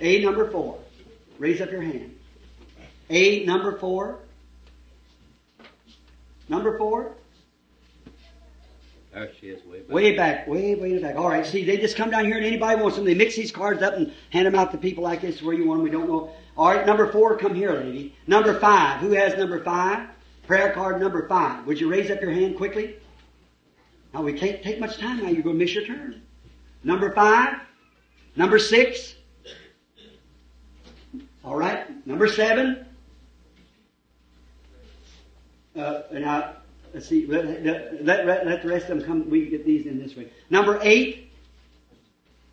A number four. Raise up your hand. A number four. Number four. There she is, way back. Way back, way, way back. All right, see, they just come down here and anybody wants them. They mix these cards up and hand them out to people like this where you want them. We don't know. All right, number four, come here, lady. Number five. Who has number five? Prayer card number five. Would you raise up your hand quickly? Now, we can't take much time now. You're going to miss your turn. Number five. Number six. All right. Number seven. Uh, now, let's see. Let, let, let, let the rest of them come. We get these in this way. Number eight.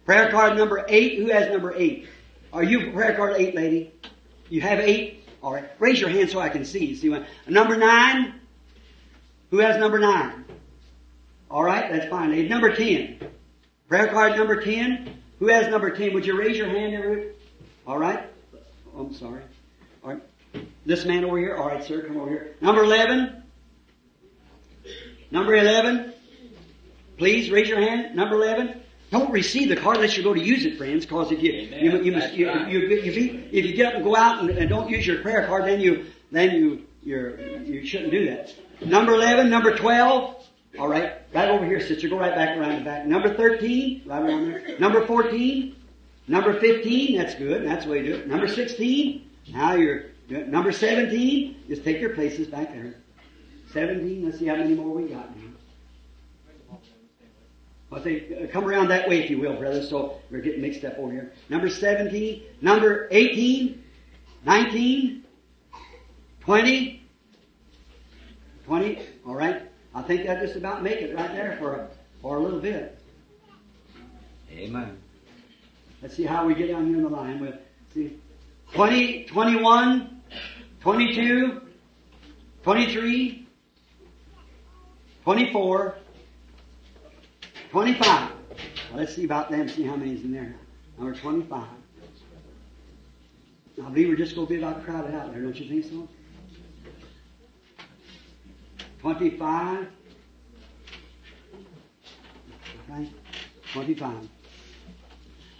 Prayer card number eight. Who has number eight? Are you prayer card eight, lady? You have eight? All right. Raise your hand so I can see. See one. Number nine. Who has number nine? All right, that's fine. lady. Number ten. Prayer card number ten. Who has number ten? Would you raise your hand, everyone? All right. Oh, I'm sorry. All right. This man over here. All right, sir, come over here. Number eleven. Number eleven. Please raise your hand. Number eleven. Don't receive the card unless you go to use it, friends. Because if you you, you must you, right. you, if you if you get up and go out and, and don't use your prayer card, then you then you you're you shouldn't do that. Number eleven. Number twelve. All right, right over here, sister. Go right back around the back. Number thirteen. Right around there. Number fourteen. Number fifteen. That's good. That's the way to do it. Number sixteen. Now you're number seventeen. Just take your places back there. Seventeen. Let's see how many more we got now. I say, uh, come around that way if you will, brother. So we're getting mixed up over here. Number 17, number 18, 19, 20, 20, all right? I think that just about make it right there for a, for a little bit. Amen. Let's see how we get down here in the line. We'll see. 20, 21, 22, 23, 24, 25. Well, let's see about them, see how many's in there. Number 25. I believe we're just going to be about crowded out there, don't you think so? 25. Right? 25.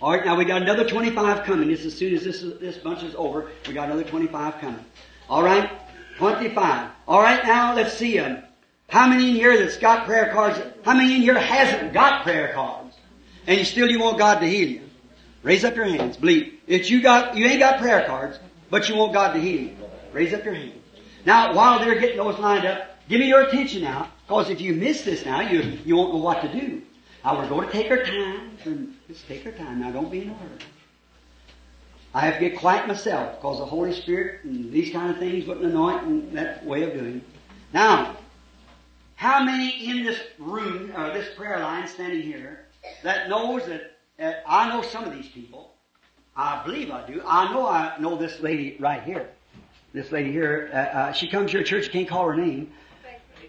All right, now we got another 25 coming. Just as soon as this, this bunch is over, we got another 25 coming. All right, 25. All right, now let's see. Um, how many in here that's got prayer cards? How many in here hasn't got prayer cards? And you still you want God to heal you? Raise up your hands. Believe. If you got, you ain't got prayer cards, but you want God to heal you. Raise up your hand. Now, while they're getting those lined up, give me your attention now, because if you miss this now, you, you won't know what to do. Now we're going to take our time, just take our time. Now don't be in a hurry. I have to get quiet myself, because the Holy Spirit and these kind of things wouldn't anoint and that way of doing. Now, how many in this room, or this prayer line standing here, that knows that, that I know some of these people? I believe I do. I know I know this lady right here. This lady here, uh, uh, she comes to your church, can't call her name.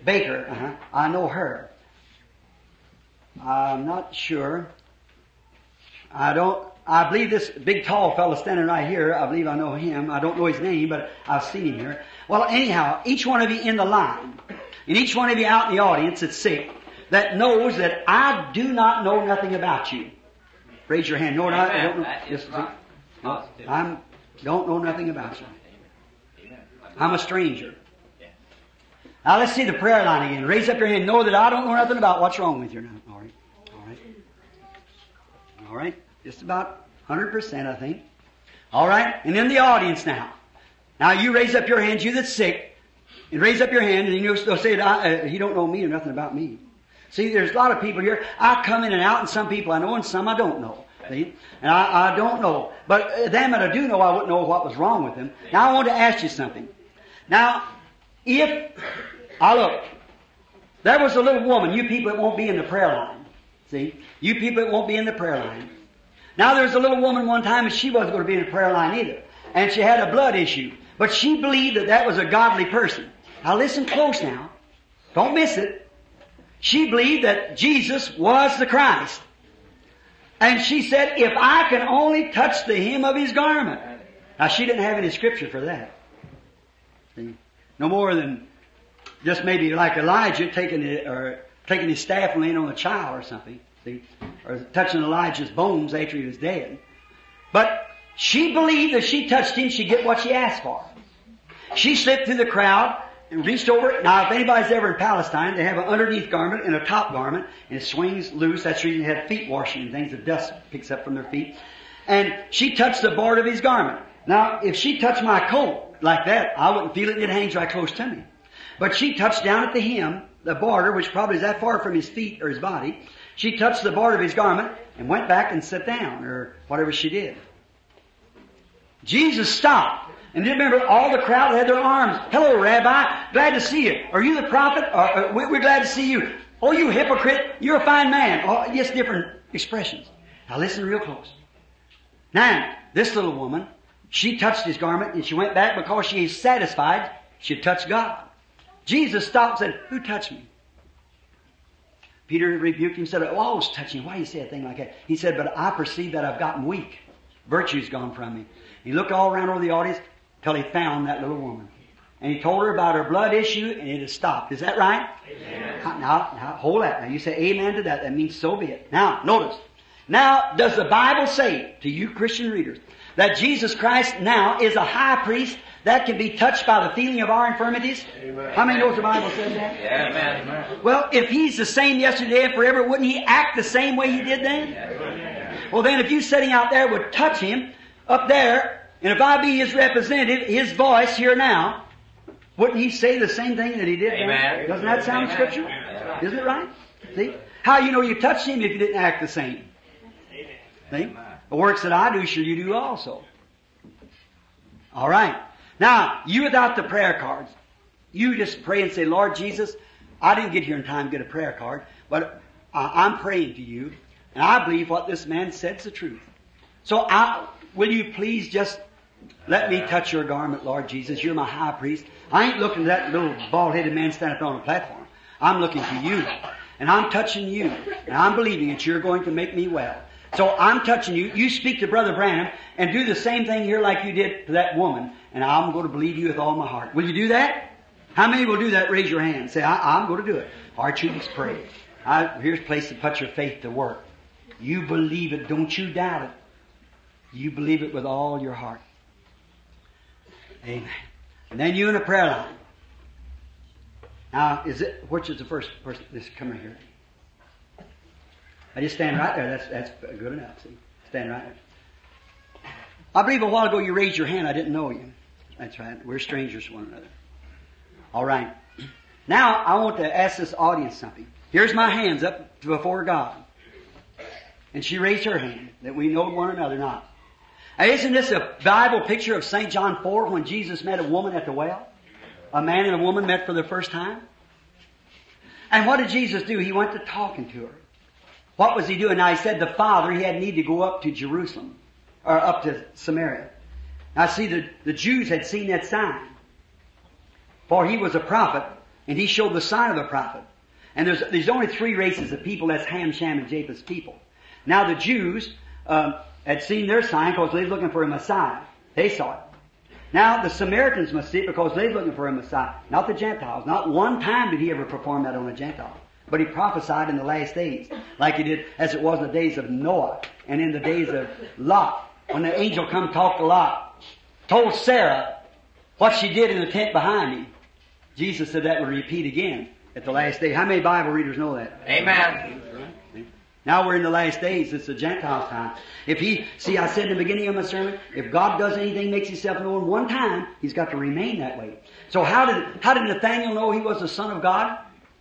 Baker, uh-huh. I know her. I'm not sure. I don't, I believe this big tall fellow standing right here, I believe I know him. I don't know his name, but I've seen him here. Well, anyhow, each one of you in the line, and each one of you out in the audience that's sick, that knows that I do not know nothing about you. Raise your hand. No, I, I don't know. Yes, no, I'm, don't know nothing about you. I'm a stranger. Now let's see the prayer line again. Raise up your hand. Know that I don't know nothing about what's wrong with you now. All right. All right. All right. Just about 100%, I think. All right. And in the audience now. Now you raise up your hand, you that's sick, and raise up your hand, and you'll say, I, uh, you don't know me or nothing about me. See, there's a lot of people here. I come in and out, and some people I know, and some I don't know. See? And I, I don't know. But them that I do know, I wouldn't know what was wrong with them. Now I want to ask you something. Now, if, I look, there was a little woman, you people that won't be in the prayer line. See? You people that won't be in the prayer line. Now there's a little woman one time and she wasn't going to be in the prayer line either. And she had a blood issue. But she believed that that was a godly person. Now listen close now. Don't miss it. She believed that Jesus was the Christ. And she said, if I can only touch the hem of his garment. Now she didn't have any scripture for that. See? No more than just maybe like Elijah taking it, or taking his staff and laying on a child or something. See? Or touching Elijah's bones after he was dead. But she believed if she touched him, she'd get what she asked for. She slipped through the crowd and reached over. Now, if anybody's ever in Palestine, they have an underneath garment and a top garment, and it swings loose. That's the reason they have feet washing and things. The dust picks up from their feet. And she touched the board of his garment. Now, if she touched my coat like that, I wouldn't feel it. And it hangs right close to me. But she touched down at the hem, the border, which probably is that far from his feet or his body. She touched the border of his garment and went back and sat down, or whatever she did. Jesus stopped. And you remember, all the crowd had their arms. Hello, Rabbi. Glad to see you. Are you the prophet? Or, or, we- we're glad to see you. Oh, you hypocrite. You're a fine man. Oh, just different expressions. Now listen real close. Now, this little woman, she touched his garment and she went back because she is satisfied she touched God. Jesus stopped and said, Who touched me? Peter rebuked him and said, Oh, I was touching. Why do you say a thing like that? He said, But I perceive that I've gotten weak. Virtue's gone from me. He looked all around over the audience till he found that little woman. And he told her about her blood issue and it has stopped. Is that right? Amen. Now, now, hold that. Now you say amen to that. That means so be it. Now, notice. Now, does the Bible say to you Christian readers that Jesus Christ now is a high priest that can be touched by the feeling of our infirmities? How many knows the Bible says that? Amen. Well, if he's the same yesterday and forever, wouldn't he act the same way he did then? Well, then if you sitting out there would touch him up there, and if I be his representative, his voice here now, wouldn't he say the same thing that he did then? Doesn't that sound Amen. scriptural? Yeah. Isn't it right? See? How you know you touched him if you didn't act the same? See? The works that I do shall you do also. All right. Now, you without the prayer cards, you just pray and say, Lord Jesus, I didn't get here in time to get a prayer card, but uh, I'm praying to you, and I believe what this man said is the truth. So I, will you please just let me touch your garment, Lord Jesus? You're my high priest. I ain't looking at that little bald-headed man standing up on a platform. I'm looking to you. And I'm touching you. And I'm believing that you're going to make me well. So I'm touching you. You speak to Brother Branham and do the same thing here like you did to that woman. And I'm going to believe you with all my heart. Will you do that? How many will do that? Raise your hand. Say, I, am going to do it. Right, you just pray. I, here's a place to put your faith to work. You believe it. Don't you doubt it. You believe it with all your heart. Amen. And then you in a prayer line. Now, is it, which is the first person that's coming here? I just stand right there. That's, that's good enough. See? Stand right there. I believe a while ago you raised your hand. I didn't know you. That's right. We're strangers to one another. All right. Now, I want to ask this audience something. Here's my hands up before God. And she raised her hand that we know one another not. Now, isn't this a Bible picture of St. John 4 when Jesus met a woman at the well? A man and a woman met for the first time? And what did Jesus do? He went to talking to her. What was he doing? Now he said the Father, he had need to go up to Jerusalem, or up to Samaria. Now see, the, the Jews had seen that sign. For he was a prophet, and he showed the sign of a prophet. And there's, there's only three races of people, that's Ham, Shem, and Japheth's people. Now the Jews, um, had seen their sign because they were looking for a Messiah. They saw it. Now the Samaritans must see it because they're looking for a Messiah, not the Gentiles. Not one time did he ever perform that on a Gentile. But he prophesied in the last days, like he did as it was in the days of Noah and in the days of Lot. When the angel come talk to Lot, told Sarah what she did in the tent behind him. Jesus said that would repeat again at the last day. How many Bible readers know that? Amen. Now we're in the last days. It's the Gentiles' time. If he, see, I said in the beginning of my sermon, if God does anything, makes himself known one time, he's got to remain that way. So how did, how did Nathaniel know he was the son of God?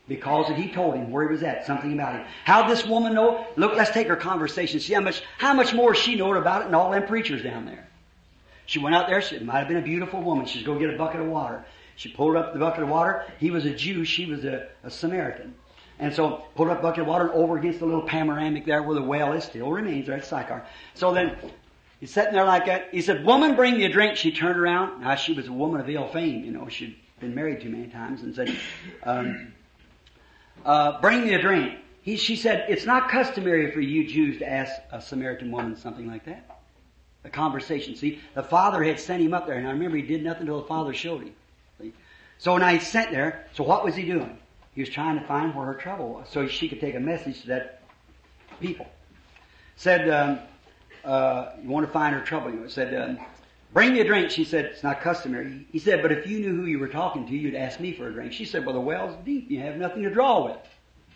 Because he told him where he was at, something about him. How this woman know? Look, let's take her conversation, see how much, how much more she knew about it than all them preachers down there. She went out there, she might have been a beautiful woman. She's go get a bucket of water. She pulled up the bucket of water. He was a Jew, she was a, a Samaritan. And so pulled up bucket of water over against the little panoramic there where the well is, still remains there at Sychar. So then he's sitting there like that. He said, Woman, bring me a drink. She turned around. Now she was a woman of ill fame, you know, she'd been married too many times and said, um, uh, bring me a drink. He, she said, it's not customary for you Jews to ask a Samaritan woman something like that. Conversation. See, the father had sent him up there, and I remember he did nothing until the father showed him. See? So now he's sent there. So what was he doing? He was trying to find where her trouble was so she could take a message to that people. Said, um, uh, you want to find her trouble. He said, um, bring me a drink. She said, it's not customary. He said, but if you knew who you were talking to, you'd ask me for a drink. She said, well, the well's deep. You have nothing to draw with.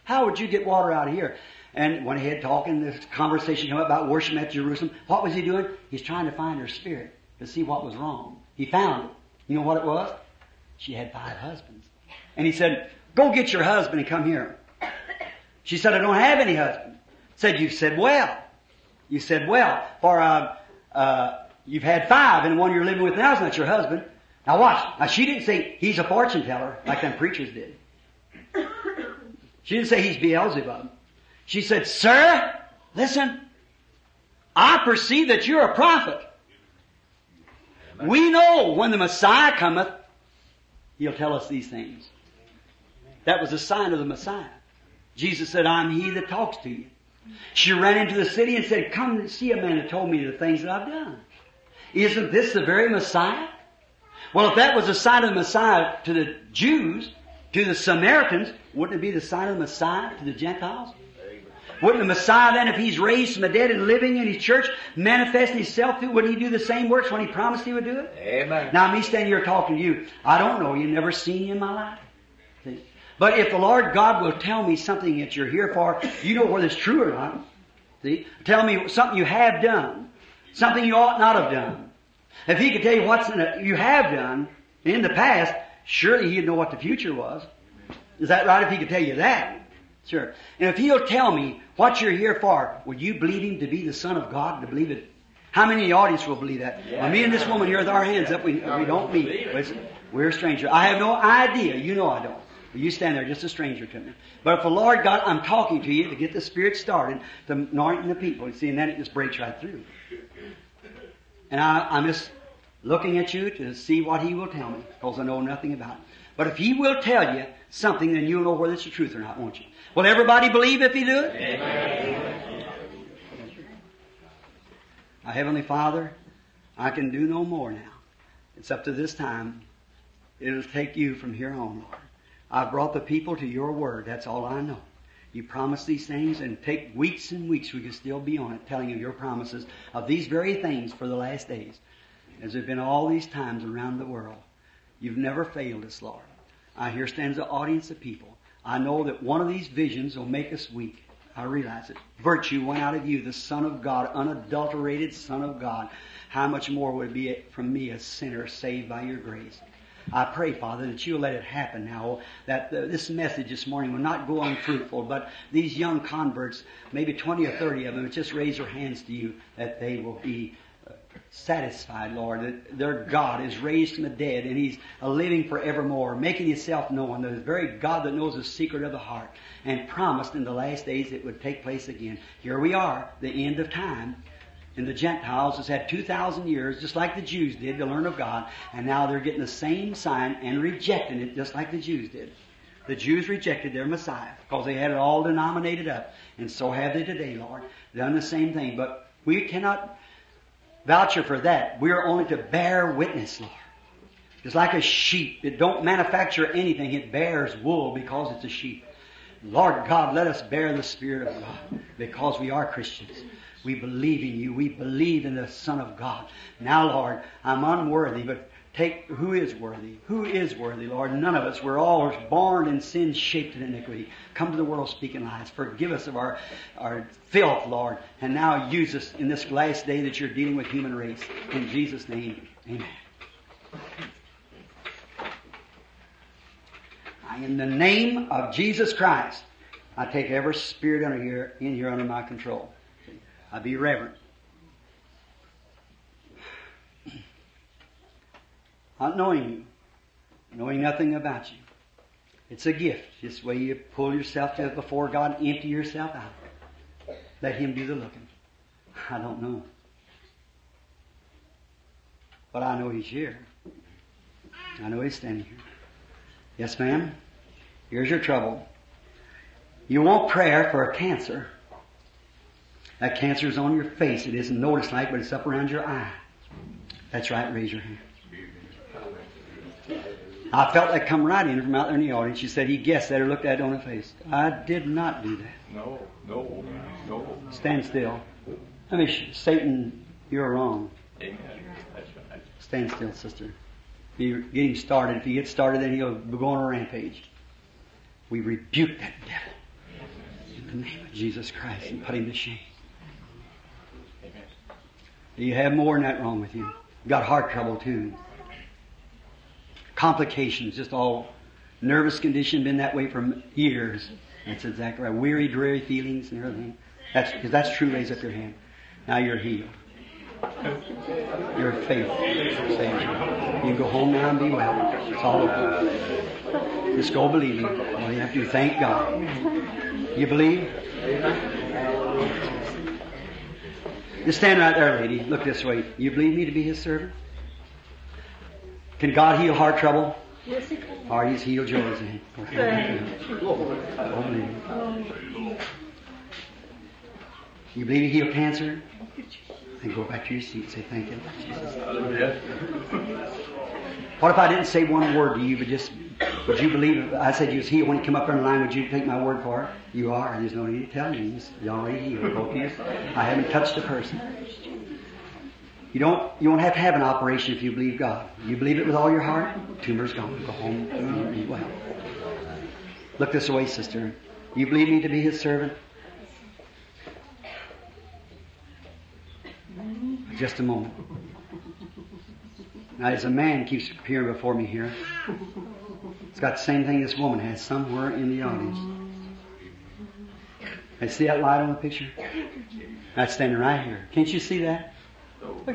How would you get water out of here? And went ahead talking, this conversation came up about worship at Jerusalem. What was he doing? He's trying to find her spirit to see what was wrong. He found it. You know what it was? She had five husbands. And he said, Go get your husband and come here. She said, I don't have any husband. Said, you said well. You said well. For, uh, uh, you've had five and one you're living with now is not your husband. Now watch. Now she didn't say he's a fortune teller like them preachers did. She didn't say he's Beelzebub. She said, sir, listen, I perceive that you're a prophet. We know when the Messiah cometh, he'll tell us these things. That was a sign of the Messiah. Jesus said, I'm he that talks to you. She ran into the city and said, come and see a man that told me the things that I've done. Isn't this the very Messiah? Well, if that was a sign of the Messiah to the Jews, to the Samaritans, wouldn't it be the sign of the Messiah to the Gentiles? Wouldn't the Messiah then, if he's raised from the dead and living in his church, manifest himself through, wouldn't he do the same works when he promised he would do it? Amen. Now me standing here talking to you, I don't know you, never seen you in my life. See? But if the Lord God will tell me something that you're here for, you know whether it's true or not. See? Tell me something you have done. Something you ought not have done. If He could tell you what you have done in the past, surely He'd know what the future was. Is that right if He could tell you that? Sure. And if He'll tell me what you're here for, will you believe Him to be the Son of God, and to believe it? How many in the audience will believe that? Well, me and this woman here with our hands up, we, we don't meet. We're a stranger. I have no idea. You know I don't. But you stand there just a stranger to me. But if the Lord God, I'm talking to you to get the Spirit started, to anointing the people. You see, and then it just breaks right through. And I, I'm just looking at you to see what He will tell me, because I know nothing about it. But if He will tell you something, then you'll know whether it's the truth or not, won't you? Will everybody believe if He do it? Our Heavenly Father, I can do no more now. It's up to this time. It'll take you from here on, Lord. I've brought the people to your word. That's all I know. You promise these things and take weeks and weeks we could still be on it telling of your promises of these very things for the last days. As there have been all these times around the world. You've never failed us, Lord. I here stands an audience of people. I know that one of these visions will make us weak. I realize it. Virtue went out of you, the Son of God, unadulterated Son of God. How much more would it be from me, a sinner saved by your grace? I pray, Father, that you'll let it happen now, that this message this morning will not go unfruitful, but these young converts, maybe 20 or 30 of them, just raise their hands to you, that they will be satisfied, Lord, that their God is raised from the dead and He's living forevermore, making Himself known, the very God that knows the secret of the heart, and promised in the last days it would take place again. Here we are, the end of time. And the Gentiles has had 2,000 years, just like the Jews did, to learn of God, and now they're getting the same sign and rejecting it, just like the Jews did. The Jews rejected their Messiah because they had it all denominated up, and so have they today, Lord. Done the same thing, but we cannot voucher for that. We are only to bear witness, Lord. It's like a sheep, it don't manufacture anything; it bears wool because it's a sheep. Lord God, let us bear the Spirit of God because we are Christians. We believe in you. We believe in the Son of God. Now, Lord, I'm unworthy, but take who is worthy? Who is worthy, Lord? None of us. We're all born in sin, shaped in iniquity. Come to the world speaking lies. Forgive us of our, our filth, Lord. And now use us in this last day that you're dealing with human race. In Jesus' name, amen. In the name of Jesus Christ, I take every spirit under here, in here under my control. I be reverent. Not knowing you, knowing nothing about you. It's a gift. Just the way you pull yourself to before God, empty yourself out. Let Him do the looking. I don't know. But I know He's here. I know He's standing here. Yes, ma'am? Here's your trouble. You want prayer for a cancer. That cancer is on your face. It isn't noticed like, but it's up around your eye. That's right. Raise your hand. I felt that come right in from out there in the audience. She said he guessed that or looked at it on her face. I did not do that. No, no, no. Stand still. I mean, Satan, you're wrong. Amen. Right. Stand still, sister. You're getting started. If you get started, then he'll go on a rampage. We rebuke that devil in the name of Jesus Christ and put him to shame. You have more than that wrong with you. You've got heart trouble too. Complications, just all nervous condition, been that way for years. That's exactly right. Weary, dreary feelings and everything. That's, if that's true, raise up your hand. Now you're healed. Your faith saves you. You can go home now and be well. It's all over. Just go believing. All you have to do, thank God. You believe? Just stand right there, lady. Look this way. You believe me to be His servant? Can God heal heart trouble? Yes, he can. Or He's healed yours. believe. You believe He healed cancer? Then go back to your seat and say, Thank you, What if I didn't say one word to you, but just, would you believe, I said you was healed when you come up in line, would you take my word for it? You are. And there's no need to tell you. You're already healed. Both of you. I haven't touched a person. You don't, you won't have to have an operation if you believe God. You believe it with all your heart, tumor's gone. Go home be well. Look this way, sister. You believe me to be His servant? Just a moment. Now, as a man keeps appearing before me here, it's got the same thing this woman has somewhere in the audience. I see that light on the picture? That's standing right here. Can't you see that? Look.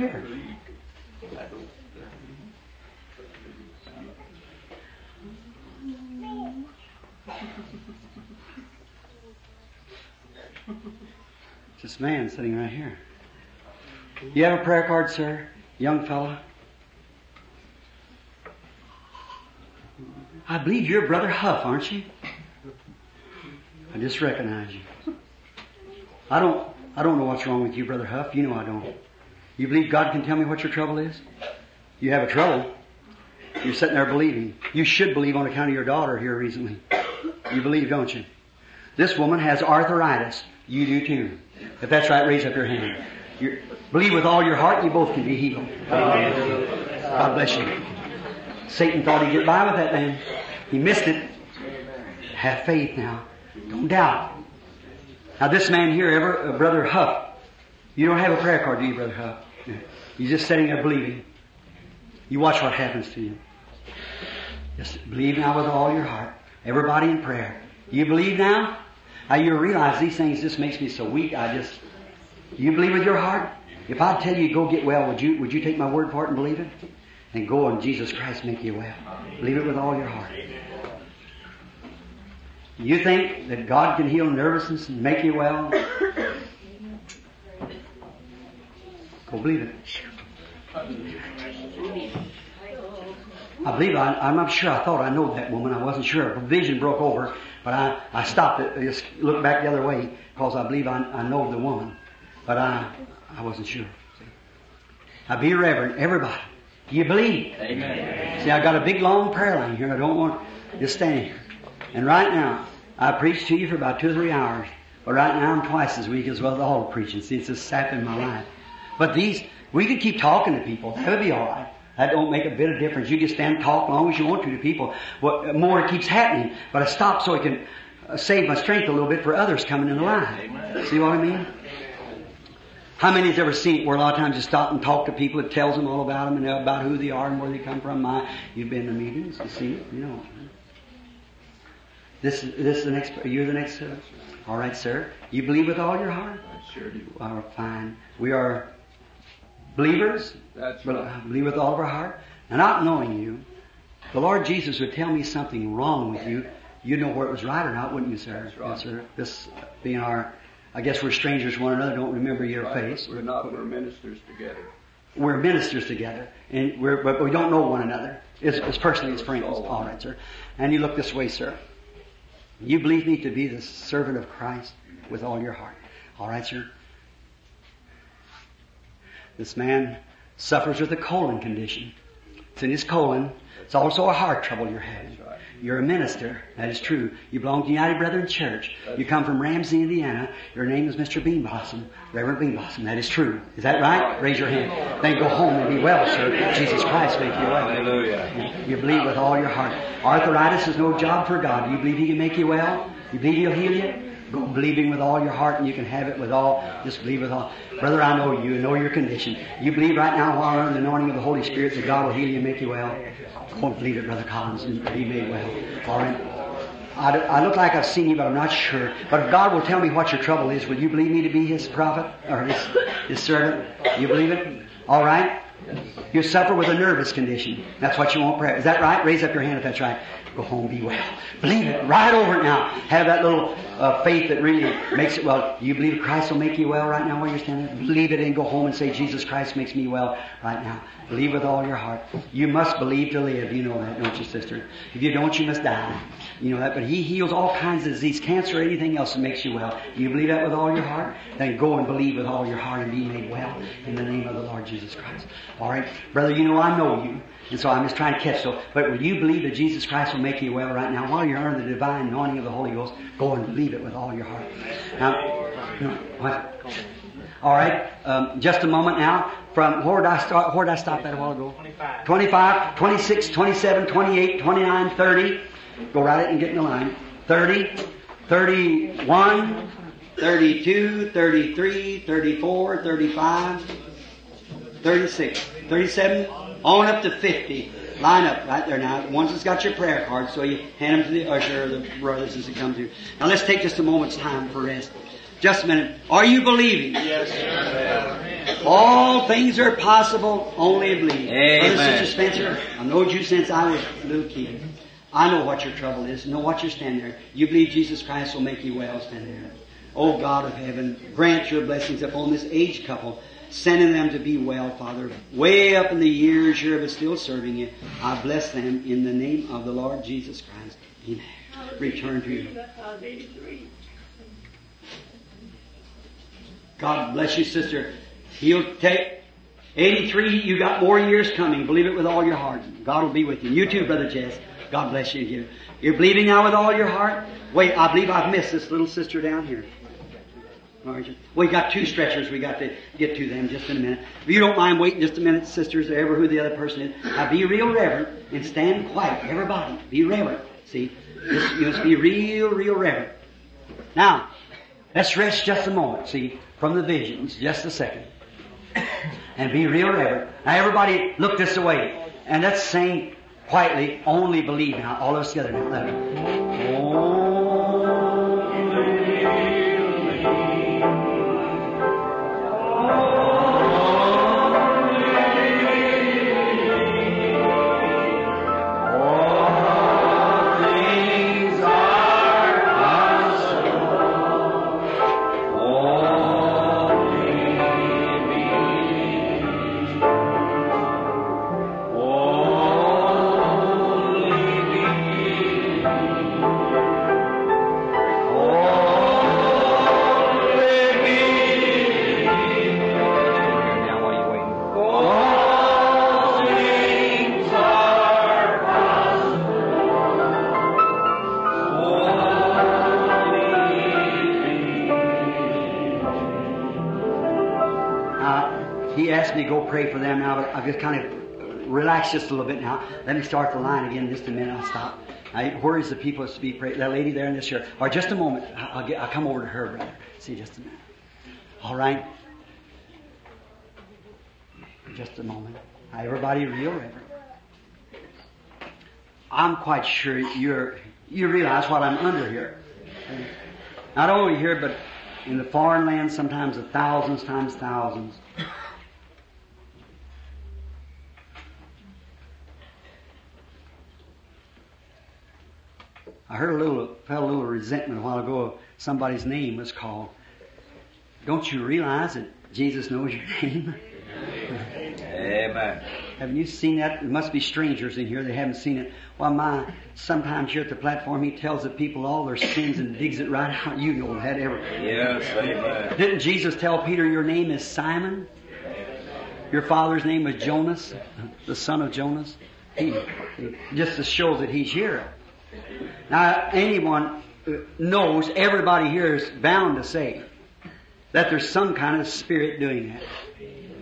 This man sitting right here. You have a prayer card, sir? Young fella? I believe you're Brother Huff, aren't you? I just recognize you. I don't, I don't know what's wrong with you, Brother Huff. You know I don't. You believe God can tell me what your trouble is? You have a trouble. You're sitting there believing. You should believe on account of your daughter here recently. You believe, don't you? This woman has arthritis. You do too. If that's right, raise up your hand. you believe with all your heart, you both can be healed. God bless you. Satan thought he'd get by with that man. He missed it. Have faith now. Don't doubt. Now this man here, ever, uh, Brother Huff, you don't have a prayer card, do you, Brother Huff? You're just sitting there believing. You watch what happens to you. Just believe now with all your heart. Everybody in prayer. You believe now? Now you realize these things just makes me so weak. I just, you believe with your heart? If I tell you go get well, would you, would you take my word for it and believe it? And go and Jesus Christ make you well. Believe it with all your heart. You think that God can heal nervousness and make you well? Believe it. I believe I, I'm not sure. I thought I know that woman. I wasn't sure. A vision broke over, but I, I stopped it. I just looked back the other way because I believe I, I know the woman, but I I wasn't sure. Now be reverent, everybody. Do you believe? Amen. See, I got a big long prayer line here. I don't want to stand here. And right now, I preached to you for about two or three hours. But right now, I'm twice as weak as well as all the preaching. See, it's just sapping my life. But these, we could keep talking to people. That would be all right. That don't make a bit of difference. You can stand and talk as long as you want to to people. What more keeps happening, but I stop so I can uh, save my strength a little bit for others coming in the line. See what I mean? How many has ever seen it where a lot of times you stop and talk to people, it tells them all about them and about who they are and where they come from? My, you've been to meetings, you see it, you know. This, this is the next, you're the next, uh, all right, sir. You believe with all your heart? I sure do. All right, fine. We are believers, That's right. Believe with all of our heart. And not knowing you, the Lord Jesus would tell me something wrong with you. You'd know where it was right or not, wouldn't you, sir? That's right. Yes, sir. This being our, I guess we're strangers to one another, don't remember your Right. face. We're not, we're ministers together. We're ministers together, and we're, but we don't know one another. It's, it's personally as friends. All right, sir. And you look this way, sir. You believe me to be the servant of Christ with all your heart. All right, sir. This man suffers with a colon condition. It's in his colon. It's also a heart trouble you're having. Right. You're a minister. That is true. You belong to United Brethren Church. You come from Ramsey, Indiana. Your name is Mr. Bean Blossom, Reverend Bean Blossom. That is true. Is that right? Raise your hand. Then go home and be well, sir. Jesus Christ make you well. Hallelujah. You believe with all your heart. Arthritis is no job for God. Do You believe He can make you well? You believe He'll heal you? Go believing with all your heart and you can have it with all, just believe with all. Brother, I know you, know your condition. You believe right now while under the anointing of the Holy Spirit that God will heal you and make you well? Won't believe it, Brother Collins, and be made well. All right? I, I look like I've seen you, but I'm not sure. But if God will tell me what your trouble is, will you believe me to be His prophet or His, his servant? You believe it? All right? You suffer with a nervous condition. That's what you want prayer. Is that right? Raise up your hand if that's right. Go home, be well. Believe it. Right over now. Have that little uh, faith that really makes it well. Do you believe Christ will make you well right now while you're standing? Believe it and go home and say, Jesus Christ makes me well right now. Believe with all your heart. You must believe to live. You know that, don't you, sister? If you don't, you must die. You know that. But He heals all kinds of disease, cancer, anything else that makes you well. Do you believe that with all your heart? Then go and believe with all your heart and be made well in the name of the Lord Jesus Christ. All right, brother. You know I know you. And so I'm just trying to catch so. But will you believe that Jesus Christ will make you well right now while you're under the divine anointing of the Holy Ghost? Go and believe it with all your heart. Now, you know, what? All right, um, just a moment now. From where did I start? Where did I stop at a while ago? 25. 25, 26, 27, 28, 29, 30. Go right it and get in the line. 30, 31, 32, 33, 34, 35, 36, 37, on up to 50. Line up right there now. Once it's got your prayer card, so you hand them to the usher or the brothers as they come through. Now let's take just a moment's time for rest. Just a minute. Are you believing? Yes, sir. All things are possible, only believe. Amen. Brother, Sister Spencer, I know you since I was a little kid. I know what your trouble is. know what you're standing there. You believe Jesus Christ will make you well, stand there. Oh God of heaven, grant your blessings upon this aged couple, sending them to be well, Father. Way up in the years here, but still serving you. I bless them in the name of the Lord Jesus Christ. Amen. Return to you. God bless you, sister. He'll take 83. You got more years coming. Believe it with all your heart. God will be with you. You too, Brother Jess. God bless. You- You're believing now with all your heart? Wait, I believe I've missed this little sister down here. Marjorie. We got two stretchers. We got to get to them just in a minute. If you don't mind waiting just a minute, sisters, or ever who the other person is, now be real reverent and stand quiet. Everybody, be reverent. See, just, you must be real, real reverent. Now, let's rest just a moment. See, from the visions, just a second, and be real reverent. Now, everybody, look this way, and let's sing quietly. Only believe now. All of us together now. Of relaxed just a little bit now. Let me start the line again just a minute. I'll stop. Now, where is the people to be prayed? That lady there in this chair. Or just a moment. I'll, get, I'll come over to her, brother. See, just a minute. All right. Just a moment. Everybody real reverent. I'm quite sure you're, you realize what I'm under here. Not only here, but in the foreign land, sometimes a thousands times thousands. I heard a little, felt a little resentment a while ago. Somebody's name was called. Don't you realize that Jesus knows your name? Amen. Haven't you seen that? There must be strangers in here that haven't seen it. Well, my, sometimes here at the platform, he tells the people all their sins and digs it right out. You know that ever. Yes, amen. Didn't Jesus tell Peter, your name is Simon? Your father's name was Jonas, the son of Jonas? He, just to show that he's here. Now, anyone knows, everybody here is bound to say that there's some kind of spirit doing that.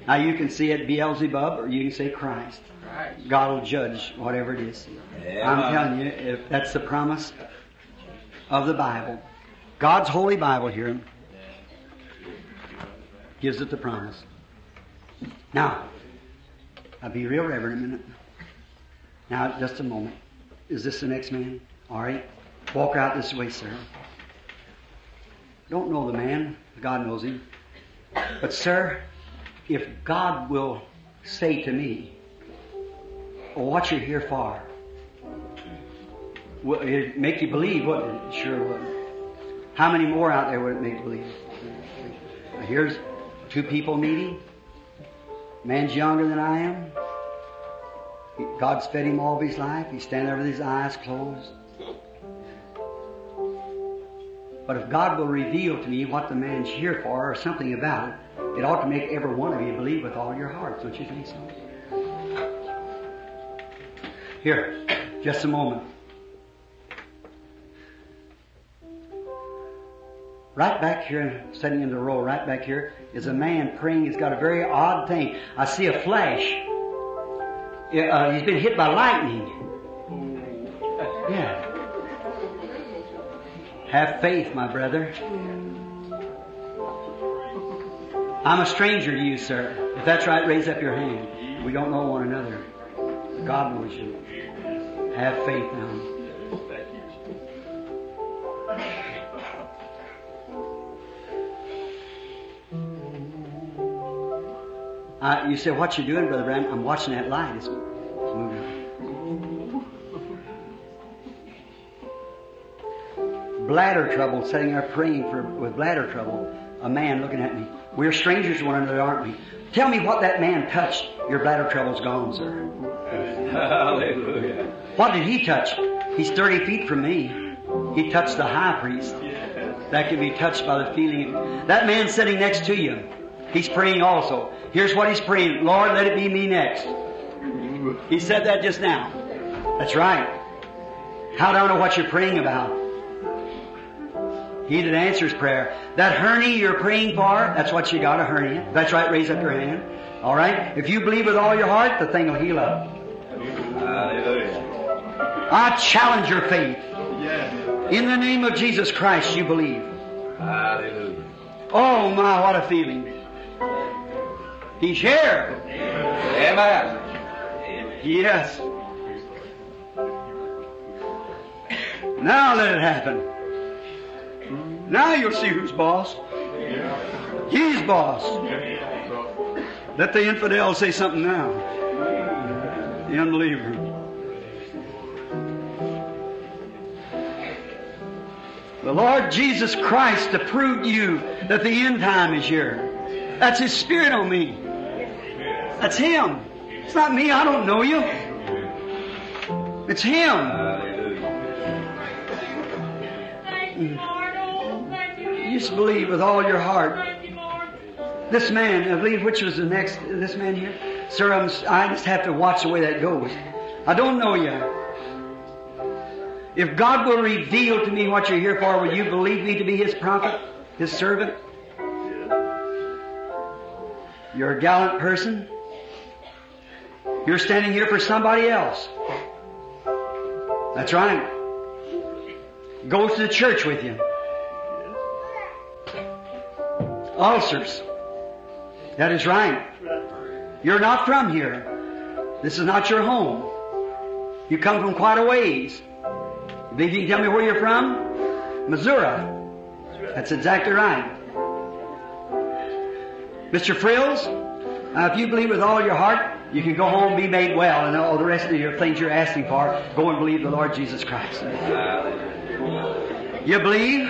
Now, you can see it Beelzebub or you can say Christ. God will judge whatever it is. I'm telling you, if that's the promise of the Bible. God's holy Bible here gives it the promise. Now, I'll be real reverent a minute. Now, just a moment. Is this the next man? All right. Walk out this way, sir. Don't know the man. God knows him. But, sir, if God will say to me, oh, well, what you're here for, well, it'd make you believe, it? Sure would. How many more out there would it make you believe? Here's two people meeting. Man's younger than I am. God's fed him all of his life. He's standing there with his eyes closed. But if God will reveal to me what the man's here for or something about it, it ought to make every one of you believe with all your hearts. Don't you think so? Here, just a moment. Right back here, sitting in the row, right back here, is a man praying. He's got a very odd thing. I see a flash. Yeah, Uh, he's been hit by lightning. Yeah. Have faith, my brother. I'm a stranger to you, sir. If that's right, raise up your hand. We don't know one another. God knows you. Have faith now. Uh, you say, what you doing, Brother Branham? I'm watching that light. It's moving. Bladder trouble, sitting there praying for with bladder trouble. A man looking at me. We're strangers to one another, aren't we? Tell me what that man touched. Your bladder trouble's gone, sir. Hallelujah. What did he touch? He's 30 feet from me. He touched the high priest. That can be touched by the feeling. That man sitting next to you, he's praying also. Here's what he's praying. Lord, let it be me next. He said that just now. That's right. How do I know what you're praying about? He that answers prayer. That hernia you're praying for, that's what you got, a hernia. That's right, raise up your hand. Alright? If you believe with all your heart, the thing will heal up. Hallelujah. I challenge your faith. In the name of Jesus Christ, you believe. Hallelujah. Oh my, what a feeling. He's here. Amen. Yes. Now let it happen. Now you'll see who's boss. He's boss. Let the infidel say something now. The unbeliever. The Lord Jesus Christ approved you that the end time is here. That's His Spirit on me. That's Him. It's not me. I don't know you. It's Him. Mm. You just believe with all your heart. This man, I believe, which was the next, this man here? Sir, I'm, I just have to watch the way that goes. I don't know you. If God will reveal to me what you're here for, will you believe me to be His prophet, His servant? You're a gallant person. You're standing here for somebody else. That's right. Goes to the church with you. Ulcers. That is right. You're not from here. This is not your home. You come from quite a ways. You you can tell me where you're from? Missouri. That's exactly right. Mr. Frills, uh, if you believe with all your heart, you can go home, be made well, and all the rest of your things you're asking for, go and believe the Lord Jesus Christ. You believe?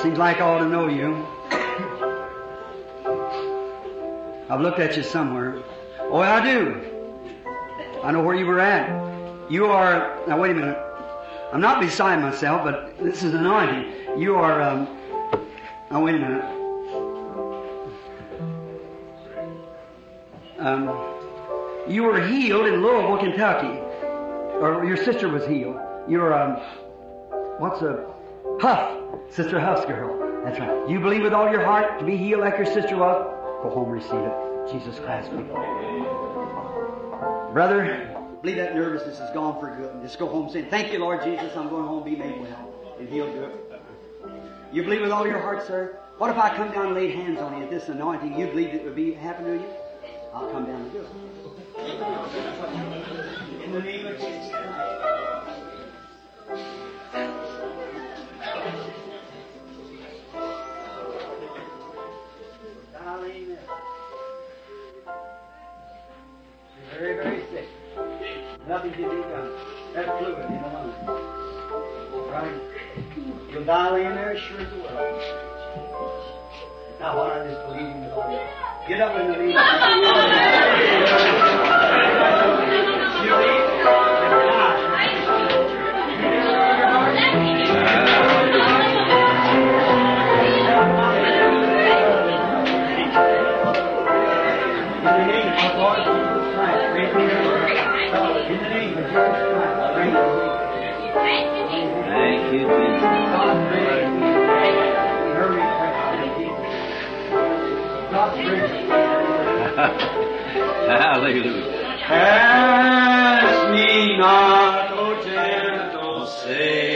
Seems like I ought to know you. I've looked at you somewhere. Oh, I do. I know where you were at. You are, now wait a minute. I'm not beside myself, but this is anointing. You are, um, now wait a minute. Um, you were healed in Louisville, Kentucky. Or your sister was healed. You're, um, what's a, Huff. Sister Huff's girl. That's right. You believe with all your heart to be healed like your sister was? Go home and receive it. Jesus Christ. Brother, believe that nervousness is gone for good. And just go home saying, Thank you, Lord Jesus, I'm going home, be made well. And he'll do it. You believe with all your heart, sir? What if I come down and laid hands on you at this anointing? You believe it would be happen to you? I'll come down and do it. In the name of Jesus. Very, very sick. Nothing can be done. That fluid in the lungs. Right? You'll die laying there sure as the world. Now, why not just believe in the Lord? Get up in the Hallelujah. Ask me not, O gentle Savior.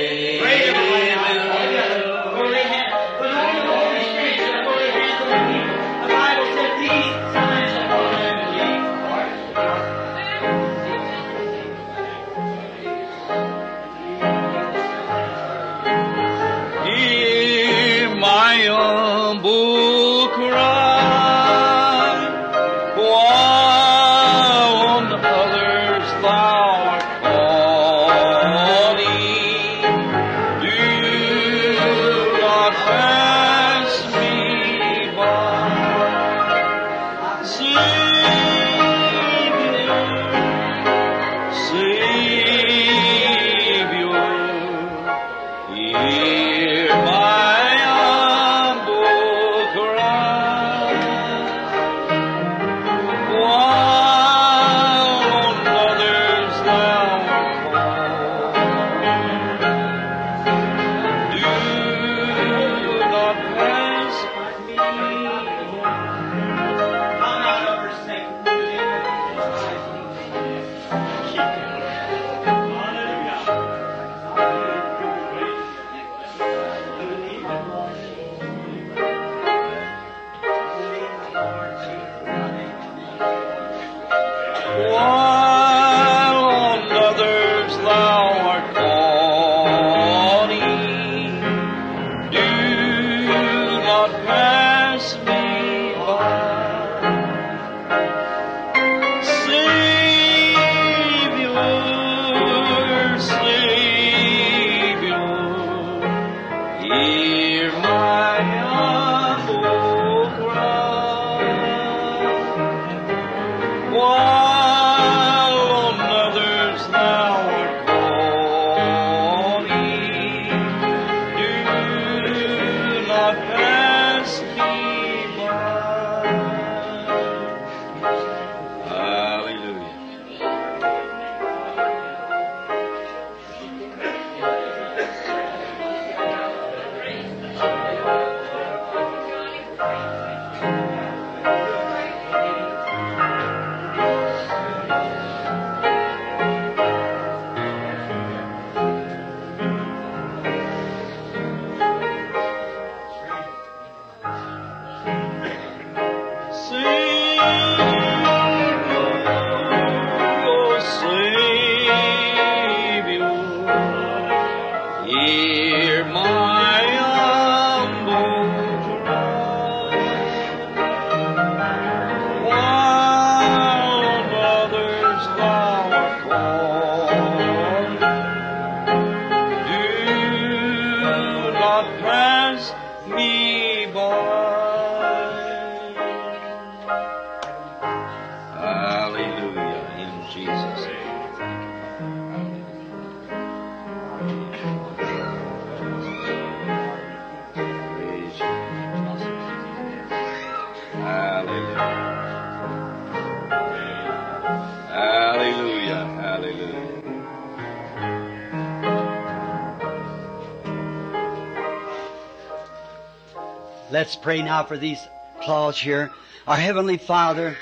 Let's pray now for these claws here. Our Heavenly Father,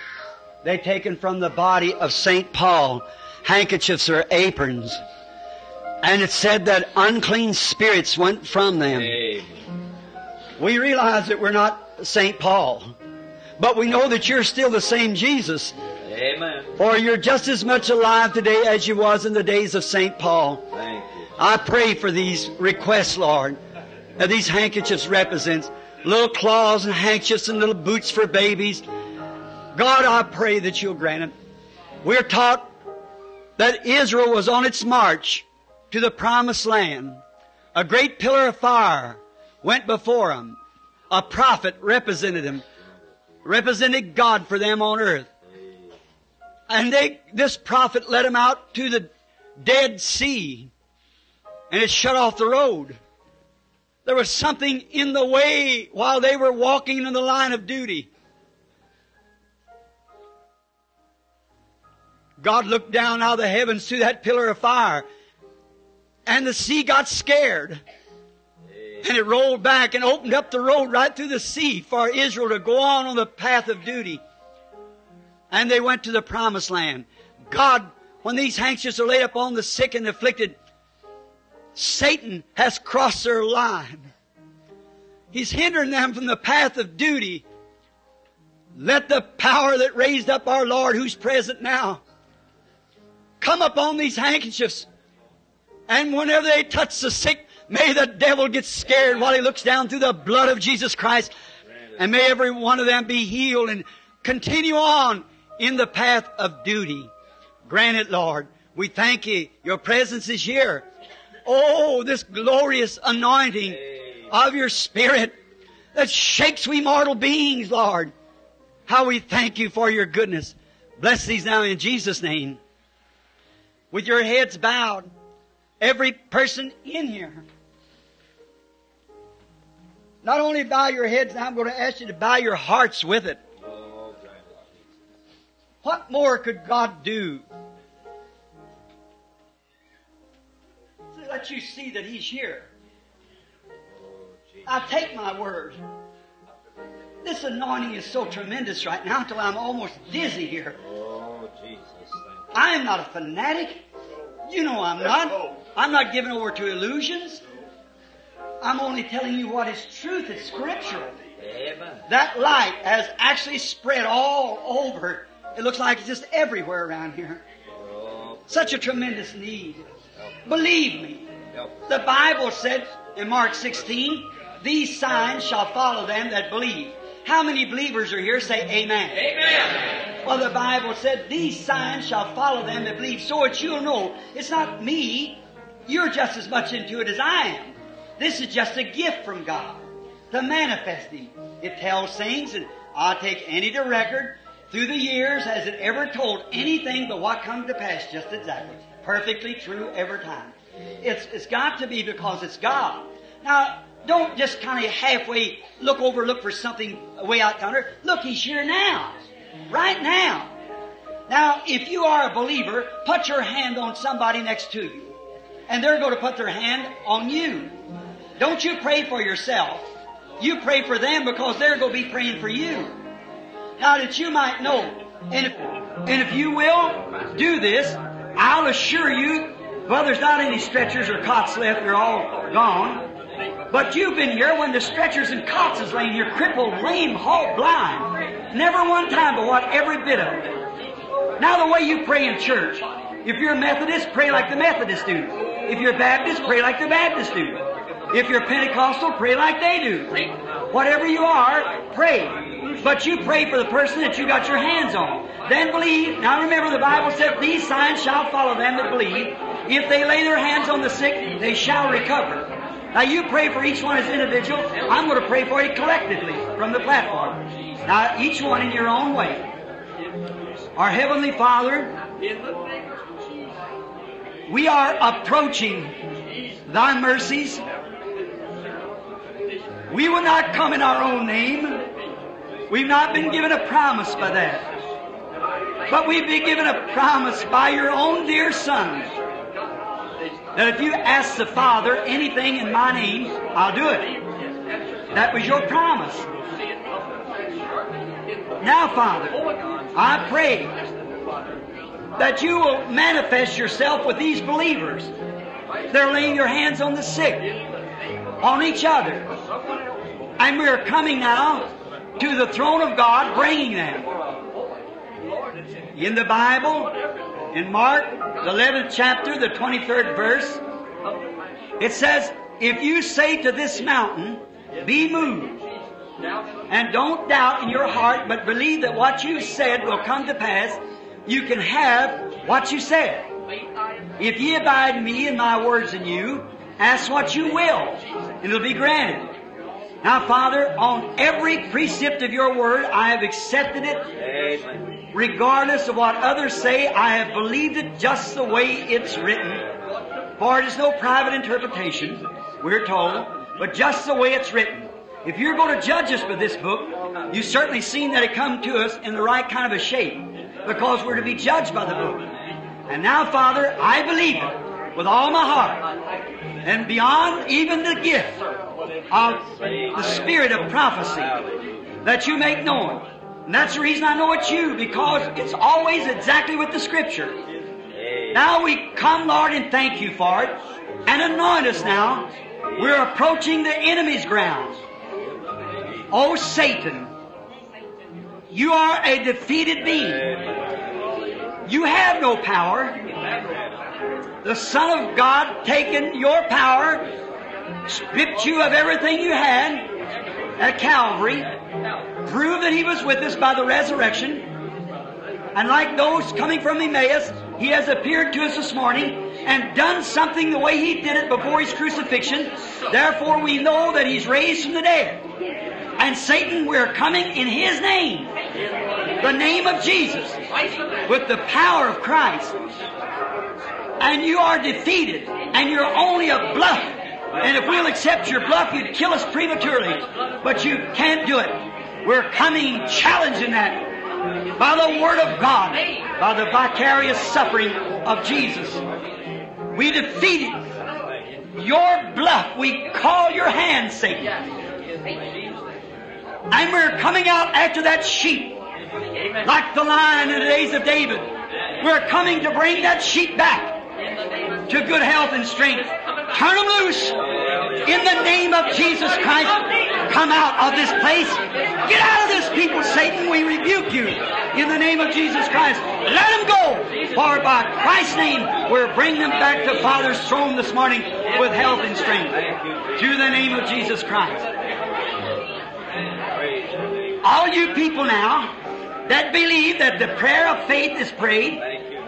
they've taken from the body of St. Paul, handkerchiefs or aprons. And it said that unclean spirits went from them. Amen. We realize that we're not St. Paul, but we know that you're still the same Jesus. Amen. For you're just as much alive today as you was in the days of St. Paul. Thank you. I pray for these requests, Lord. That these handkerchiefs represents little claws and handkerchiefs and little boots for babies. God, I pray that you'll grant it. We're taught that Israel was on its march to the promised land. A great pillar of fire went before them. A prophet represented him, represented God for them on earth. And they, this prophet led them out to the Dead Sea and it shut off the road. There was something in the way while they were walking in the line of duty. God looked down out of the heavens through that pillar of fire and the sea got scared. And it rolled back and opened up the road right through the sea for Israel to go on on the path of duty. And they went to the promised land. God, when these handkerchiefs are laid upon the sick and afflicted, Satan has crossed their line. He's hindering them from the path of duty. Let the power that raised up our Lord, who's present now, come upon these handkerchiefs. And whenever they touch the sick, may the devil get scared while he looks down through the blood of Jesus Christ. And may every one of them be healed and continue on in the path of duty. Grant it, Lord. We thank you. Your presence is here. Oh, this glorious anointing of your Spirit that shakes we mortal beings, Lord. How we thank you for your goodness. Bless these now in Jesus' name. with your heads bowed. Every person in here. Not only bow your heads, I'm going to ask you to bow your hearts with it. What more could God do? Let you see that He's here. I take my word. This anointing is so tremendous right now till I'm almost dizzy here. Oh, Jesus. I am not a fanatic. You know I'm not. I'm not giving over to illusions. I'm only telling you what is truth. It's scriptural. That light has actually spread all over. It looks like it's just everywhere around here. Oh, Such a tremendous need. Believe me. The Bible said in Mark 16, these signs shall follow them that believe. How many believers are here? Say amen. Amen. Well, the Bible said, these signs shall follow them that believe. So it's you'll know, it's not me. You're just as much into it as I am. This is just a gift from God to manifest Him. It tells things, and I'll take any to record. Through the years, has it ever told anything but what come to pass just exactly? Perfectly true every time. It's, it's got to be because it's God. Now, don't just kind of halfway look over, look for something way out yonder. Look, He's here now. Right now. Now, if you are a believer, put your hand on somebody next to you. And they're going to put their hand on you. Don't you pray for yourself. You pray for them because they're going to be praying for you. Now that you might know, and if, and if you will do this, I'll assure you, well, there's not any stretchers or cots left. They're all gone. But you've been here when the stretchers and cots is laying here, crippled, lame, halt, blind. Never one time, but what every bit of it. Now the way you pray in church, if you're a Methodist, pray like the Methodist do. If you're a Baptist, pray like the Baptist do. If you're Pentecostal, pray like they do. Whatever you are, pray. But you pray for the person that you got your hands on. Then believe. Now remember the Bible said, these signs shall follow them that believe. If they lay their hands on the sick, they shall recover. Now you pray for each one as individual. I'm going to pray for you collectively from the platform. Now each one in your own way. Our Heavenly Father, we are approaching Thy mercies. We will not come in our own name. We've not been given a promise by that. But we've been given a promise by your own dear Son that if you ask the Father anything in my name, I'll do it. That was your promise. Now, Father, I pray that you will manifest yourself with these believers. They're laying their hands on the sick, on each other. And we're coming now to the throne of God, bringing them. In the Bible, in Mark, the 11th chapter, the 23rd verse, it says, If you say to this mountain, be moved, and don't doubt in your heart, but believe that what you said will come to pass, you can have what you said. If ye abide in me and my words in you, ask what you will, and it'll be granted. Now, Father, on every precept of your word, I have accepted it. Amen. Regardless of what others say, I have believed it just the way it's written. For it is no private interpretation, we're told, but just the way it's written. If you're going to judge us with this book, you've certainly seen that it come to us in the right kind of a shape, because we're to be judged by the book. And now, Father, I believe it with all my heart, and beyond even the gift of the spirit of prophecy that you make known. And that's the reason I know it's you, because it's always exactly with the Scripture. Now we come, Lord, and thank you for it, and anoint us now. We're approaching the enemy's grounds. Oh, Satan, you are a defeated being. You have no power. The Son of God taken your power, stripped you of everything you had at Calvary, proved that He was with us by the resurrection, and like those coming from Emmaus, He has appeared to us this morning and done something the way He did it before His crucifixion. Therefore, we know that He's raised from the dead. And Satan, we're coming in His name, the name of Jesus, with the power of Christ. And you are defeated, and you're only a bluff. And if we'll accept your bluff, you'd kill us prematurely. But you can't do it. We're coming challenging that by the Word of God, by the vicarious suffering of Jesus. We defeated your bluff. We call your hand, Satan. And we're coming out after that sheep, like the lion in the days of David. We're coming to bring that sheep back to good health and strength. Turn them loose in the name of Jesus Christ. Come out of this place. Get out of this people, Satan. We rebuke you in the name of Jesus Christ. Let them go. For by Christ's name, we're bringing them back to Father's throne this morning with health and strength. Through the name of Jesus Christ. All you people now that believe that the prayer of faith is prayed,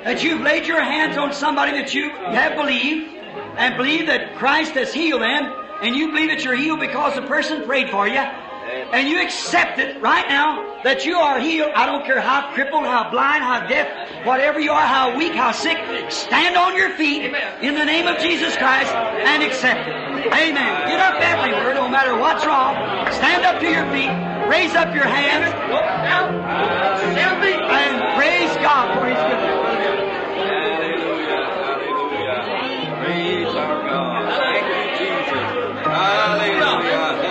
that you've laid your hands on somebody that you have believed, and believe that Christ has healed them, and you believe that you're healed because the person prayed for you, and you accept it right now that you are healed. I don't care how crippled, how blind, how deaf, whatever you are, how weak, how sick, stand on your feet in the name of Jesus Christ and accept it. Amen. Get up everywhere, no matter what's wrong. Stand up to your feet, raise up your hands, and praise God for His goodness. God. Thank you, Jesus. Hallelujah.